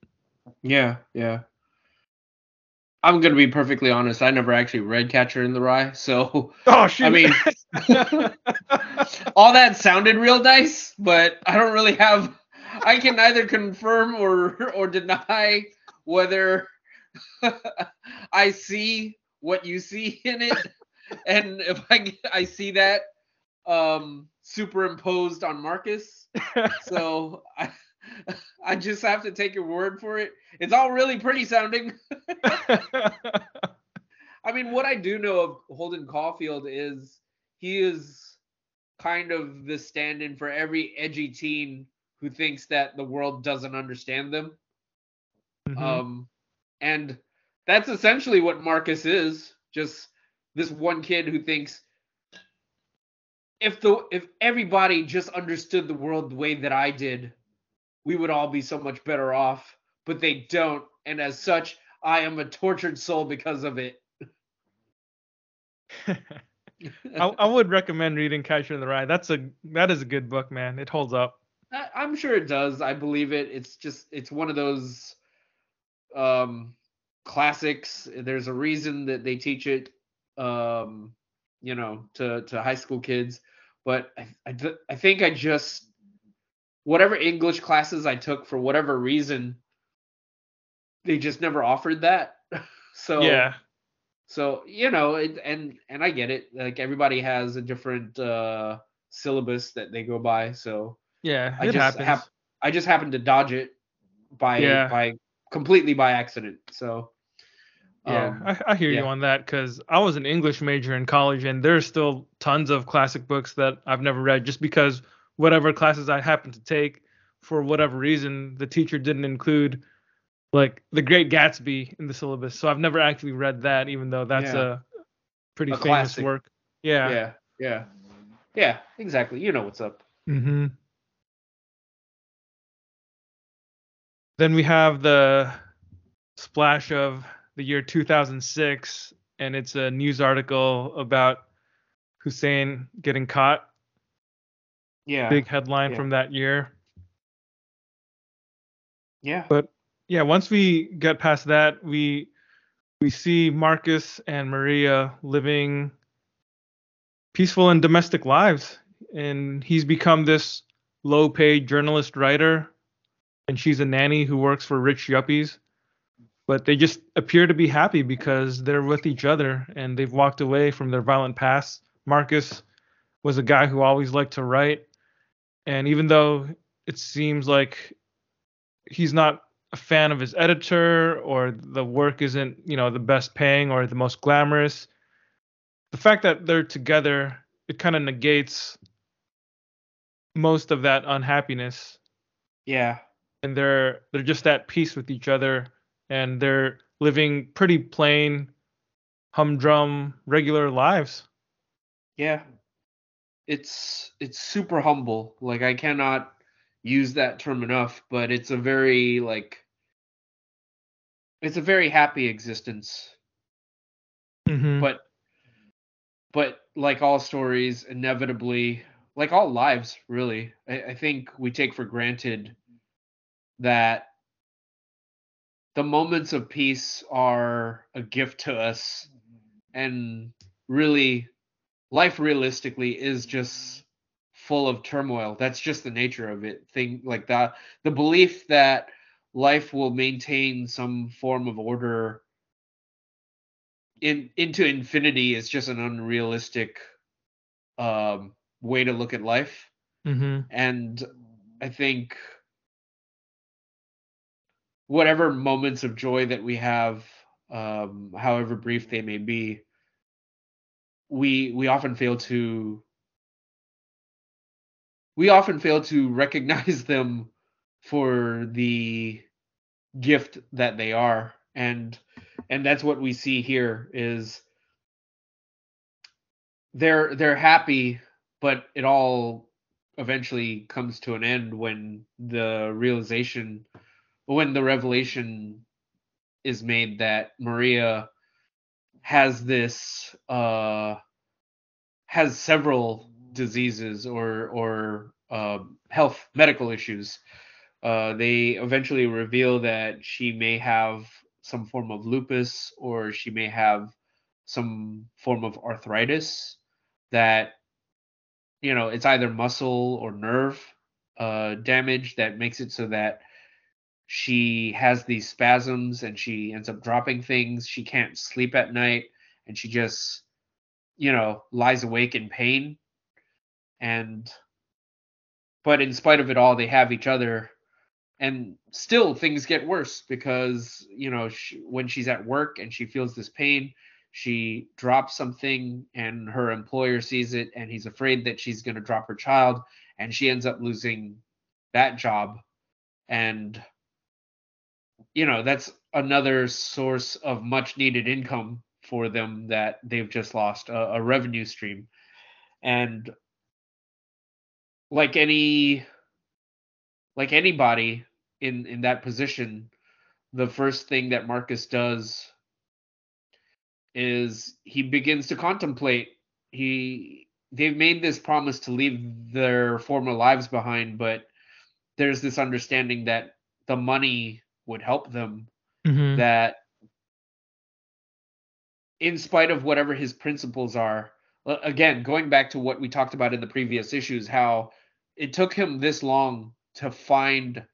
S1: Yeah, yeah. I'm gonna be perfectly honest. I never actually read Catcher in the Rye, so
S2: Oh shit!
S1: I mean, all that sounded real nice, but I don't really have. I can neither confirm or or deny whether I see what you see in it, and if I I see that um superimposed on Marcus. So I I just have to take your word for it. It's all really pretty sounding. I mean, what I do know of Holden Caulfield is he is kind of the stand-in for every edgy teen who thinks that the world doesn't understand them.
S2: Mhm.
S1: Um, and that's essentially what Marcus is. Just this one kid who thinks if the if everybody just understood the world the way that I did, we would all be so much better off. But they don't, and as such, I am a tortured soul because of it.
S2: I, I would recommend reading Catcher in the Rye. That's a that is a good book, man. It holds up.
S1: I, I'm sure it does. I believe it. It's just it's one of those um classics. There's a reason that they teach it um you know to to high school kids, but I I, I think I just whatever English classes I took for whatever reason they just never offered that. so
S2: yeah.
S1: so you know, it, and and I get it. Like everybody has a different uh syllabus that they go by. So
S2: Yeah.
S1: I just hap- I just happened to dodge it by
S2: Yeah.
S1: by completely by accident. So
S2: Yeah,
S1: um,
S2: I, I hear
S1: yeah.
S2: you on that because I was an English major in college, and there's still tons of classic books that I've never read just because whatever classes I happened to take, for whatever reason, the teacher didn't include like The Great Gatsby in the syllabus. So I've never actually read that, even though that's
S1: Yeah.
S2: a pretty
S1: A
S2: famous
S1: classic.
S2: work. Yeah.
S1: yeah, yeah, yeah, exactly. You know what's up.
S2: Mm-hmm. Then we have the splash of the year 2006, and it's a news article about Hussein getting caught.
S1: Yeah,
S2: Big headline
S1: Yeah.
S2: from that year.
S1: yeah,
S2: But yeah, once we get past that, we we see Marcus and Maria living peaceful and domestic lives, and he's become this low-paid journalist writer, and she's a nanny who works for rich yuppies. But they just appear to be happy because they're with each other and they've walked away from their violent past. Marcus was a guy who always liked to write, and even though it seems like he's not a fan of his editor or the work isn't you know the best paying or the most glamorous the fact that they're together it kind of negates most of that unhappiness.
S1: Yeah,
S2: and they're they're just at peace with each other and they're living pretty plain humdrum regular lives
S1: yeah. It's it's super humble. Like I cannot use that term enough, but it's a very like it's a very happy existence.
S2: mm-hmm.
S1: but but like all stories inevitably like all lives really I, I think we take for granted that the moments of peace are a gift to us. And really life realistically is just full of turmoil. That's just the nature of it. Thing like that the belief that life will maintain some form of order in into infinity is just an unrealistic um, way to look at life,
S2: Mm-hmm.
S1: and I think whatever moments of joy that we have, um, however brief they may be, we we often fail to we often fail to recognize them for the gift that they are. And and that's what we see here is they're they're happy but it all eventually comes to an end when the realization when the revelation is made that Maria has this uh has several diseases or or uh, health medical issues uh, they eventually reveal that she may have some form of lupus or she may have some form of arthritis that you know it's either muscle or nerve uh, damage that makes it so that she has these spasms and she ends up dropping things. She can't sleep at night and she just you know lies awake in pain. And but in spite of it all they have each other. And still things get worse because you know she, when she's at work and she feels this pain she drops something and her employer sees it and he's afraid that she's going to drop her child and she ends up losing that job. And you know that's another source of much needed income for them that they've just lost a, a revenue stream. And like any like anybody in in that position the first thing that Marcus does is he begins to contemplate. He they've made this promise to leave their former lives behind but there's this understanding that the money would help them
S2: Mm-hmm.
S1: that in spite of whatever his principles are again going back to what we talked about in the previous issues how it took him this long to find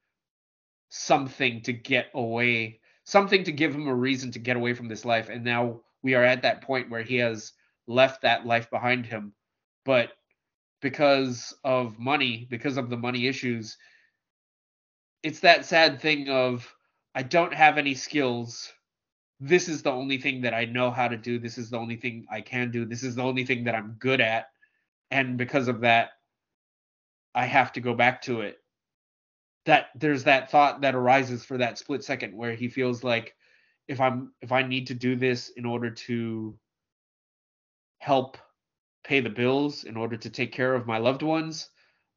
S1: something to get away something to give him a reason to get away from this life and now we are at that point where he has left that life behind him but because of money because of the money issues it's that sad thing of I don't have any skills. This is the only thing that I know how to do. This is the only thing I can do. This is the only thing that I'm good at. And because of that, I have to go back to it. That there's that thought that arises for that split second where he feels like if I'm if I need to do this in order to help pay the bills, in order to take care of my loved ones,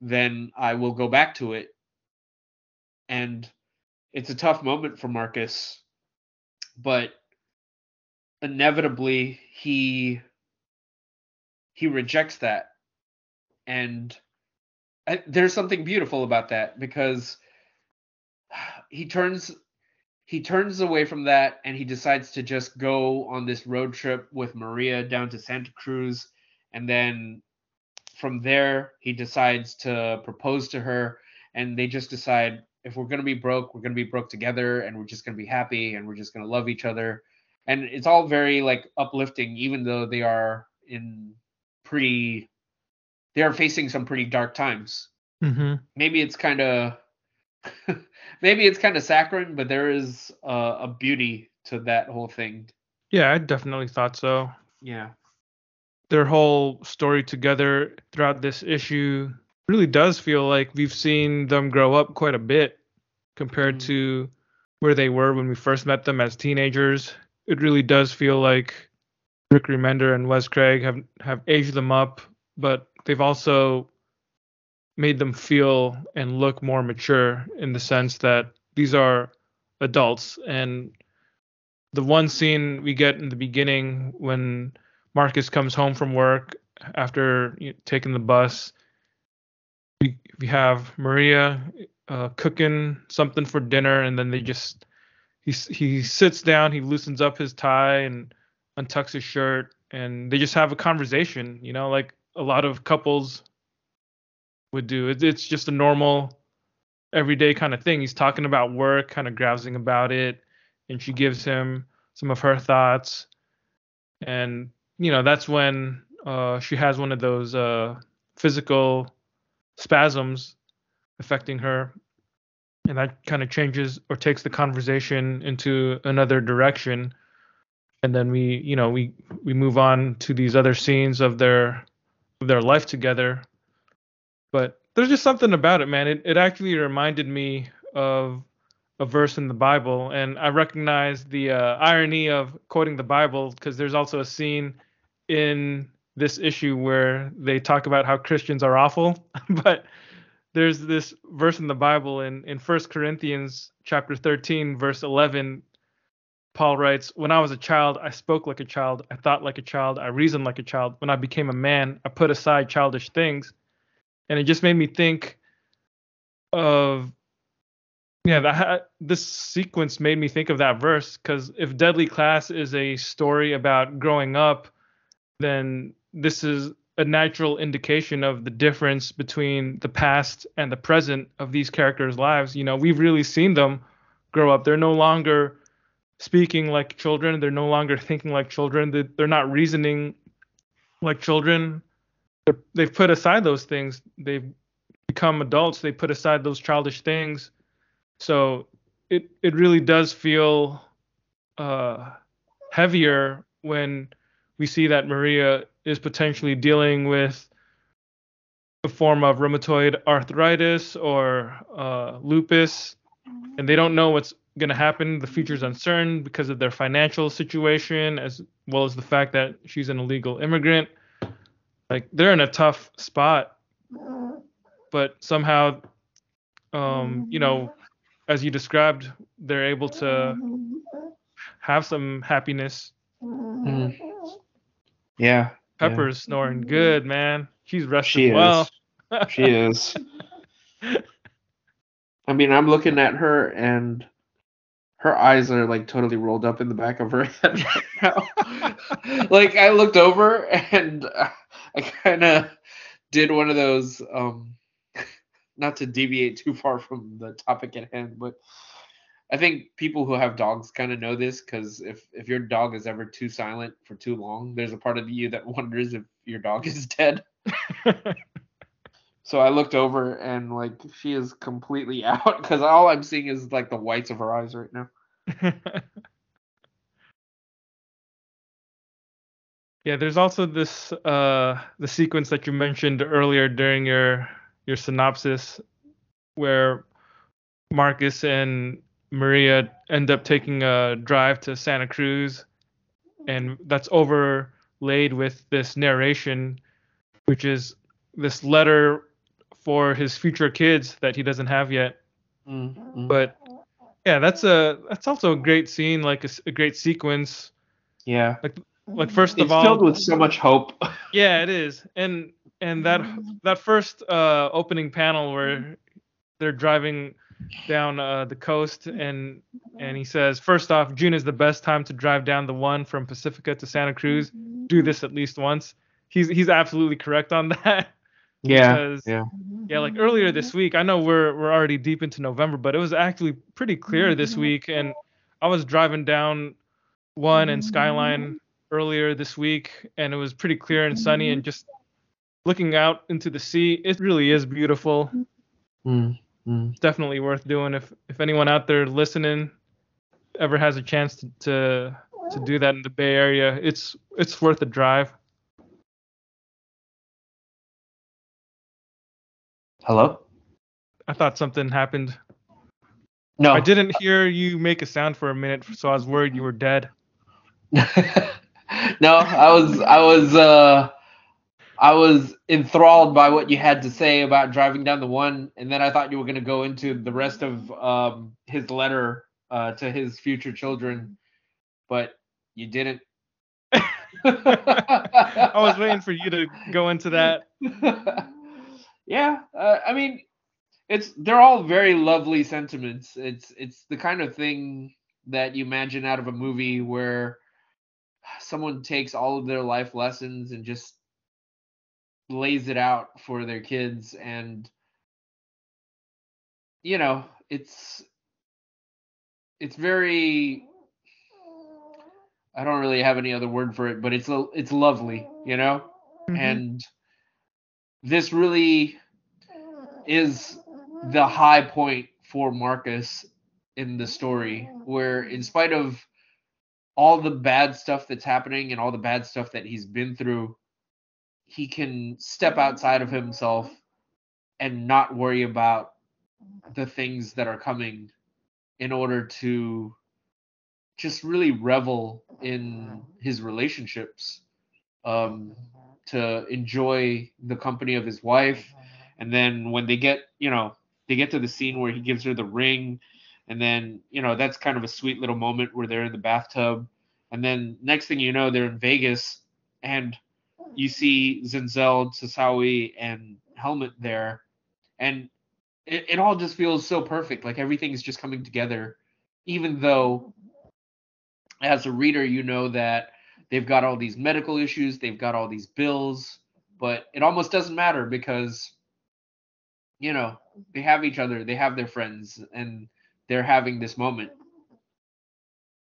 S1: then I will go back to it. And it's a tough moment for Marcus, but inevitably he he rejects that, and I, there's something beautiful about that because he turns he turns away from that and he decides to just go on this road trip with Maria down to Santa Cruz, and then from there he decides to propose to her, and they just decide if we're going to be broke, we're going to be broke together and we're just going to be happy and we're just going to love each other. And it's all very like uplifting, even though they are in pretty, they are facing some pretty dark times.
S2: Mm-hmm.
S1: Maybe it's kind of, maybe it's kind of saccharine, but there is a, a beauty to that whole thing.
S2: Yeah, I definitely thought so.
S1: Yeah.
S2: Their whole story together throughout this issue really does feel like we've seen them grow up quite a bit compared
S1: Mhm.
S2: to where they were when we first met them as teenagers. It really does feel like Rick Remender and Wes Craig have have aged them up, but they've also made them feel and look more mature in the sense that these are adults and the one scene we get in the beginning when Marcus comes home from work after you know, taking the bus we, we have Maria uh, cooking something for dinner, and then they just he he sits down, he loosens up his tie and untucks his shirt, and they just have a conversation. You know, like a lot of couples would do. It, it's just a normal, everyday kind of thing. He's talking about work, kind of grousing about it, and she gives him some of her thoughts. and you know that's when uh, she has one of those uh, physical spasms affecting her. And that kind of changes or takes the conversation into another direction. And then we you know we we move on to these other scenes of their of their life together. But there's just something about it man. It, it actually reminded me of a verse in the bible. And i recognize the uh, irony of quoting the bible because there's also a scene in this issue where they talk about how christians are awful. But there's this verse in the bible in in first corinthians chapter 13 verse 11 Paul writes, When I was a child, I spoke like a child, I thought like a child, I reasoned like a child. When I became a man, I put aside childish things. And it just made me think of, yeah, that, this sequence made me think of that verse because if Deadly Class is a story about growing up, then this is a natural indication of the difference between the past and the present of these characters' lives. You know, we've really seen them grow up. They're no longer speaking like children. They're no longer thinking like children. They're not reasoning like children. They're, they've put aside those things. They've become adults. They put aside those childish things. So it it really does feel uh, heavier when we see that Maria is potentially dealing with a form of rheumatoid arthritis or uh, lupus, and they don't know what's going to happen. The future's uncertain because of their financial situation, as well as the fact that she's an illegal immigrant. Like they're in a tough spot, but somehow, um, you know, as you described, they're able to have some happiness.
S1: Mm. Yeah.
S2: Pepper's yeah. snoring good, man. She's resting
S1: she
S2: well.
S1: she is. I mean, I'm looking at her and her eyes are like totally rolled up in the back of her head right now. like I looked over and I kind of did one of those um not to deviate too far from the topic at hand, but I think people who have dogs kind of know this because if if your dog is ever too silent for too long, there's a part of you that wonders if your dog is dead. so I looked over and like she is completely out because all I'm seeing is like the whites of her eyes right now.
S2: yeah, there's also this uh the sequence that you mentioned earlier during your your synopsis where Marcus and Maria end up taking a drive to Santa Cruz and that's overlaid with this narration which is this letter for his future kids that he doesn't have yet. Mm-hmm. But yeah, that's a that's also a great scene, like a, a great sequence.
S1: Yeah.
S2: Like like first
S1: it's
S2: of all,
S1: filled with so much hope.
S2: yeah, it is, and and that that first uh, opening panel where they're driving down uh, the coast and and he says first off june is the best time to drive down the one from pacifica to santa cruz do this at least once he's he's absolutely correct on that
S1: yeah. Because, yeah.
S2: Yeah, like earlier this week, I know we're we're already deep into November, but it was actually pretty clear this mm-hmm. week and I was driving down one and Skyline earlier this week and it was pretty clear and sunny and just looking out into the sea, it really is beautiful.
S1: Mm-hmm.
S2: Definitely worth doing if if anyone out there listening ever has a chance to, to to do that in the Bay Area, it's it's worth a drive.
S1: Hello?
S2: I thought something happened.
S1: No.
S2: I didn't hear you make a sound for a minute, so I was worried you were dead.
S1: no, I was I was uh I was enthralled by what you had to say about driving down the one, and then I thought you were going to go into the rest of um, his letter uh, to his future children, but you didn't.
S2: I was waiting for you to go into that.
S1: Yeah, uh, I mean, it's they're all very lovely sentiments. It's it's the kind of thing that you imagine out of a movie where someone takes all of their life lessons and just lays it out for their kids and you know it's it's very I don't really have any other word for it, but it's a, it's lovely, you know?
S2: Mhm.
S1: And this really is the high point for Marcus in the story, where in spite of all the bad stuff that's happening and all the bad stuff that he's been through, he can step outside of himself and not worry about the things that are coming in order to just really revel in his relationships um to enjoy the company of his wife. And then when they get you know they get to the scene where he gives her the ring and then you know that's kind of a sweet little moment where they're in the bathtub. And then next thing you know they're in Vegas and you see Zenzel, Tasawi and Helmut there. And it, it all just feels so perfect. Like everything's just coming together. Even though as a reader you know that they've got all these medical issues they've got all these bills but it almost doesn't matter because you know they have each other they have their friends and they're having this moment.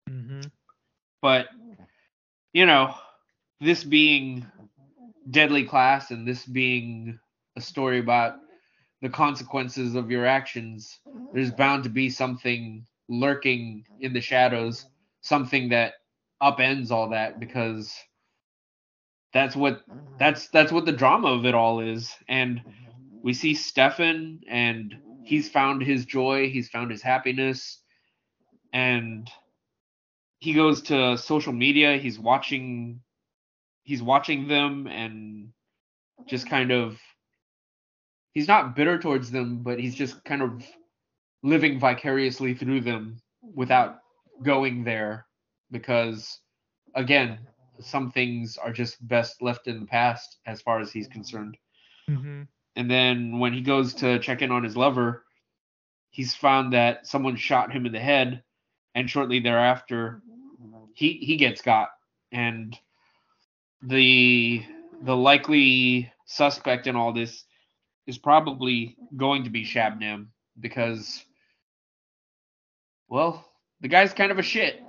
S2: Mhm.
S1: but you know this being deadly class and this being a story about the consequences of your actions there's bound to be something lurking in the shadows something that upends all that because that's what that's that's what the drama of it all is. And we see Stefan and he's found his joy he's found his happiness and he goes to social media he's watching he's watching them and just kind of he's not bitter towards them but he's just kind of living vicariously through them without going there because again some things are just best left in the past as far as he's concerned.
S2: Mhm.
S1: and then when he goes to check in on his lover he's found that someone shot him in the head and shortly thereafter he he gets got. And the the likely suspect in all this is probably going to be Shabnam because well the guy's kind of a shit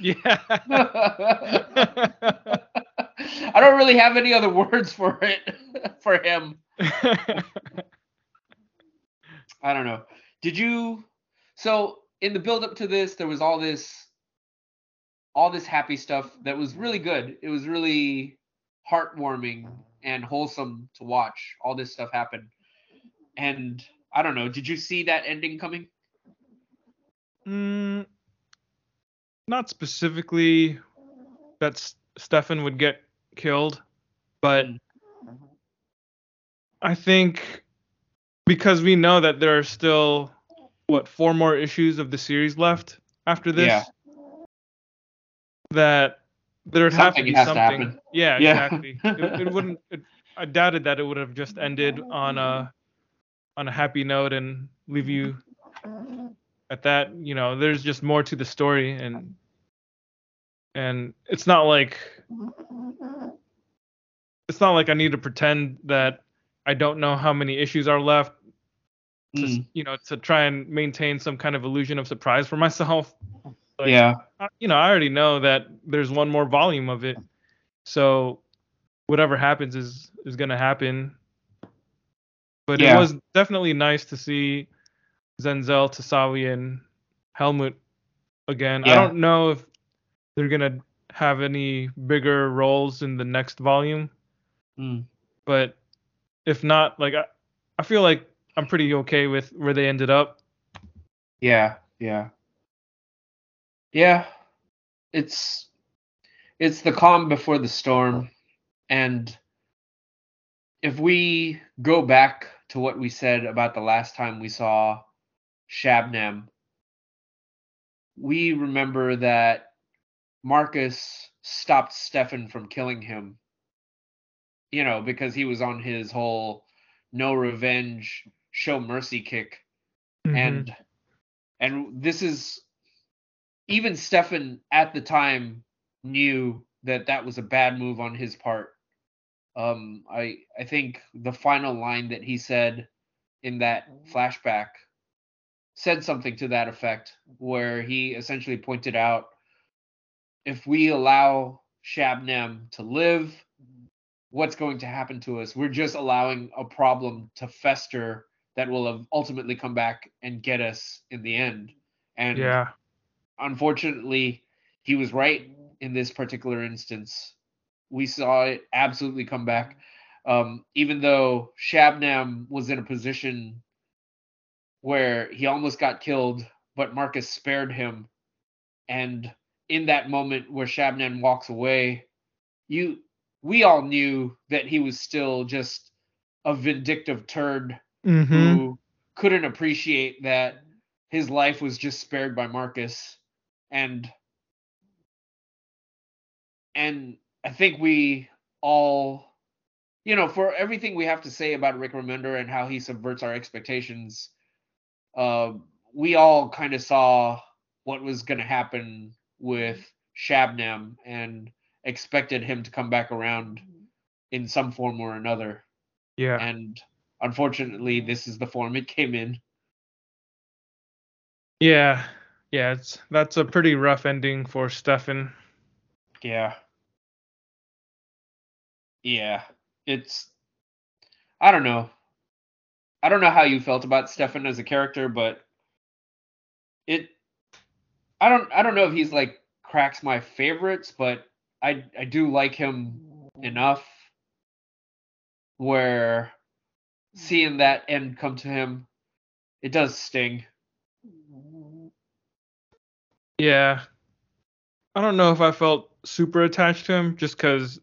S2: Yeah.
S1: I don't really have any other words for it for him. I don't know. Did you so in the build up to this there was all this all this happy stuff that was really good. It was really heartwarming and wholesome to watch all this stuff happen. And I don't know, did you see that ending coming?
S2: Mm, not specifically that S- Stefan would get killed, but
S1: Mm.
S2: I think because we know that there are still what four more issues of the series left after this,
S1: Yeah.
S2: That there would have to
S1: Something
S2: be
S1: has to
S2: something. yeah,
S1: Yeah.
S2: exactly. it, it wouldn't. It, I doubted that it would have just ended on a on a happy note and leave you at that. You know, there's just more to the story, and and it's not like it's not like I need to pretend that I don't know how many issues are left. To,
S1: Mm,
S2: you know, to try and maintain some kind of illusion of surprise for myself. Like,
S1: yeah.
S2: You know, I already know that there's one more volume of it. So whatever happens is is gonna happen. But
S1: Yeah.
S2: it was definitely nice to see Zenzel, Tasawi, and Helmut again. I don't know if they're gonna have any bigger roles in the next volume,
S1: Mm.
S2: but if not, like I, I feel like I'm pretty okay with where they ended up.
S1: Yeah, yeah. Yeah. It's it's the calm before the storm. And if we go back to what we said about the last time we saw Shabnam, we remember that Marcus stopped Stefan from killing him. You know, because he was on his whole no revenge, show mercy kick
S2: Mhm.
S1: and and this is even Stefan at the time knew that that was a bad move on his part. Um, I I think the final line that he said in that flashback said something to that effect, where he essentially pointed out if we allow Shabnam to live, what's going to happen to us? We're just allowing a problem to fester that will ultimately come back and get us in the end. And
S2: Yeah.
S1: Unfortunately, he was right in this particular instance. We saw it absolutely come back. Um, even though Shabnam was in a position where he almost got killed, but Marcus spared him. And in that moment where Shabnam walks away, you we all knew that he was still just a vindictive turd
S2: hmm
S1: who couldn't appreciate that his life was just spared by Marcus and and I think we all you know for everything we have to say about Rick Remender and how he subverts our expectations uh, we all kind of saw what was going to happen with Shabnam and expected him to come back around in some form or another
S2: Yeah.
S1: and unfortunately this is the form it came in
S2: Yeah. Yeah. It's that's a pretty rough ending for Stefan.
S1: yeah yeah it's i don't know i don't know how you felt about stefan as a character but it i don't i don't know if he's like cracks my favorites but i i do like him enough where seeing that end come to him it does sting
S2: Yeah. I don't know if I felt super attached to him just because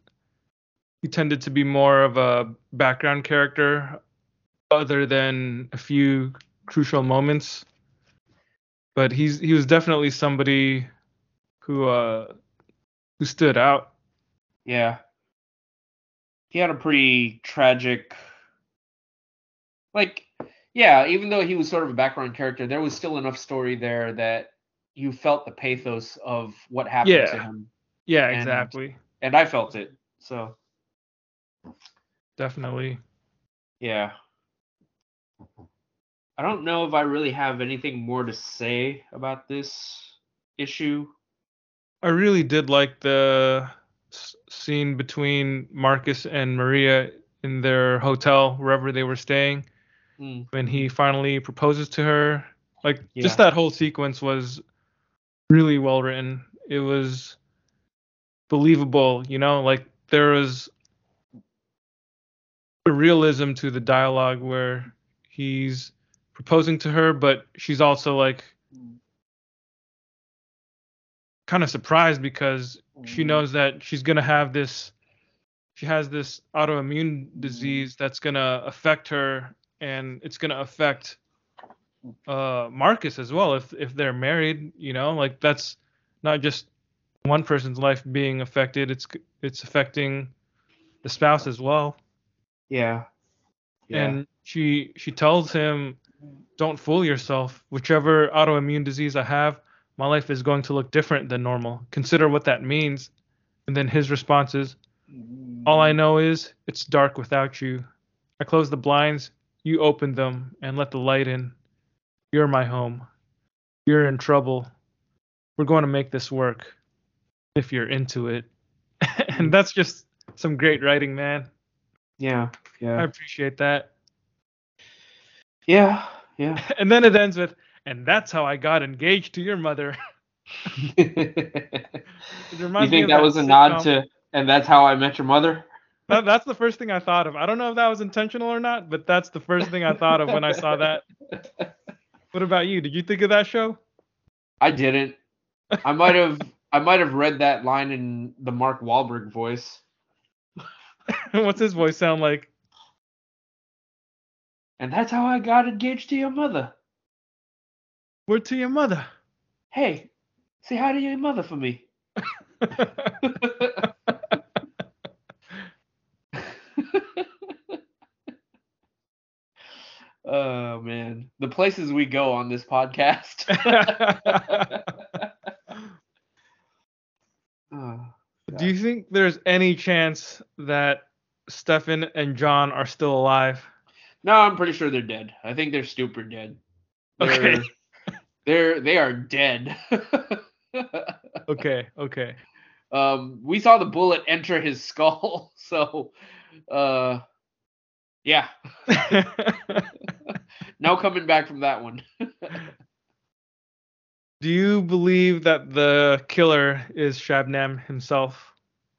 S2: he tended to be more of a background character other than a few crucial moments. But he's he was definitely somebody who uh who stood out.
S1: Yeah. He had a pretty tragic like yeah, even though he was sort of a background character, there was still enough story there that you felt the pathos of what happened to him.
S2: Yeah,
S1: And-
S2: exactly.
S1: And I felt it. So,
S2: Definitely.
S1: yeah. I don't know if I really have anything more to say about this issue.
S2: I really did like the s- scene between Marcus and Maria in their hotel, wherever they were staying,
S1: Hmm.
S2: when he finally proposes to her. Like,
S1: Yeah.
S2: just that whole sequence was really well written. It was believable, you know, like there was a realism to the dialogue where he's proposing to her, but she's also like kind of surprised because she mm-hmm. knows that she's going to have this she has this autoimmune disease mm-hmm. that's going to affect her and it's going to affect uh Marcus as well if if they're married, you know, like that's not just one person's life being affected, it's it's affecting the spouse as well.
S1: Yeah. Yeah.
S2: And she she tells him don't fool yourself. Whichever autoimmune disease I have, my life is going to look different than normal. Consider what that means. And then his response is, All I know is it's dark without you. I closed the blinds, you opened them and let the light in. You're my home. You're in trouble. We're going to make this work if you're into it. and that's just some great writing, man.
S1: yeah. Yeah.
S2: I appreciate that.
S1: Yeah. Yeah.
S2: And then it ends with, and that's how I got engaged to your mother.
S1: You think that was a nod to and that's how I met your mother?
S2: That, that's the first thing I thought of. I don't know if that was intentional or not, but that's the first thing I thought of when I saw that. What about you? Did you think of that show?
S1: I didn't. I might have I might have read that line in the Mark Wahlberg voice.
S2: What's his voice sound like?
S1: And that's how I got engaged to your mother.
S2: Word to your mother.
S1: Hey, say hi to your mother for me. oh man, the places we go on this podcast. Oh,
S2: Do you think there's any chance that Stefan and John are still alive?
S1: no, I'm pretty sure they're dead. I think they're super dead. They're,
S2: Okay.
S1: They're they are dead.
S2: Okay, okay.
S1: um, we saw the bullet enter his skull, so uh, yeah, no coming back from that one.
S2: Do you believe that the killer is Shabnam himself?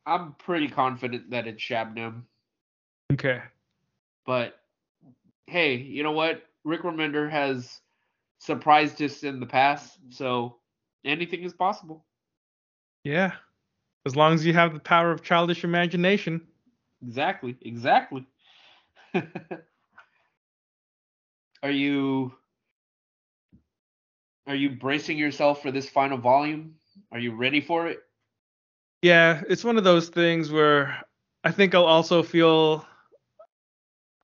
S1: I'm pretty confident that it's Shabnam,
S2: Okay.
S1: but hey, you know what? Rick Remender has surprised us in the past, so anything is possible.
S2: Yeah. As long as you have the power of childish imagination.
S1: Exactly, exactly. are you are you bracing yourself for this final volume? Are you ready for it?
S2: Yeah, it's one of those things where I think I'll also feel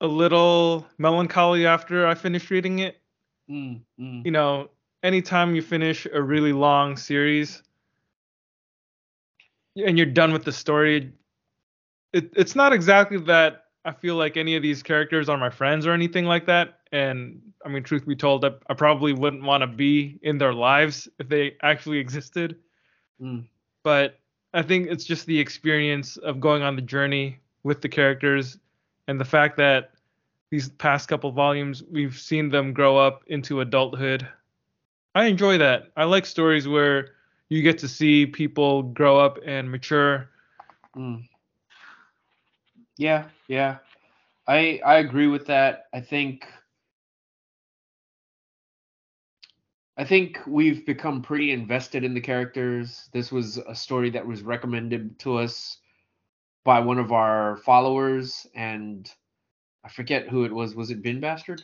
S2: a little melancholy after I finish reading it.
S1: Mm, mm.
S2: You know, anytime you finish a really long series and you're done with the story, it, it's not exactly that I feel like any of these characters are my friends or anything like that. And I mean, truth be told, I, I probably wouldn't want to be in their lives if they actually existed.
S1: Mm.
S2: But I think it's just the experience of going on the journey with the characters and the fact that these past couple volumes we've seen them grow up into adulthood. I enjoy that. I like stories where you get to see people grow up and mature.
S1: Mm. Yeah, yeah. I I agree with that. I think I think we've become pretty invested in the characters. This was a story that was recommended to us by one of our followers and I forget who it was. Was it Bin Bastard?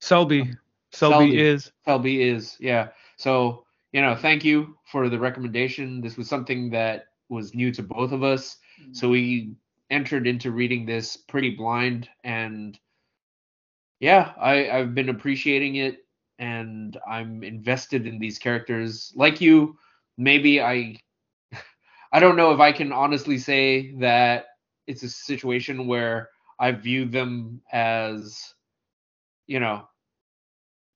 S2: Selby. Selby,
S1: Selby.
S2: is.
S1: Selby is, yeah. So, you know, thank you for the recommendation. This was something that was new to both of us. So we entered into reading this pretty blind and yeah, I, I've been appreciating it and I'm invested in these characters. Like you, maybe I I don't know if I can honestly say that it's a situation where I view them as you know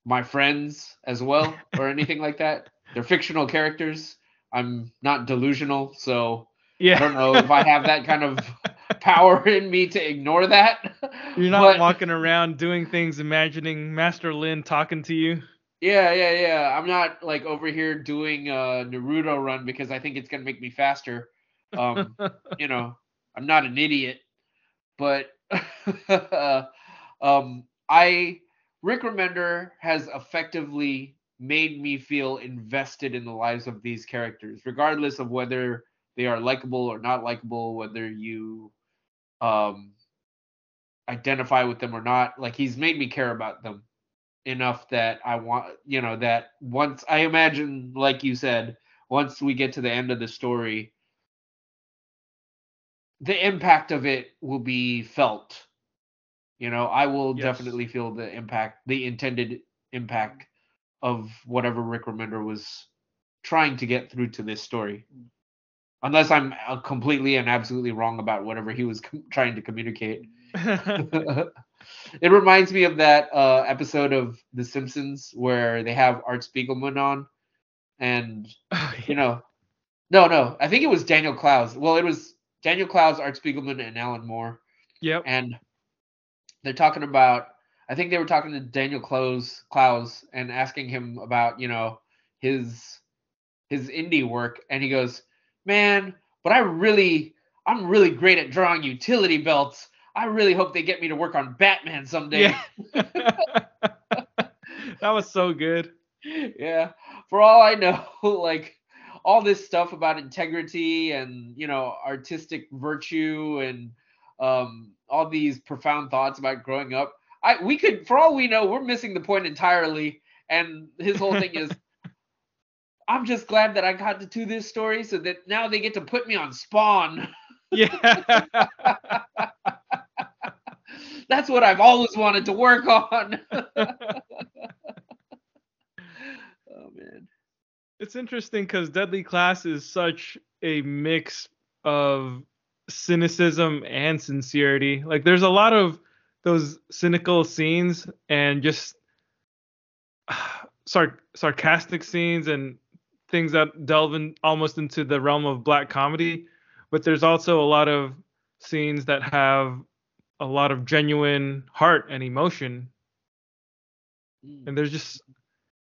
S1: my friends as well or anything like that. They're fictional characters. I'm not delusional, so
S2: Yeah.
S1: I don't know if I have that kind of power in me to ignore that.
S2: You're not
S1: but-
S2: walking around doing things imagining Master Lin talking to you.
S1: Yeah, yeah, yeah. I'm not like over here doing a Naruto run because I think it's gonna make me faster. Um, you know, I'm not an idiot, but um, I Rick Remender has effectively made me feel invested in the lives of these characters, regardless of whether they are likable or not likable, whether you um, identify with them or not. Like he's made me care about them enough that I want, you know, that once I imagine, like you said, once we get to the end of the story, the impact of it will be felt. You know, I will
S2: Yes.
S1: definitely feel the impact, the intended impact of whatever Rick Remender was trying to get through to this story. Unless I'm uh, completely and absolutely wrong about whatever he was com- trying to communicate. it reminds me of that uh, episode of The Simpsons where they have Art Spiegelman on, and you know, no, no, I think it was Daniel Klaus. Well, it was Daniel Klaus, Art Spiegelman, and Alan Moore,
S2: yep.
S1: and they're talking about. I think they were talking to Daniel Klaus, Clowes and asking him about you know his his indie work, and he goes, "Man, but I really, I'm really great at drawing utility belts." I really hope they get me to work on Batman someday.
S2: Yeah. that was so good.
S1: yeah. For all I know, like all this stuff about integrity and you know artistic virtue and um, all these profound thoughts about growing up. I we could, for all we know, we're missing the point entirely. And his whole thing is, I'm just glad that I got to do this story so that now they get to put me on Spawn.
S2: Yeah.
S1: That's what I've always wanted to work on. oh man.
S2: it's interesting because Deadly Class is such a mix of cynicism and sincerity. Like, there's a lot of those cynical scenes and just sar- sarcastic scenes and things that delve in almost into the realm of black comedy, but there's also a lot of scenes that have a lot of genuine heart and emotion. And there's just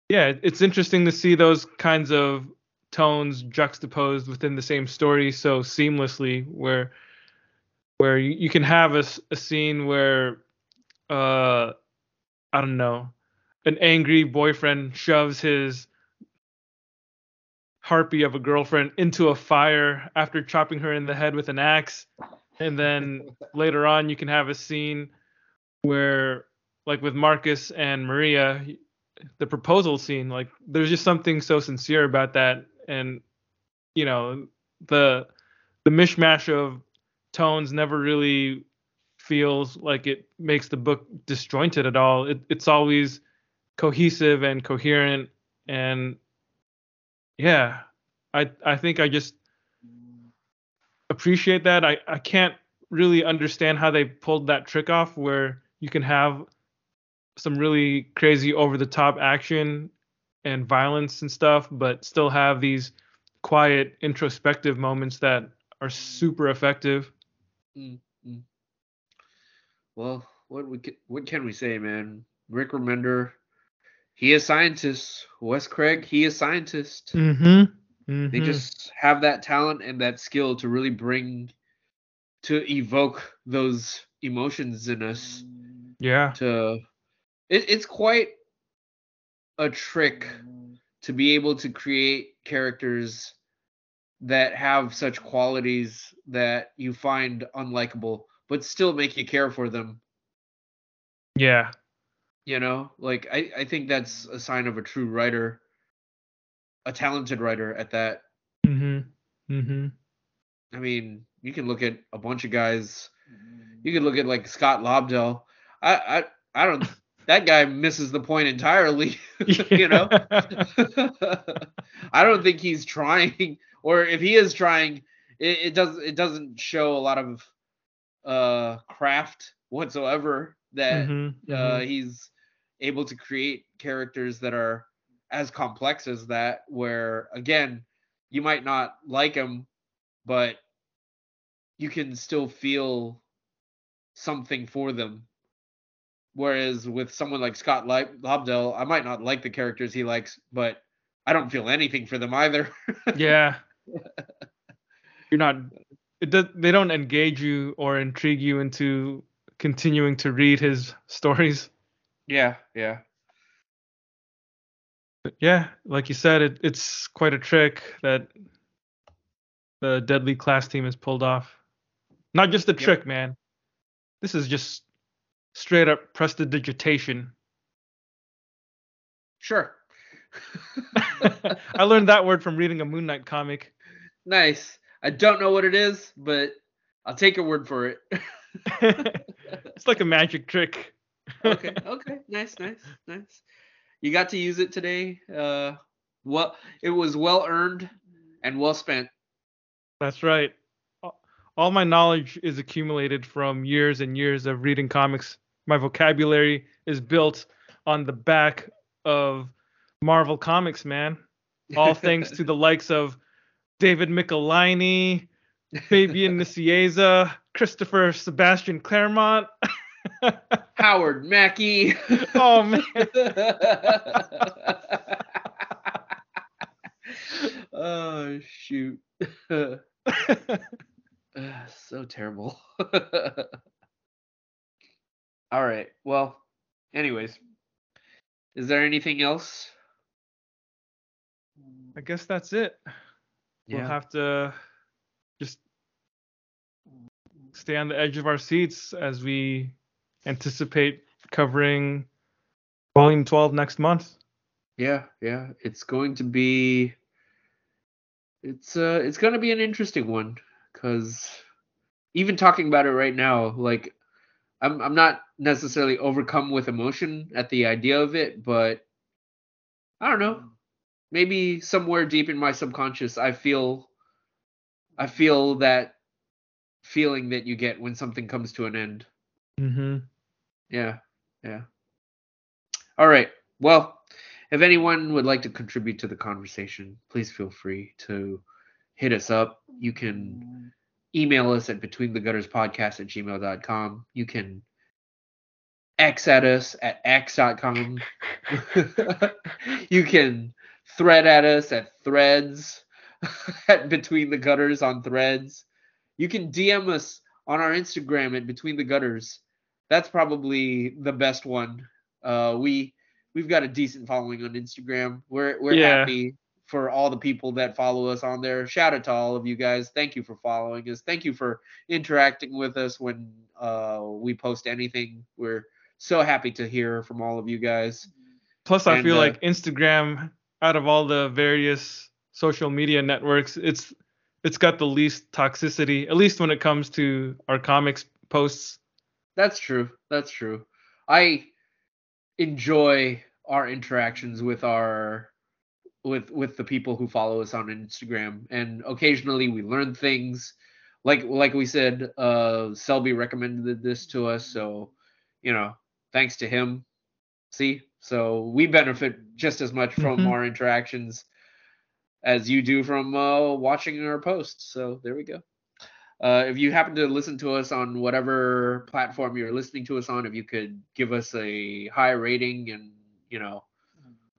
S2: yeah, it's interesting to see those kinds of tones juxtaposed within the same story so seamlessly where where you, you can have a, a scene where uh I don't know, an angry boyfriend shoves his harpy of a girlfriend into a fire after chopping her in the head with an axe. And then later on, you can have a scene where, like with Marcus and Maria, the proposal scene, like there's just something so sincere about that. And, you know, the the mishmash of tones never really feels like it makes the book disjointed at all. It, it's always cohesive and coherent and yeah, I I think I just appreciate that. I I can't really understand how they pulled that trick off where you can have some really crazy over the top action and violence and stuff but still have these quiet introspective moments that are super effective.
S1: Mm-hmm. Well, what we can, what can we say, man? Rick Remender, he is scientist. Wes Craig, he is scientist.
S2: Mm-hmm. Mm-hmm.
S1: They just have that talent and that skill to really bring, to evoke those emotions in us.
S2: yeah.
S1: To, it, it's quite a trick to be able to create characters that have such qualities that you find unlikable, but still make you care for them.
S2: Yeah.
S1: You know, like I, I think that's a sign of a true writer, a talented writer at that.
S2: Mm-hmm. Mm-hmm.
S1: I mean, you can look at a bunch of guys. You can look at like Scott Lobdell. I I, I don't. that guy misses the point entirely. you know. I don't think he's trying, or if he is trying, it, it does it doesn't show a lot of uh craft whatsoever that
S2: Mhm,
S1: uh,
S2: mhm.
S1: he's able to create characters that are as complex as that where again you might not like him but you can still feel something for them whereas with someone like scott Lob- lobdell i might not like the characters he likes but i don't feel anything for them either
S2: yeah. You're not. It does. They don't engage you or intrigue you into continuing to read his stories.
S1: yeah yeah
S2: But yeah, like you said, it, it's quite a trick that the Deadly Class team has pulled off. Not just a
S1: Yep.
S2: trick, man. This is just straight up prestidigitation.
S1: sure
S2: I learned that word from reading a Moon Knight comic.
S1: nice i don't know what it is but i'll take your word for it
S2: it's like a magic trick.
S1: okay okay nice nice nice you got to use it today uh well it was well earned and well spent
S2: That's right. All- my knowledge is accumulated from years and years of reading comics. My vocabulary is built on the back of Marvel Comics, man. All thanks to the likes of David Michelinie, Fabian Nicieza, Christopher Sebastian Claremont.
S1: Howard Mackie
S2: oh man.
S1: oh shoot so terrible all right well anyways is there anything else
S2: I guess that's it. Yeah. We'll have to just stay on the edge of our seats as we anticipate covering volume 12 next month.
S1: Yeah, yeah, it's going to be it's uh it's going to be an interesting one cuz even talking about it right now like I'm I'm not necessarily overcome with emotion at the idea of it, but I don't know. Maybe somewhere deep in my subconscious I feel I feel that feeling that you get when something comes to an end.
S2: Mm-hmm.
S1: Yeah, yeah. All right. Well, if anyone would like to contribute to the conversation, please feel free to hit us up. You can email us at between the gutters podcast at gmail.com. You can X at us at x.com. you can thread at us at threads at between the gutters on threads. You can DM us on our Instagram at between the gutters. That's probably the best one. Uh, we we've got a decent following on Instagram. We're we're
S2: Yeah.
S1: happy for all the people that follow us on there. Shout out to all of you guys. Thank you for following us. Thank you for interacting with us when uh, we post anything. We're so happy to hear from all of you guys.
S2: Plus, I
S1: And,
S2: feel
S1: uh,
S2: like Instagram, out of all the various social media networks, it's it's got the least toxicity, at least when it comes to our comics posts.
S1: That's true. That's true. I enjoy our interactions with our with with the people who follow us on Instagram and occasionally we learn things like like we said uh Selby recommended this to us so you know thanks to him see so we benefit just as much from
S2: Mhm.
S1: our interactions as you do from uh watching our posts so there we go uh, if you happen to listen to us on whatever platform you're listening to us on, if you could give us a high rating and, you know,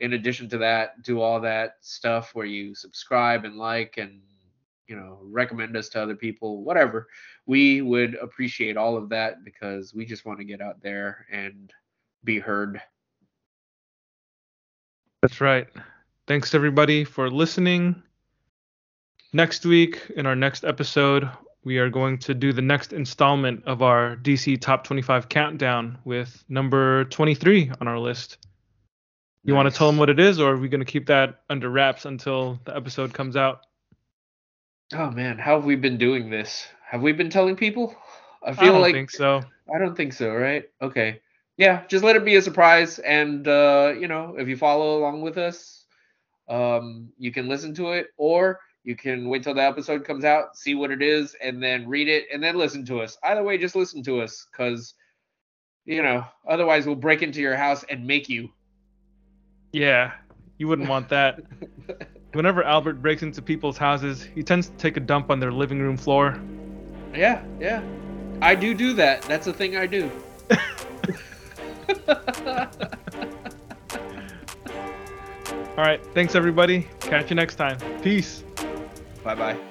S1: in addition to that, do all that stuff where you subscribe and like and, you know, recommend us to other people, whatever, we would appreciate all of that because we just want to get out there and be heard.
S2: That's right. Thanks everybody for listening. Next week, in our next episode, we are going to do the next installment of our DC Top 25 countdown with number 23 on our list. You want to tell them what it is, or are we going to keep that under wraps until the episode comes out?
S1: Oh man, how have we been doing this? Have we been telling people? I
S2: I
S1: feel
S2: don't
S1: like
S2: think so.
S1: I don't think so, right? Okay. Yeah, just let it be a surprise and uh, you know, if you follow along with us, um, you can listen to it or you can wait till the episode comes out, see what it is, and then read it and then listen to us. Either way, just listen to us because you know, otherwise we'll break into your house and make you.
S2: Yeah, you wouldn't want that. Whenever Albert breaks into people's houses, he tends to take a dump on their living room floor.
S1: Yeah, yeah. I do do that. That's a thing I do.
S2: All right, thanks everybody. Catch you next time. Peace.
S1: 拜拜。